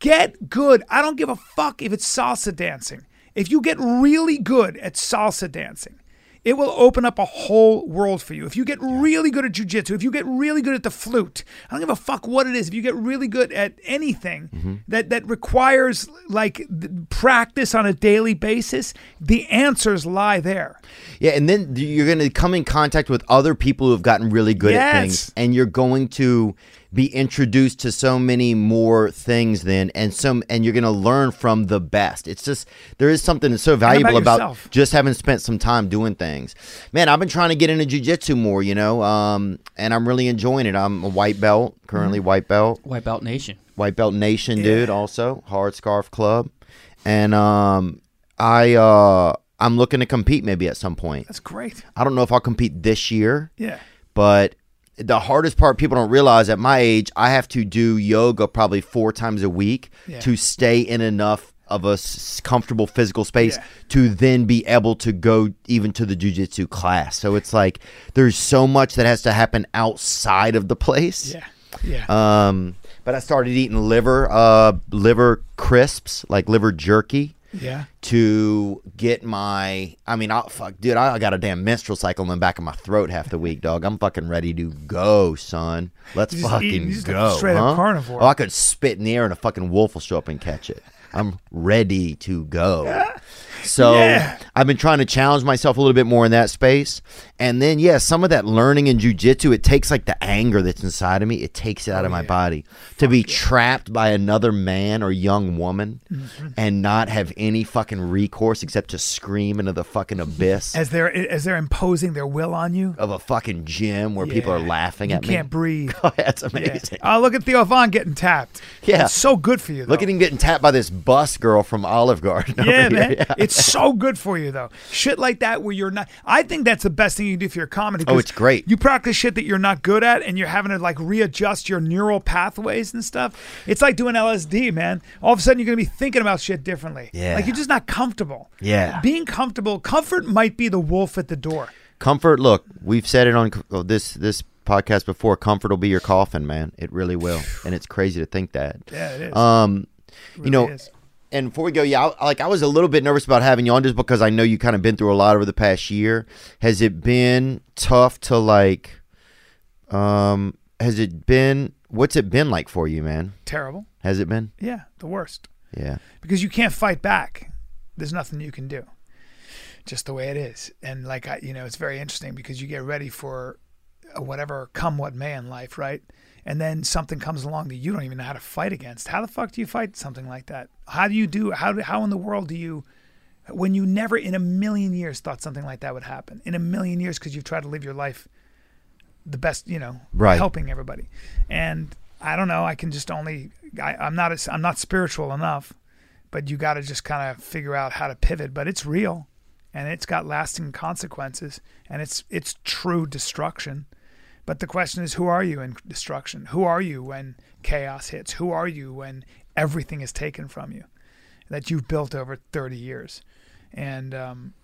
Get good. I don't give a fuck if it's salsa dancing. If you get really good at salsa dancing, it will open up a whole world for you. If you get really good at jujitsu, if you get really good at the flute, I don't give a fuck what it is. If you get really good at anything Mm-hmm. that that requires like practice on a daily basis, the answers lie there. Yeah, and then you're going to come in contact with other people who have gotten really good at things, and you're going to be introduced to so many more things then, and some, and you're going to learn from the best. It's just there is something that's so valuable about, yourself. just having spent some time doing things. Man, I've been trying to get into jujitsu more, you know, um, and I'm really enjoying it. I'm a white belt, currently Mm-hmm. white belt. Wipeout Nation. White Belt Nation, dude. Also, Hard Scarf Club, and um, I uh, I'm looking to compete maybe at some point. That's great. I don't know if I'll compete this year, Yeah. but the hardest part people don't realize at my age, I have to do yoga probably four times a week Yeah. to stay in enough of a s- comfortable physical space Yeah. to then be able to go even to the jujitsu class. So it's like there's so much that has to happen outside of the place. Yeah. Yeah. Um, but I started eating liver, uh, liver crisps, like liver jerky, yeah. to get my. I mean, I fuck, dude. I got a damn menstrual cycle in the back of my throat half the week, dog. I'm fucking ready to go, son. Let's You fucking eat- go. straight up carnivore. Oh, I could spit in the air and a fucking wolf will show up and catch it. I'm ready to go. So Yeah. I've been trying to challenge myself a little bit more in that space. And then, yeah, some of that learning in jujitsu, it takes like the anger that's inside of me, it takes it out of my body. To be trapped by another man or young woman Mm-hmm. and not have any fucking recourse except to scream into the fucking abyss As they're as they're imposing their will on you. of a fucking gym where people are laughing You at me. You can't breathe. That's amazing. Oh, look at Theo Von getting tapped. Yeah. It's so good for you. Though. Look at him getting tapped by this bus girl from Olive Garden. over Yeah, here. man. Yeah. It's so good for you, though. Shit like that where you're not. I think that's the best thing you can do for your comedy. Oh, it's great. You practice shit that you're not good at, and you're having to like readjust your neural pathways and stuff. It's like doing LSD, man. All of a sudden, you're gonna be thinking about shit differently. Yeah. Like you're just not comfortable. Yeah. Being comfortable, comfort might be the wolf at the door. Comfort. Look, we've said it on oh, this this podcast before. Comfort will be your coffin, man. It really will, and it's crazy to think that. Yeah, it is. Um, you really know, is. And before we go, yeah, I, like I was a little bit nervous about having you on just because I know you kind of been through a lot over the past year. Has it been tough to like? Um, has it been? What's it been like for you, man? Terrible. Has it been? Yeah, the worst. Yeah. because you can't fight back. There's nothing you can do. Just the way it is. And like I, you know, it's very interesting because you get ready for whatever come what may in life, right? And then something comes along that you don't even know how to fight against. How the fuck do you fight something like that? How do you do? How do, how in the world do you? When you never in a million years thought something like that would happen, in a million years because you've tried to live your life the best, you know, Right. helping everybody. And I don't know. I can just only. I, I'm not. as- I'm not spiritual enough, but you got to just kind of figure out how to pivot. But it's real, and it's got lasting consequences, and it's it's true destruction. But the question is, who are you in destruction? Who are you when chaos hits? Who are you when everything is taken from you that you've built over 30 years? And um,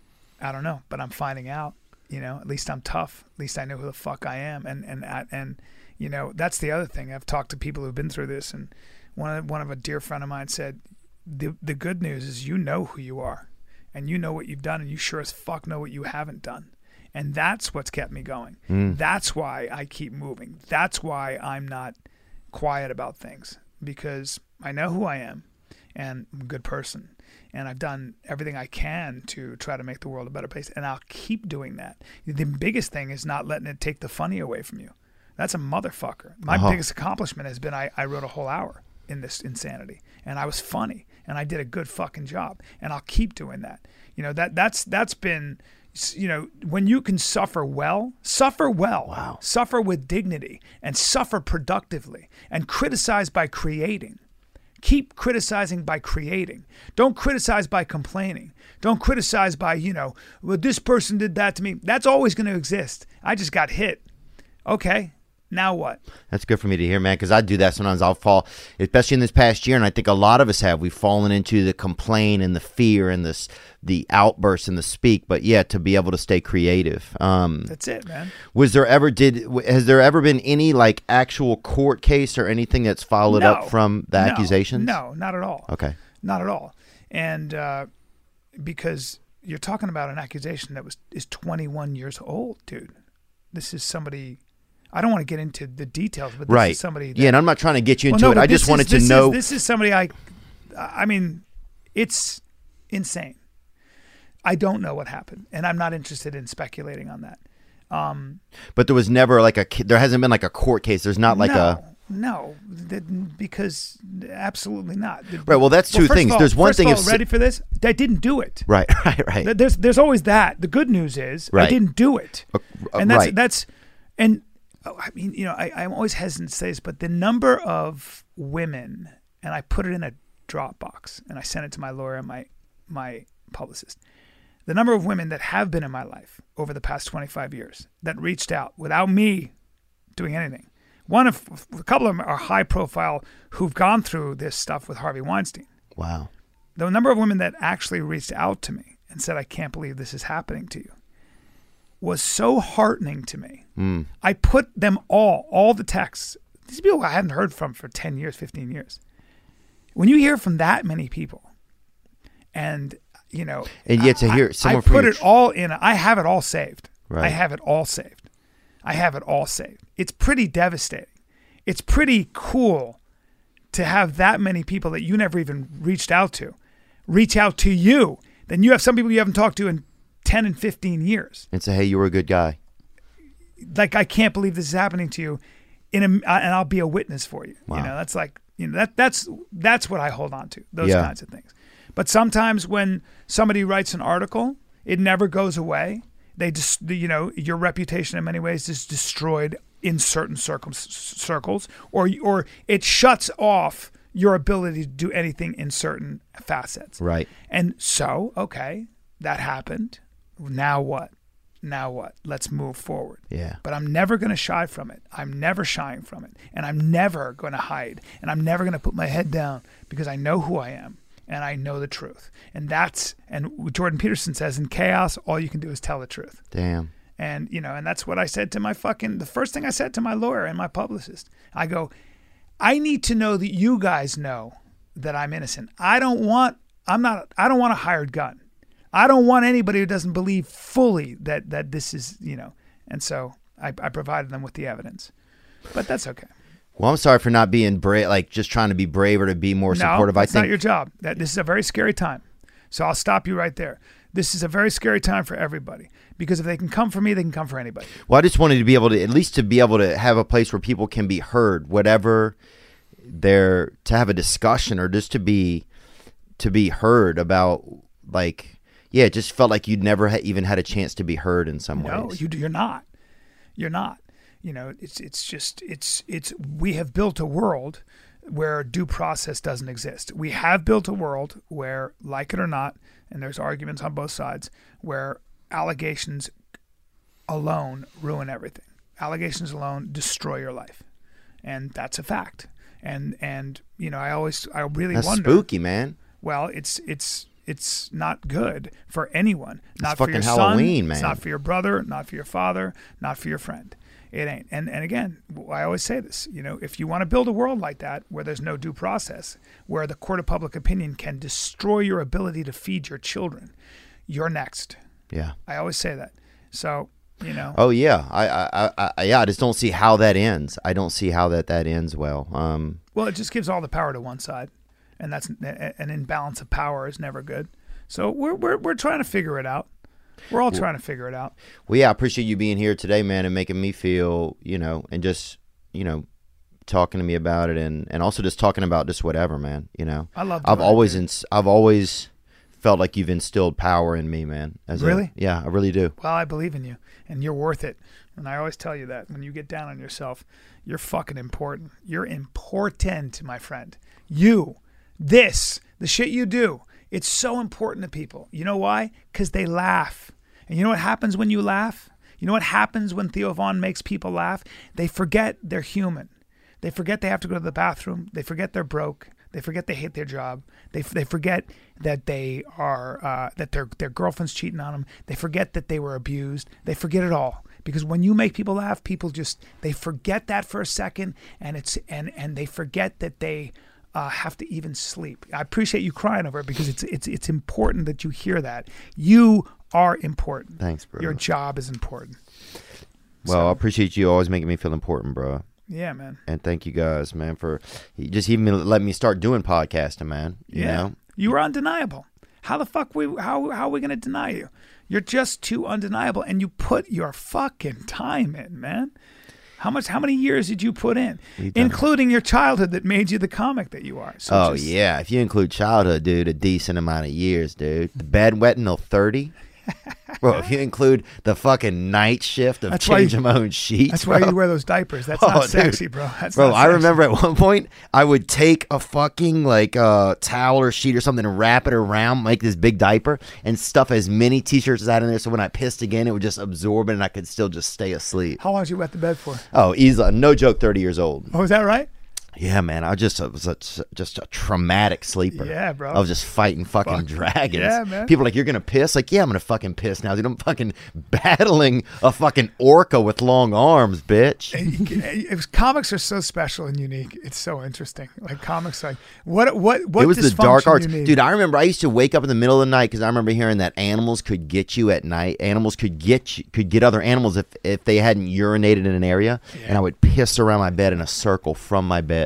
I don't know, but I'm finding out. You know, at least I'm tough. At least I know who the fuck I am. And and and, you know, that's the other thing. I've talked to people who've been through this, and one of, one of a dear friend of mine said, the the good news is you know who you are, and you know what you've done, and you sure as fuck know what you haven't done. And that's what's kept me going. Mm. That's why I keep moving. That's why I'm not quiet about things because I know who I am and I'm a good person. And I've done everything I can to try to make the world a better place. And I'll keep doing that. The biggest thing is not letting it take the funny away from you. That's a motherfucker. My Uh-huh. biggest accomplishment has been I, I wrote a whole hour in this insanity and I was funny and I did a good fucking job. And I'll keep doing that. You know, that that's that's been you know, when you can suffer well, suffer well, wow. suffer with dignity, and suffer productively, and criticize by creating. Keep criticizing by creating. Don't criticize by complaining. Don't criticize by, you know, well, this person did that to me. That's always going to exist. I just got hit. Okay, now what? That's good for me to hear, man, because I do that sometimes. I'll fall, especially in this past year, and I think a lot of us have. We've fallen into the complain and the fear and this the outburst and the speak. But yeah, to be able to stay creative. Um, That's it, man. was there ever did has there ever been any like actual court case or anything that's followed No. up from the No. accusations? No, not at all. Okay. Not at all. And uh, because you're talking about an accusation that was is 21 years old, dude. This is somebody. I don't want to get into the details, but this Right. is somebody. That, yeah, and I'm not trying to get you Well, into no, it. I just wanted is- this to is- know. this is somebody I. I mean, it's insane. I don't know what happened, and I'm not interested in speculating on that. Um, but there was never like a there hasn't been like a court case. There's not like no, a no, that- because absolutely not. Right, well, that's two of things. all- There's one thing if all, s- ready for this? I didn't do it. right, right, right. There's there's always that. The good news is right. I didn't do it, Uh, and that's right. that's and Oh, I mean you know I I'm always hesitant to say this, but the number of women and I put it in a Dropbox and I sent it to my lawyer and my my publicist. The number of women that have been in my life over the past 25 years that reached out without me doing anything. One of a couple of them are high profile who've gone through this stuff with Harvey Weinstein wow. the number of women that actually reached out to me and said, I can't believe this is happening to you, was so heartening to me. Mm. I put them all, all the texts, these people I hadn't heard from for 10 years, 15 years. When you hear from that many people, and, you know, And yet to hear I, someone I put your it all in, I have it all saved. I have it all saved. I have it all saved. It's pretty devastating. It's pretty cool to have that many people that you never even reached out to reach out to you. Then you have some people you haven't talked to in 10 and 15 years. and say, hey, you were a good guy. Like, I can't believe this is happening to you. In a, uh, and I'll be a witness for you. Wow. You know, that's like, you know, that that's that's what I hold on to. Those Yeah. kinds of things. But sometimes when somebody writes an article, it never goes away. They just, you know, your reputation in many ways is destroyed in certain circum- circles, or or it shuts off your ability to do anything in certain facets. Right. And so, okay, that happened. Now what? Now what? Let's move forward. Yeah. But I'm never going to shy from it. I'm never shying from it. And I'm never going to hide. And I'm never going to put my head down because I know who I am and I know the truth. And that's, and Jordan Peterson says, in chaos, all you can do is tell the truth. Damn. And, you know, and that's what I said to my fucking, the first thing I said to my lawyer and my publicist. I go, I need to know that you guys know that I'm innocent. I don't want, I'm not, I don't want a hired gun. I don't want anybody who doesn't believe fully that, that this is, you know, and so I, I provided them with the evidence. But that's okay. Well, I'm sorry for not being brave, like just trying to be braver to be more supportive. I think it's not your job. That this is a very scary time. So I'll stop you right there. This is a very scary time for everybody because if they can come for me, they can come for anybody. Well, I just wanted to be able to at least to be able to have a place where people can be heard, whatever they're to have a discussion or just to be to be heard about like yeah, it just felt like you'd never ha- even had a chance to be heard in some No, ways. you you're not. You're not. You know, it's it's just it's it's we have built a world where due process doesn't exist. We have built a world where, like it or not, and there's arguments on both sides, where allegations alone ruin everything. Allegations alone destroy your life, and that's a fact. And and you know, I always I really That's wonder. spooky, man. Well, it's it's it's not good for anyone. Not for your fucking son. Halloween, It's man. not for your brother. Not for your father. Not for your friend. It ain't. And and again, I always say this. You know, if you want to build a world like that where there's no due process, where the court of public opinion can destroy your ability to feed your children, you're next. Yeah. I always say that. So you know, Oh yeah, I, I, I, I, yeah. I just don't see how that ends. I don't see how that that ends well. Um, well, it just gives all the power to one side, and that's an imbalance of power is never good. So we're we're we're trying to figure it out. We're all trying to figure it out. well, yeah, I appreciate you being here today, man, and making me feel, you know, and just, you know, talking to me about it, and and also just talking about just whatever, man. You know, I love I've always, ins- I've always felt like you've instilled power in me, man. As a- Really? yeah, I really do. Well, I believe in you, and you're worth it. And I always tell you that when you get down on yourself, you're fucking important. You're important, my friend. You, this, the shit you do, it's so important to people. You know why? Because they laugh. And you know what happens when you laugh? You know what happens when Theo Von makes people laugh? They forget they're human. They forget they have to go to the bathroom. They forget they're broke. They forget they hate their job. They, they forget that they are uh, that their their girlfriend's cheating on them. They forget that they were abused. They forget it all because when you make people laugh, people just they forget that for a second, and it's and and they forget that they uh, have to even sleep. I appreciate you crying over it because it's it's it's important that you hear that you are important. Thanks, bro. Your job is important. Well, I appreciate you always making me feel important, bro. Yeah, man. And thank you guys, man, for just even letting me start doing podcasting, man. You yeah. know, You were undeniable. How the fuck we how how are we gonna deny you? You're just too undeniable, and you put your fucking time in, man. How much? How many years did you put in, including your childhood that made you the comic that you are? So oh just- yeah, if you include childhood, dude, a decent amount of years, dude. The bed wet until thirty. Bro, if you include the fucking night shift of That's why changing you- my own sheets, That's why you wear those diapers. That's Oh, not dude. sexy, bro. That's bro, I remember at one point I would take a fucking like uh, towel or sheet or something and wrap it around, make this big diaper, and stuff as many t-shirts as I had in there. So when I pissed again, it would just absorb it, and I could still just stay asleep. How long did you wet the bed for? Oh, easily, no joke, thirty years old. Oh, is that right? Yeah, man, I just I was a, just a traumatic sleeper. Yeah, bro. I was just fighting fucking Fuck. dragons. Yeah, man. People are like, you're gonna piss? Like, yeah, I'm gonna fucking piss now, dude. I'm fucking battling a fucking orca with long arms, bitch. it was, comics are so special and unique. It's so interesting. Like comics, like what what what it was the dark arts, dude. I remember I used to wake up in the middle of the night because I remember hearing that animals could get you at night. Animals could get you, could get other animals if if they hadn't urinated in an area, yeah. and I would piss around my bed in a circle from my bed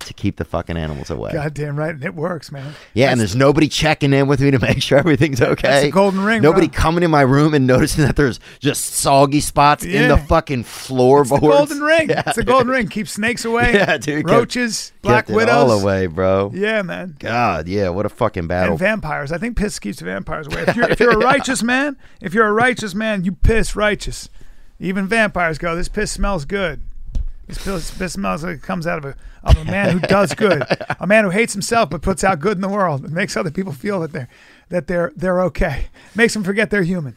to keep the fucking animals away. Goddamn right, and it works, man. Yeah, and there's nobody checking in with me to make sure everything's okay. golden ring, Nobody bro. coming in my room and noticing that there's just soggy spots in the fucking floorboards. The golden ring. Yeah, it's the golden ring. Keep snakes away. Yeah, dude. kept- Roaches, black kept it widows. all away, bro. Yeah, man. God, yeah, what a fucking battle. And vampires. I think piss keeps vampires away. If you're, if you're a righteous man, if you're a righteous man, you piss righteous. Even vampires go, this piss smells good. This piss, piss smells like it comes out of a, of a man who does good, a man who hates himself but puts out good in the world and makes other people feel that they're that they're they're okay. Makes them forget they're human.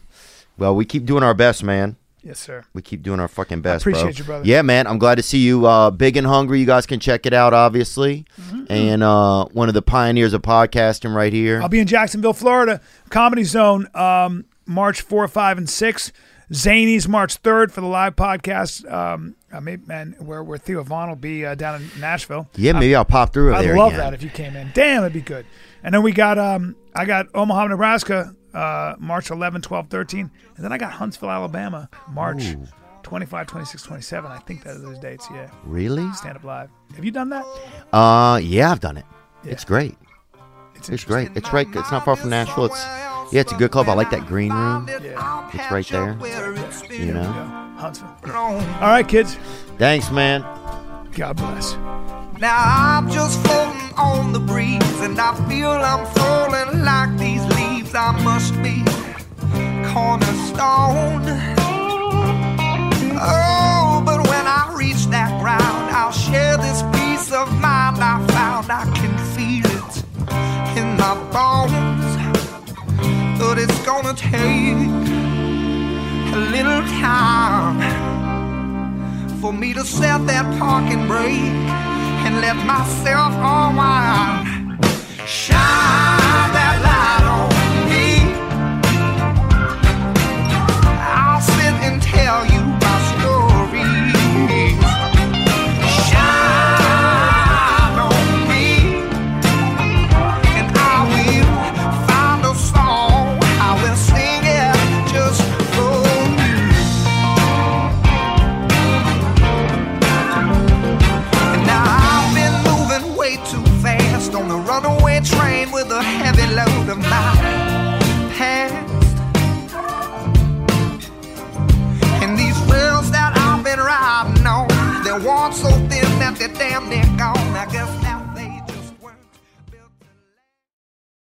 well, we keep doing our best, man. Yes, sir. We keep doing our fucking best, appreciate bro. you, brother. Yeah, man. I'm glad to see you. Uh, big and hungry. You guys can check it out, obviously. Mm-hmm. And uh, one of the pioneers of podcasting right here. I'll be in Jacksonville, Florida, Comedy Zone, um, March 4, 5, and 6. Zanies March 3rd for the live podcast. Um, uh, maybe, man, where, where Theo Von will be uh, down in Nashville. yeah, maybe I'll pop through I'd there love again. that if you came in. Damn, it'd be good. And then we got, um, I got Omaha, Nebraska, uh, March 11, 12, 13. And then I got Huntsville, Alabama, March 25, 26, 27. I think that are those dates, yeah. Really? Stand Up Live. Have you done that? Uh, yeah, I've done it. It's great. It's, It's great. It's right. It's not far from Nashville. It's yeah, it's a good club. I like that green room. It's right there. You know. Huntsville. All right, kids. Thanks, man. God bless. Now I'm just floating on the breeze, and I feel I'm falling like these leaves. I must be cornerstone. Oh, but when I reach that ground, I'll share this peace of mind I found. I can feel it in my bones, but it's gonna take a little time for me to set that parking brake and let myself unwind. Shine. so thin that they're damn near gone. I guess